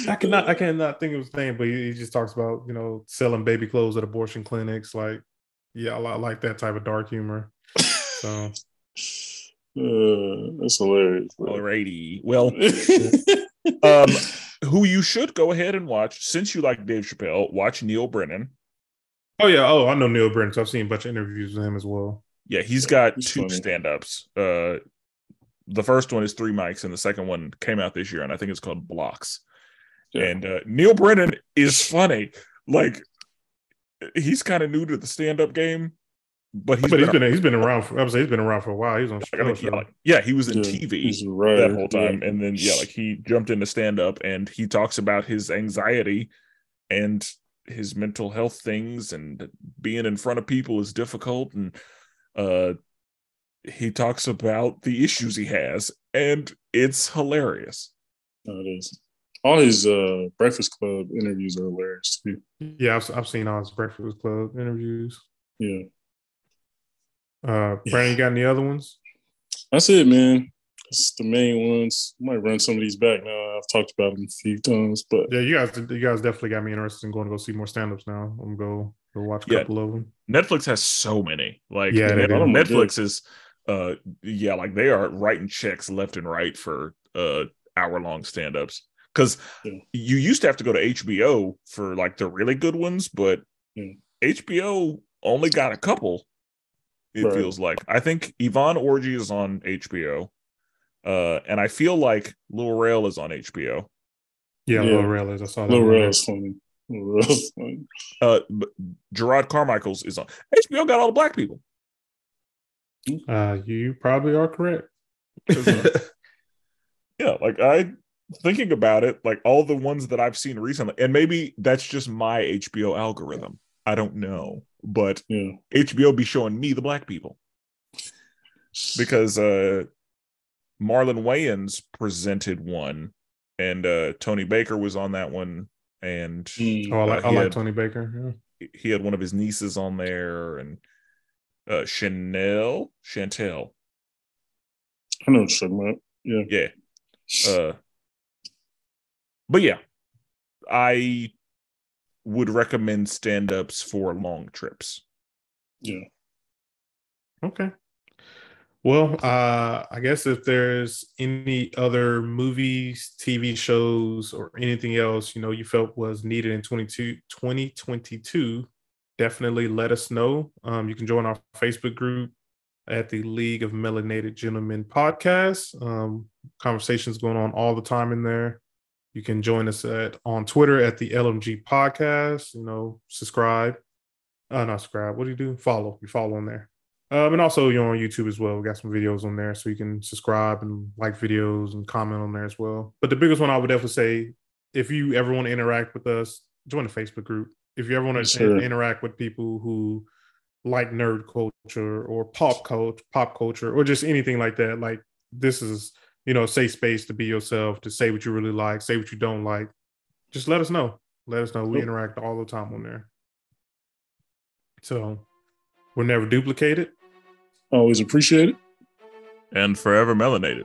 I cannot, I cannot think of his name, but he, he, just talks about you know selling baby clothes at abortion clinics. Like, yeah, I, I like that type of dark humor. So. Uh, that's hilarious. Alrighty. Well, um, who you should go ahead and watch since you like Dave Chappelle, watch Neal Brennan. Oh yeah, oh I know Neal Brennan. So I've seen a bunch of interviews with him as well. Yeah, he's got he's two stand-ups. Uh the first one is three mics, and the second one came out this year, and I think it's called Blocks. Yeah. And uh, Neal Brennan is funny. Like he's kind of new to the stand-up game, but he's, but been, he's been he's been around for I was he's been around for a while. He's on like, yeah, like, yeah, he was in yeah, TV that whole time, yeah. and then yeah, like he jumped into stand up, and he talks about his anxiety and his mental health things, and being in front of people is difficult, and uh, he talks about the issues he has, and it's hilarious. Oh, it is. All his uh, Breakfast Club interviews are hilarious too. Yeah, I've, I've seen all his Breakfast Club interviews. Yeah. Uh, Brandon, you got any other ones? That's it, man. That's the main ones. I might run some of these back now. I've talked about them a few times, but yeah, you guys, you guys definitely got me interested in going to go see more stand-ups now. I'm gonna go go watch a yeah. couple of them. Netflix has so many. Like, yeah, Netflix is, uh, yeah, like they are writing checks left and right for uh hour long stand-ups because yeah. you used to have to go to HBO for like the really good ones, but yeah. HBO only got a couple it right. feels like. I think Yvonne Orji is on HBO. Uh, and I feel like Lil Rel is on HBO. Yeah, yeah. Lil Rel is. I saw that. Lil Rel is funny. Lil funny. Uh, Jerrod Carmichael's is on HBO. Got all the black people. Uh, you probably are correct. yeah, like I thinking about it, like all the ones that I've seen recently, and maybe that's just my HBO algorithm. I don't know but yeah. HBO be showing me the black people because uh, Marlon Wayans presented one, and uh, Tony Baker was on that one, and mm. oh, I like, uh, I like had, Tony Baker. Yeah. He had one of his nieces on there, and uh, Chanel, Chantel. I know what you're about. Yeah, yeah. Uh, but yeah, I would recommend stand-ups for long trips. Yeah. Okay. Well, uh, I guess if there's any other movies, TV shows, or anything else, you know, you felt was needed in 22, 2022, definitely let us know. Um, you can join our Facebook group at the League of Melanated Gentlemen podcast. Um, conversations going on all the time in there. You can join us at on Twitter at the LMG Podcast. You know, subscribe. Uh, not subscribe. What do you do? Follow. You follow on there. Um, and also you're on YouTube as well. We got some videos on there, so you can subscribe and like videos and comment on there as well. But the biggest one I would definitely say, if you ever want to interact with us, join the Facebook group. If you ever want to sure. interact with people who like nerd culture or pop culture, pop culture, or just anything like that. Like this is, you know, safe space to be yourself, to say what you really like, say what you don't like. Just let us know. Let us know. We interact all the time on there. So we're never duplicated. Always appreciate it. And forever melanated.